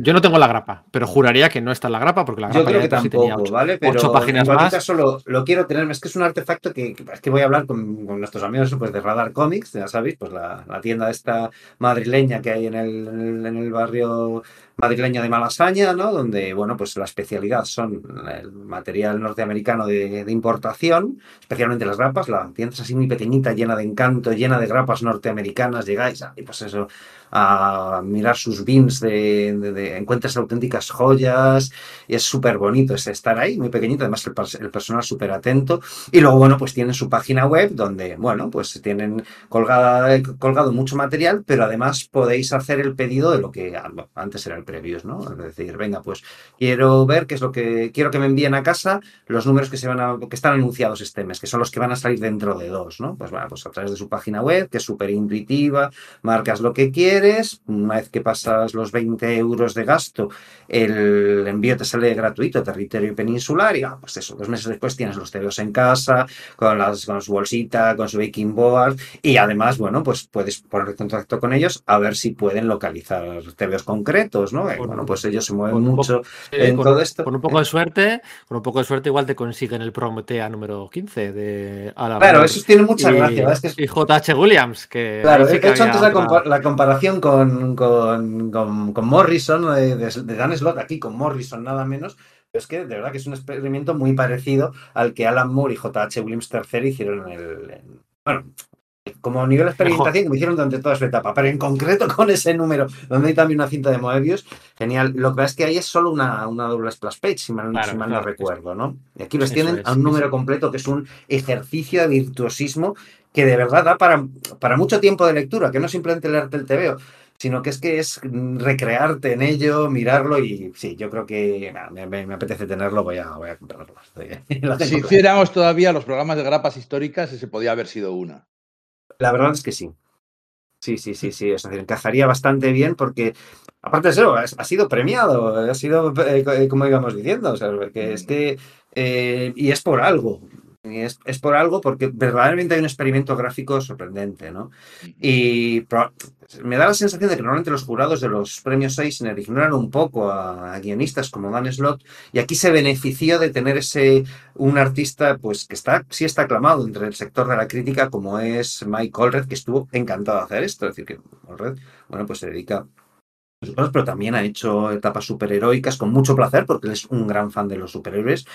yo no tengo la grapa, pero juraría que no está en la grapa porque la grapa yo creo que tampoco, ocho, ¿vale? Pero páginas en más. caso lo, quiero tener, es que es un artefacto que, es que voy a hablar con, nuestros amigos pues, de Radar Comics, ya sabéis, pues la, tienda esta madrileña que hay en el, en el, barrio madrileño de Malasaña, ¿no? Donde, bueno, pues la especialidad son el material norteamericano de, de importación, especialmente las grapas, la tienda es así muy pequeñita, llena de encanto, llena de grapas norteamericanas, llegáis y pues eso, a mirar sus bins de, de, encuentras auténticas joyas y es súper bonito es estar ahí, muy pequeñito, además el, el personal súper atento y luego, bueno, pues tienen su página web donde, bueno, pues tienen colgada, colgado mucho material, pero además podéis hacer el pedido de lo que antes era el previews, ¿no? Es decir, venga, pues quiero ver qué es lo que quiero que me envíen a casa los números que se van a, que están anunciados este mes, que son los que van a salir dentro de dos, ¿no? Pues bueno, pues a través de su página web, que es súper intuitiva, marcas lo que quieres una vez que pasas los 20 euros de gasto, el envío te sale gratuito, territorio peninsular, y ah, pues eso, dos meses después tienes los TVOs en casa, con, las, con su bolsita, con su baking board, y además, bueno, pues puedes poner contacto con ellos a ver si pueden localizar TVOs concretos, ¿no? bueno, pues ellos se mueven mucho en todo esto. Con un poco de suerte, con un poco de suerte igual te consiguen el Prometea número 15 de Claro, eso tiene mucha gracia. Es que Y JH Williams, que... Claro, he hecho antes la comparación con, con, con, Morrison, de, Dan Slott aquí, con Morrison nada menos, pero es que de verdad que es un experimento muy parecido al que Alan Moore y J.H. Williams III hicieron en el... bueno, como nivel de experimentación que me hicieron durante toda su etapa, pero en concreto con ese número, donde hay también una cinta de Moebius, genial. Lo que pasa es que ahí es solo una, una doble splash page, si mal, no recuerdo, ¿no? Y aquí los tienen a un número completo que es un ejercicio de virtuosismo que de verdad da para, para mucho tiempo de lectura, que no simplemente leerte el TVO, sino que es que es recrearte en ello, mirarlo y sí, yo creo que me, apetece tenerlo, voy a, voy a comprarlo. si hiciéramos todavía los programas de grapas históricas, ese podía haber sido una. La verdad es que sí. Sí, sí, sí, sí. Es decir, encajaría bastante bien porque, aparte de eso, ha, sido premiado, ha sido, eh, eh, como íbamos diciendo, o sea, que es que, eh, y es por algo. Es, es, por algo porque verdaderamente hay un experimento gráfico sorprendente, ¿no? Y me da la sensación de que normalmente los jurados de los premios Eisner ignoran un poco a, guionistas como Dan Slott y aquí se benefició de tener ese un artista pues que está sí está aclamado entre el sector de la crítica como es Mike Allred que estuvo encantado de hacer esto, es decir que Allred, bueno, pues se dedica pero también ha hecho etapas superheroicas con mucho placer porque él es un gran fan de los superhéroes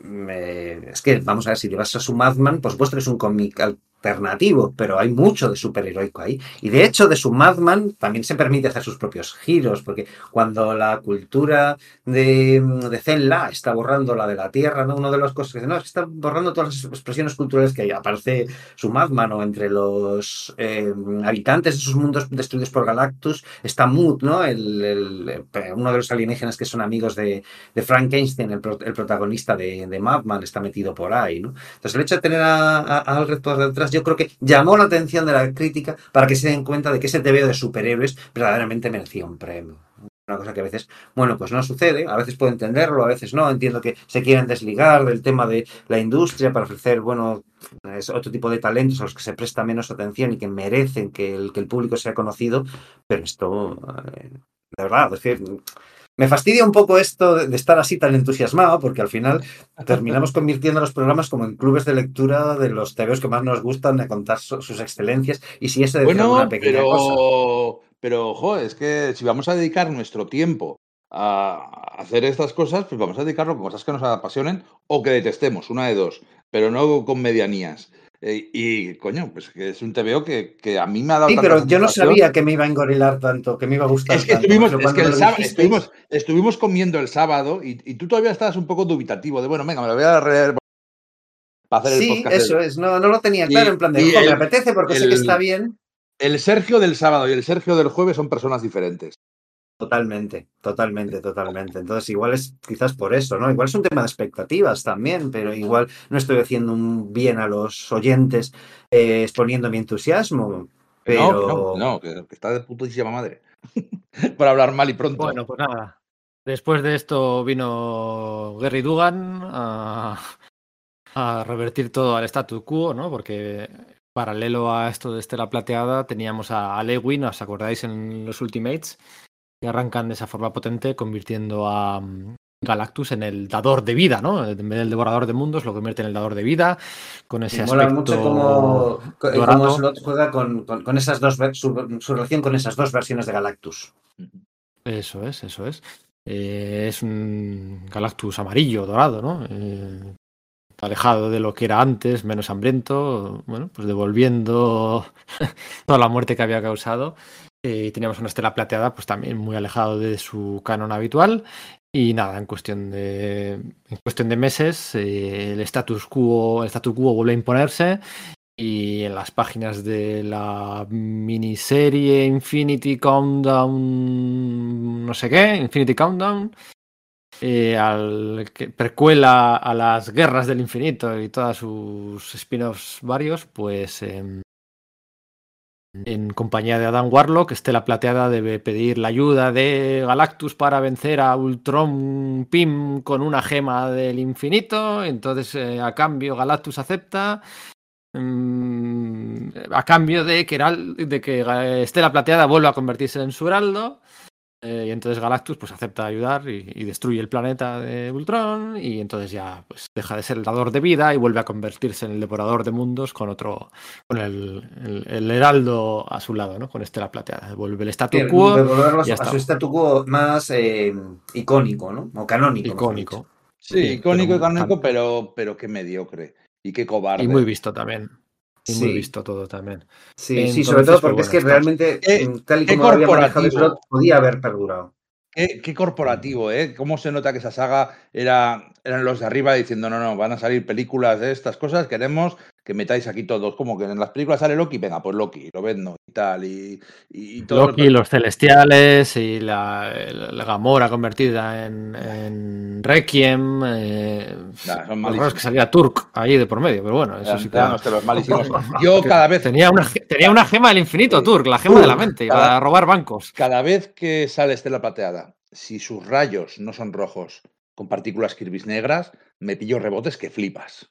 es que, vamos a ver, si llevas a su Madman, por supuesto que es un cómic alternativo, pero hay mucho de superheroico ahí. Y de hecho, de su Madman también se permite hacer sus propios giros, porque cuando la cultura de, de Zenla está borrando la de la Tierra, ¿no? Una de las cosas que dice, no, está borrando todas las expresiones culturales que hay. Aparece su Madman o entre los eh, habitantes de esos mundos destruidos por Galactus está Mood, ¿no? El, eh, uno de los alienígenas que son amigos de, de Frankenstein, el, protagonista de, Madman, está metido por ahí. Entonces, el hecho de tener a, a, a por detrás yo creo que llamó la atención de la crítica para que se den cuenta de que ese TVO de superhéroes verdaderamente merecía un premio. Una cosa que a veces, bueno, pues no sucede, a veces puedo entenderlo, a veces no, entiendo que se quieren desligar del tema de la industria para ofrecer, bueno, es otro tipo de talentos a los que se presta menos atención y que merecen que el, que el público sea conocido, pero esto, eh, de verdad, es que me fastidia un poco esto de estar así tan entusiasmado, porque al final terminamos convirtiendo los programas como en clubes de lectura de los TVOs que más nos gustan, de contar sus excelencias, y si eso de bueno, una pequeña pero, cosa. Pero, ojo, es que si vamos a dedicar nuestro tiempo a hacer estas cosas, pues vamos a dedicarlo a cosas que nos apasionen o que detestemos, una de dos, pero no con medianías. Eh, y, coño, pues que es un TVO que, que a mí me ha dado. Sí, pero yo no sabía que me iba a engorilar tanto, que me iba a gustar. Es que, estuvimos, es que el estuvimos, estuvimos, comiendo el sábado y, y, tú todavía estabas un poco dubitativo de, bueno, venga, me lo voy a leer para hacer sí, el podcast. Sí, eso es, no, no lo tenía claro, y, en plan de, el, me apetece porque el, sé que está bien. El Sergio del sábado y el Sergio del jueves son personas diferentes. Totalmente, totalmente, totalmente. Entonces, igual es quizás por eso, ¿no? Igual es un tema de expectativas también, pero igual no estoy haciendo un bien a los oyentes eh, exponiendo mi entusiasmo. Pero... No, no, no que, está de putísima madre. Por hablar mal y pronto. Bueno, pues nada. Después de esto vino Gary Dugan a, a revertir todo al statu quo, ¿no? Porque paralelo a esto de Estela Plateada teníamos a, a Lewin, ¿os acordáis en los Ultimates? Que arrancan de esa forma potente, convirtiendo a mm, Galactus en el dador de vida, ¿no? En vez del devorador de mundos, lo convierte en el dador de vida, con ese Me mola aspecto mucho cómo, dorado. Slot juega con, con- con esas dos su relación con esas dos versiones de Galactus. Eso es, eso es. Eh, es un Galactus amarillo, dorado, ¿no? Eh, alejado de lo que era antes, menos hambriento, bueno, pues devolviendo toda la muerte que había causado. Eh, teníamos una estela plateada, pues también muy alejado de su canon habitual. Y nada, en cuestión de, en cuestión de meses, eh, el status quo, el status quo vuelve a imponerse. Y en las páginas de la miniserie Infinity Countdown, no sé qué, Infinity Countdown, eh, al que precuela a las guerras del infinito y todos sus spin-offs varios, pues em, en compañía de Adam Warlock, Estela Plateada debe pedir la ayuda de Galactus para vencer a Ultron Pym con una gema del infinito. Entonces, eh, a cambio, Galactus acepta. mm, a cambio de que, de que eh, Estela Plateada vuelva a convertirse en su heraldo. Eh, y entonces Galactus pues acepta ayudar y, y destruye el planeta de Ultron y entonces ya pues deja de ser el dador de vida y vuelve a convertirse en el devorador de mundos con otro con el, el- el heraldo a su lado, ¿no? Con Estela Plateada. Vuelve el statu quo a su statu quo más eh, icónico, ¿no? O canónico. icónico. Sí, Sí, icónico y pero canónico, pero, pero qué mediocre. Y qué cobarde. Y muy visto también. Y muy Sí. visto todo también. Sí, sí, sobre todo pues, porque es que realmente, ¿Qué- mm, tal y como lo había manejado? Slot, podía haber perdurado. Qué, qué corporativo, ¿eh? Cómo se nota que esa saga era, eran los de arriba diciendo, no, no, van a salir películas de estas cosas, queremos que metáis aquí todos. Como que en las películas sale Loki, venga, pues Loki, lo vendo y tal. Y, y, y todo Loki, los celestiales y la, la Gamora convertida en, en Requiem. Eh, Nah, son que salía Turk ahí de por medio, pero bueno, eso sí que. los malísimos. Yo cada vez, Tenía una, tenía una gema del infinito, Sí. Turk, la gema de la mente, cada- para robar bancos. cada vez que sale Estela Plateada, si sus rayos no son rojos con partículas Kirby's negras, me pillo rebotes que flipas.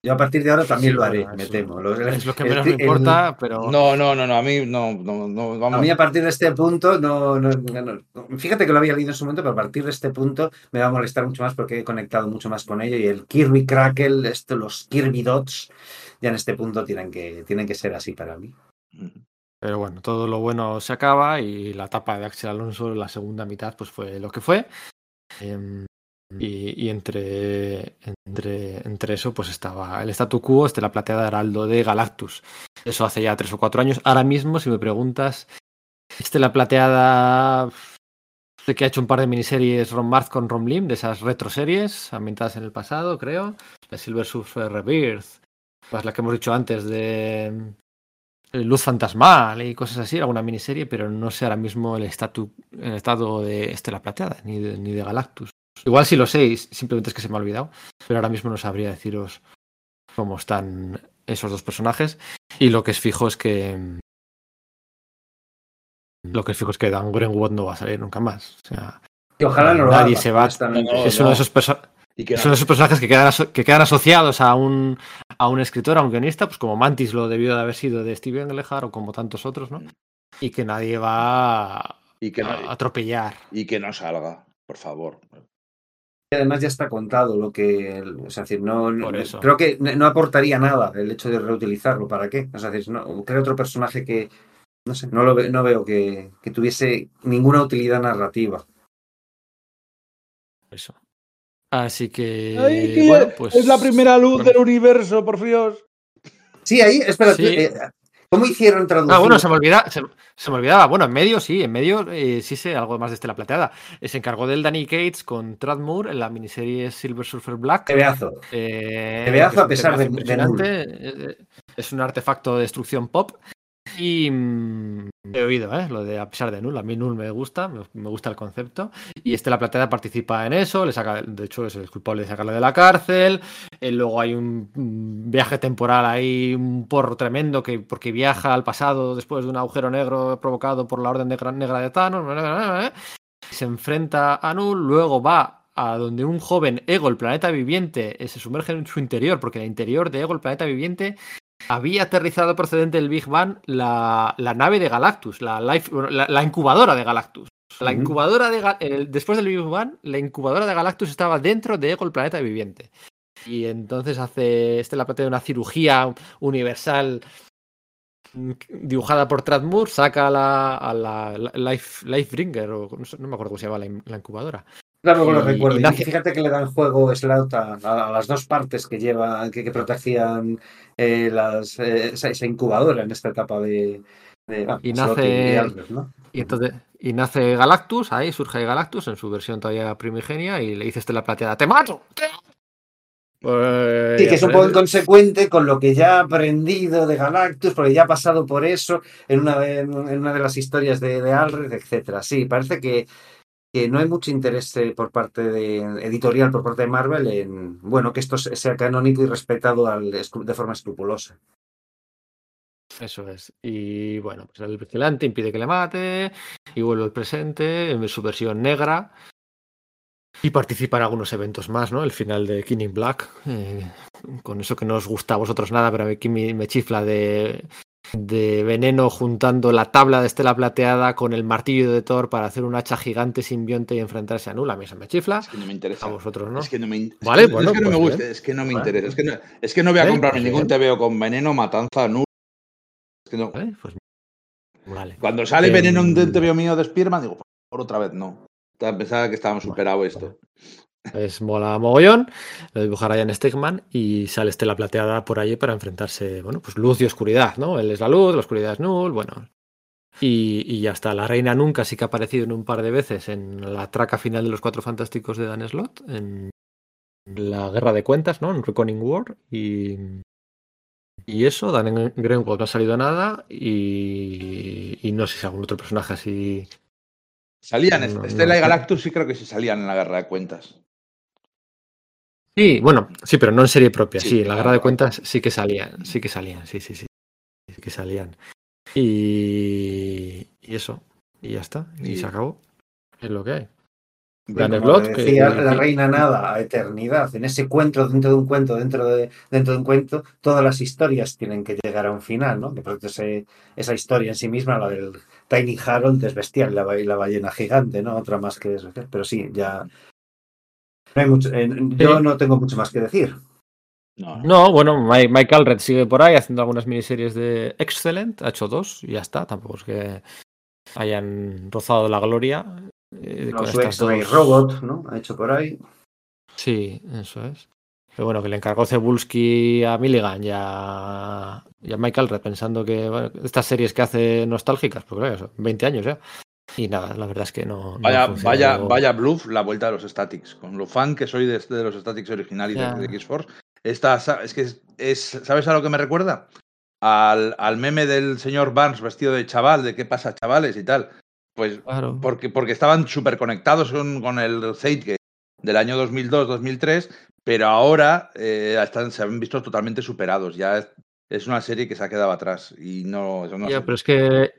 Yo a partir de ahora también Sí, lo haré, bueno, me temo. Lo- Es lo que el- menos me el- importa, pero. No, no, no, no, a mí no, no, no, A vamos. mí a partir de este punto, no, no- no- fíjate que lo había leído en su momento, pero a partir de este punto me va a molestar mucho más porque he conectado mucho más con ello y el Kirby Crackle, esto, los Kirby Dots, ya en este punto tienen que, tienen que ser así para mí. Pero bueno, todo lo bueno se acaba y la etapa de Axel Alonso, la segunda mitad, pues fue lo que fue. Em, y y entre, entre, entre eso, pues estaba el statu quo, este la plateada heraldo de Galactus. Eso hace ya tres o cuatro años. Ahora mismo, si me preguntas, este la plateada de que ha hecho un par de miniseries Ron Marth con Ron Lim, de esas retroseries ambientadas en el pasado, creo. La Silver Surfer Rebirth, más la que hemos dicho antes de eh, Luz Fantasmal y cosas así, alguna miniserie, pero no sé ahora mismo el, el estado de Estela Plateada ni de, ni de Galactus. Igual si lo sé, simplemente es que se me ha olvidado, pero ahora mismo no sabría deciros cómo están esos dos personajes. Y lo que es fijo es que. Lo que es fijo es que Dan Greenwood no va a salir nunca más. O sea, Y ojalá no lo Nadie haga, se va- es uno de esos perso- Y que es uno de esos personajes que quedan, aso- que quedan asociados a un, a un escritor, a un guionista, pues como Mantis lo debió de haber sido de Steven Englehart o como tantos otros, ¿no? Y que nadie va y que no, a atropellar. y que no salga, por favor. Y además ya está contado lo que. O sea, es decir, no, eso. creo que no aportaría nada el hecho de reutilizarlo. ¿Para qué? O sea, es decir, no, creo otro personaje que. No sé, no, lo ve- no veo que, que tuviese ninguna utilidad narrativa. Eso. Así que. Ay, que bueno, pues, es la primera luz bueno. del universo, por Dios. Sí, ahí, espera, Sí. eh, ¿cómo hicieron traducir? Ah, bueno, se me, olvida, se, se me olvidaba. Bueno, en medio sí, en medio eh, sí sé algo más de Estela Plateada. Eh, Se encargó del Danny Cates con Trad Moore en la miniserie Silver Surfer Black. Tebeazo. Eh, Tebeazo a pesar de- de impresionante. Eh, Es un artefacto de destrucción pop. Y mm, he oído, ¿eh? Lo de a pesar de Null. A mí Null me gusta, me, gusta el concepto. Y Estela Plateada participa en eso, le saca, de hecho es el culpable de sacarlo de la cárcel. Eh, luego hay un, un viaje temporal ahí, un porro tremendo que porque viaja al pasado después de un agujero negro provocado por la orden negra, negra de Thanos. Se enfrenta a Null, luego va a donde un joven Ego, el planeta viviente, eh, se sumerge en su interior, porque el interior de Ego, el planeta viviente, había aterrizado procedente del Big Bang la, la nave de Galactus, la, life- la, la incubadora de Galactus. La incubadora de el- después del Big Bang, la incubadora de Galactus estaba dentro de Ego, el planeta viviente. Y entonces hace este la parte de una cirugía universal mm, dibujada por Trad Moore, saca a la, a la, la Life, Lifebringer, o no, sé, no me acuerdo cómo se llama la, in- la incubadora. Claro que lo recuerdo. y Y nace- fíjate que le dan juego Slout a, las dos partes que lleva, que, que protegían eh, las, eh, esa, esa incubadora en esta etapa de, de ah, Y nace- y Albert, ¿no? Y entonces y nace Galactus, ahí surge Galactus en su versión todavía primigenia y le dice este la plateada, ¡te mato! ¡Te mato". Pues, Sí, que es un poco inconsecuente con lo que ya ha aprendido de Galactus, porque ya ha pasado por eso en una de, en una de las historias de, de Alred, etcétera. Sí, parece que, que no hay mucho interés eh, por parte de editorial, por parte de Marvel, en bueno que esto se- sea canónico y respetado al, de forma escrupulosa. Eso es. Y bueno, pues el vigilante impide que le mate y vuelve al presente en su versión negra. Y participa en algunos eventos más, ¿no? El final de King in Black. eh, con eso que no os gusta a vosotros nada, pero a mí me chifla de, de veneno juntando la tabla de estela plateada con el martillo de Thor para hacer un hacha gigante simbionte y enfrentarse a Null. A mí eso me chifla. Es que no me interesa. A vosotros, ¿no? Es que no me, es Vale, que- bueno, es que no me pues gusta, bien. es que no me Vale. interesa. Es que no, es que no voy a Bien, comprarme pues ningún bien. TVO con veneno, matanza, nu. Es que no. ¿Vale? Pues vale. Cuando sale Em, veneno en un TVO mío de Spearman, digo, por otra vez no. Pensaba que estábamos superado esto. Es mola mogollón, lo dibuja Ryan Stegman y sale Estela Plateada por allí para enfrentarse, bueno, pues luz y oscuridad, ¿no? Él es la luz, la oscuridad es Null, bueno. Y, y ya está, la reina nunca sí que ha aparecido en un par de veces en la traca final de los Cuatro Fantásticos de Dan Slott, en la Guerra de Cuentas, ¿no? En Reckoning War y... Y eso, Dan Greenwald no ha salido nada y, y no sé si algún otro personaje así Salían, No, Estela no. y Galactus sí creo que sí salían en la guerra de cuentas. Sí, bueno, sí, pero no en serie propia. Sí, Sí, en la guerra de cuentas sí que salían, sí que salían, sí, sí, sí. Sí que salían. Y, y eso, y ya está, y, se acabó. Es lo que hay. Bueno, que- decía que- la reina nada a eternidad, en ese cuento dentro de un cuento, dentro de, dentro de un cuento, todas las historias tienen que llegar a un final, ¿no? Eso ese- esa historia en sí misma, la del Tiny Harold, es bestial, la, la ballena gigante, ¿no? Otra más que eso. Pero sí, ya. No hay mucho, eh, yo Sí. no tengo mucho más que decir. No, no. No, bueno, Mike, Mike Allred sigue por ahí haciendo algunas miniseries de Excellent, ha hecho dos y ya está. Tampoco es que hayan rozado la gloria. eh, No, con su estas dos. Robot, ¿no? Ha hecho por ahí. Sí, eso es. Pero bueno, que le encargó Cebulski a Milligan y a, y a Mike Allred pensando que bueno, estas series que hace nostálgicas, porque claro, son 20 años ya. Y nada, la verdad es que no. Vaya, vaya, vaya bluff la vuelta de los Statics. Con lo fan que soy de, de los Statics originales Ya. de, de X-Force. Esta, es que es, es- ¿sabes a lo que me recuerda? Al, al meme del señor Barnes vestido de chaval, de qué pasa, chavales y tal. Pues Claro. porque, porque estaban súper conectados con, con el Zeitgeist del año 2002-2003, pero ahora eh, están, se han visto totalmente superados. Ya es, es una serie que se ha quedado atrás y no, Ya, pero es que.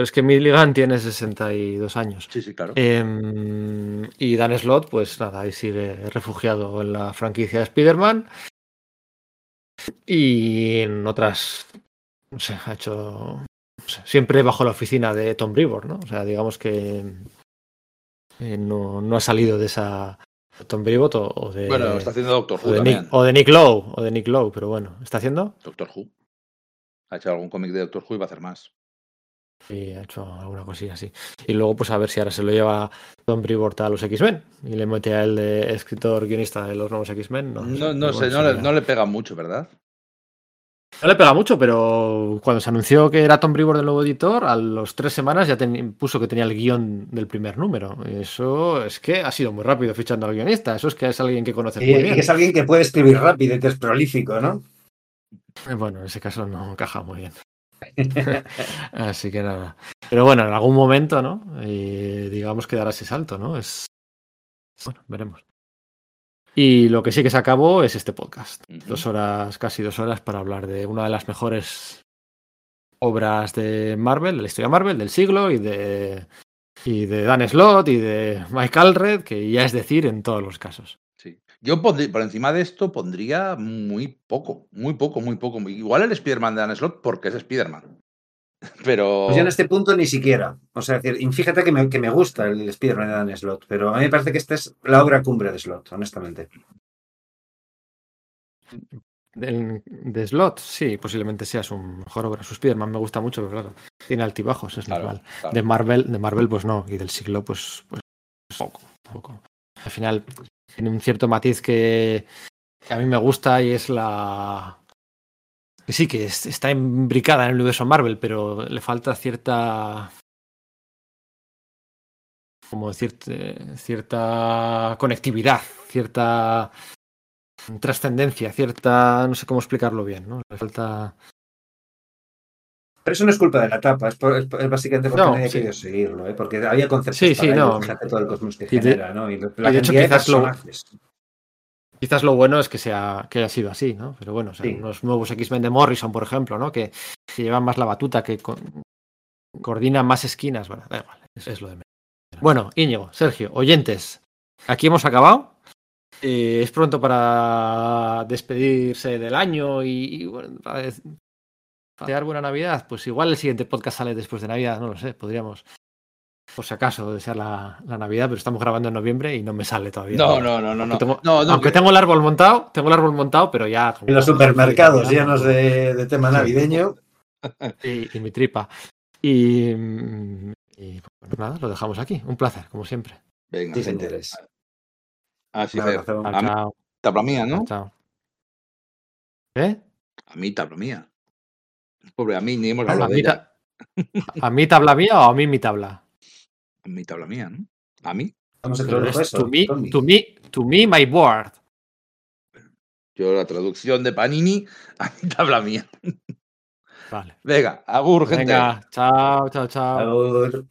Pero es que Milligan tiene 62 años. Sí, sí, claro. Em, y Dan Slott, pues nada, ahí sigue refugiado en la franquicia de Spider-Man. Y en otras, no sé, ha hecho no sé, siempre bajo la oficina de Tom Brevoort, ¿no? O sea, digamos que eh, no, no ha salido de esa Tom Brevoort o, de, bueno, está haciendo Doctor o, Who de también. Nick, o de Nick Lowe, o de Nick Lowe, pero bueno, ¿está haciendo? Doctor Who. Ha hecho algún cómic de Doctor Who y va a hacer más. Sí, ha hecho alguna cosilla así. Y luego, pues a ver si ahora se lo lleva Tom Brevoort a los X-Men y le mete a él de escritor guionista de los nuevos X-Men. No, No, sé, no le, no le pega mucho, ¿verdad? No le pega mucho, pero cuando se anunció que era Tom Brevoort el nuevo editor, a los tres semanas ya ten- puso que tenía el guion del primer número. Eso es que ha sido muy rápido fichando al guionista. Eso es que es alguien que conoce Y, muy y bien. es alguien que puede escribir rápido y que es prolífico, ¿no? Eh, Bueno, en ese caso no encaja muy bien. Así que nada. Pero bueno, en algún momento, ¿no? Y digamos que dará ese salto, ¿no? Es. Bueno, veremos. Y lo que sí que se acabó es este podcast. Dos horas, casi dos horas, para hablar de una de las mejores obras de Marvel, de la historia de Marvel, del siglo y de. Y de Dan Slott y de Mike Allred, que ya es decir en todos los casos. Yo por encima de esto pondría muy poco, muy poco, muy poco. Igual el Spider-Man de Dan Slott porque es Spider-Man. Pero. Pues yo en este punto ni siquiera. O sea, decir, y fíjate que me, que me gusta el Spider-Man de Dan Slott, pero a mí me parece que esta es la obra cumbre de Slott, honestamente. Del- de Slot, sí, posiblemente sea su mejor obra. Su Spider-Man me gusta mucho, pero claro, tiene altibajos, es Claro, normal. claro. De Marvel, de Marvel, pues no, y del siglo, pues, pues poco, poco. Al final tiene un cierto matiz que, a mí me gusta y es la. Sí, que es- está imbricada en el universo Marvel, pero le falta cierta. Como eh, cierta conectividad, cierta trascendencia, cierta. No sé cómo explicarlo bien, ¿no? Le falta. Pero eso no es culpa de la tapa, es, por- es por- es básicamente porque No, nadie sí. querido seguirlo, ¿eh? porque había conceptos Sí, para sí, ello, no. fíjate todo el cosmos que Y de- genera, ¿no? Y la y de hecho cantidad de quizás lo- personajes. Quizás lo bueno es que sea que haya sido así, ¿no? Pero bueno, o sea, Sí. los nuevos X-Men de Morrison, por ejemplo, ¿no? Que, que llevan más la batuta, que co- coordinan más esquinas. Bueno, da igual, eso es lo de menos. Bueno, Íñigo, Sergio, oyentes, aquí hemos acabado. Eh, es pronto para despedirse del año y, bueno, desear buena Navidad. Pues igual el siguiente podcast sale después de Navidad, no lo sé, podríamos, por si acaso, desear la, la Navidad, pero estamos grabando en noviembre y no me sale todavía. No, no, no, no, no. Aunque tengo, No, no, aunque que- tengo el árbol montado, tengo el árbol montado, pero ya. En los supermercados llenos de, de tema navideño. Y, y mi tripa. Y, y, pues nada, lo dejamos aquí. Un placer, como siempre. Venga, Sí, señores. Así Un fue. abrazo. A mí Chao, tabla mía, ¿no? chao. ¿Eh? A mí tabla mía. Pobre, a mí ni hemos ¿A hablado de ella. ta- ¿A mí tabla mía o a mí mi tabla? A mí tabla mía, ¿no? A mí. To me, to me, to me, my board. Yo la traducción de Panini, a mí tabla mía. Vale. Venga, agur, gente. Venga, chao, chao, chao. Agur.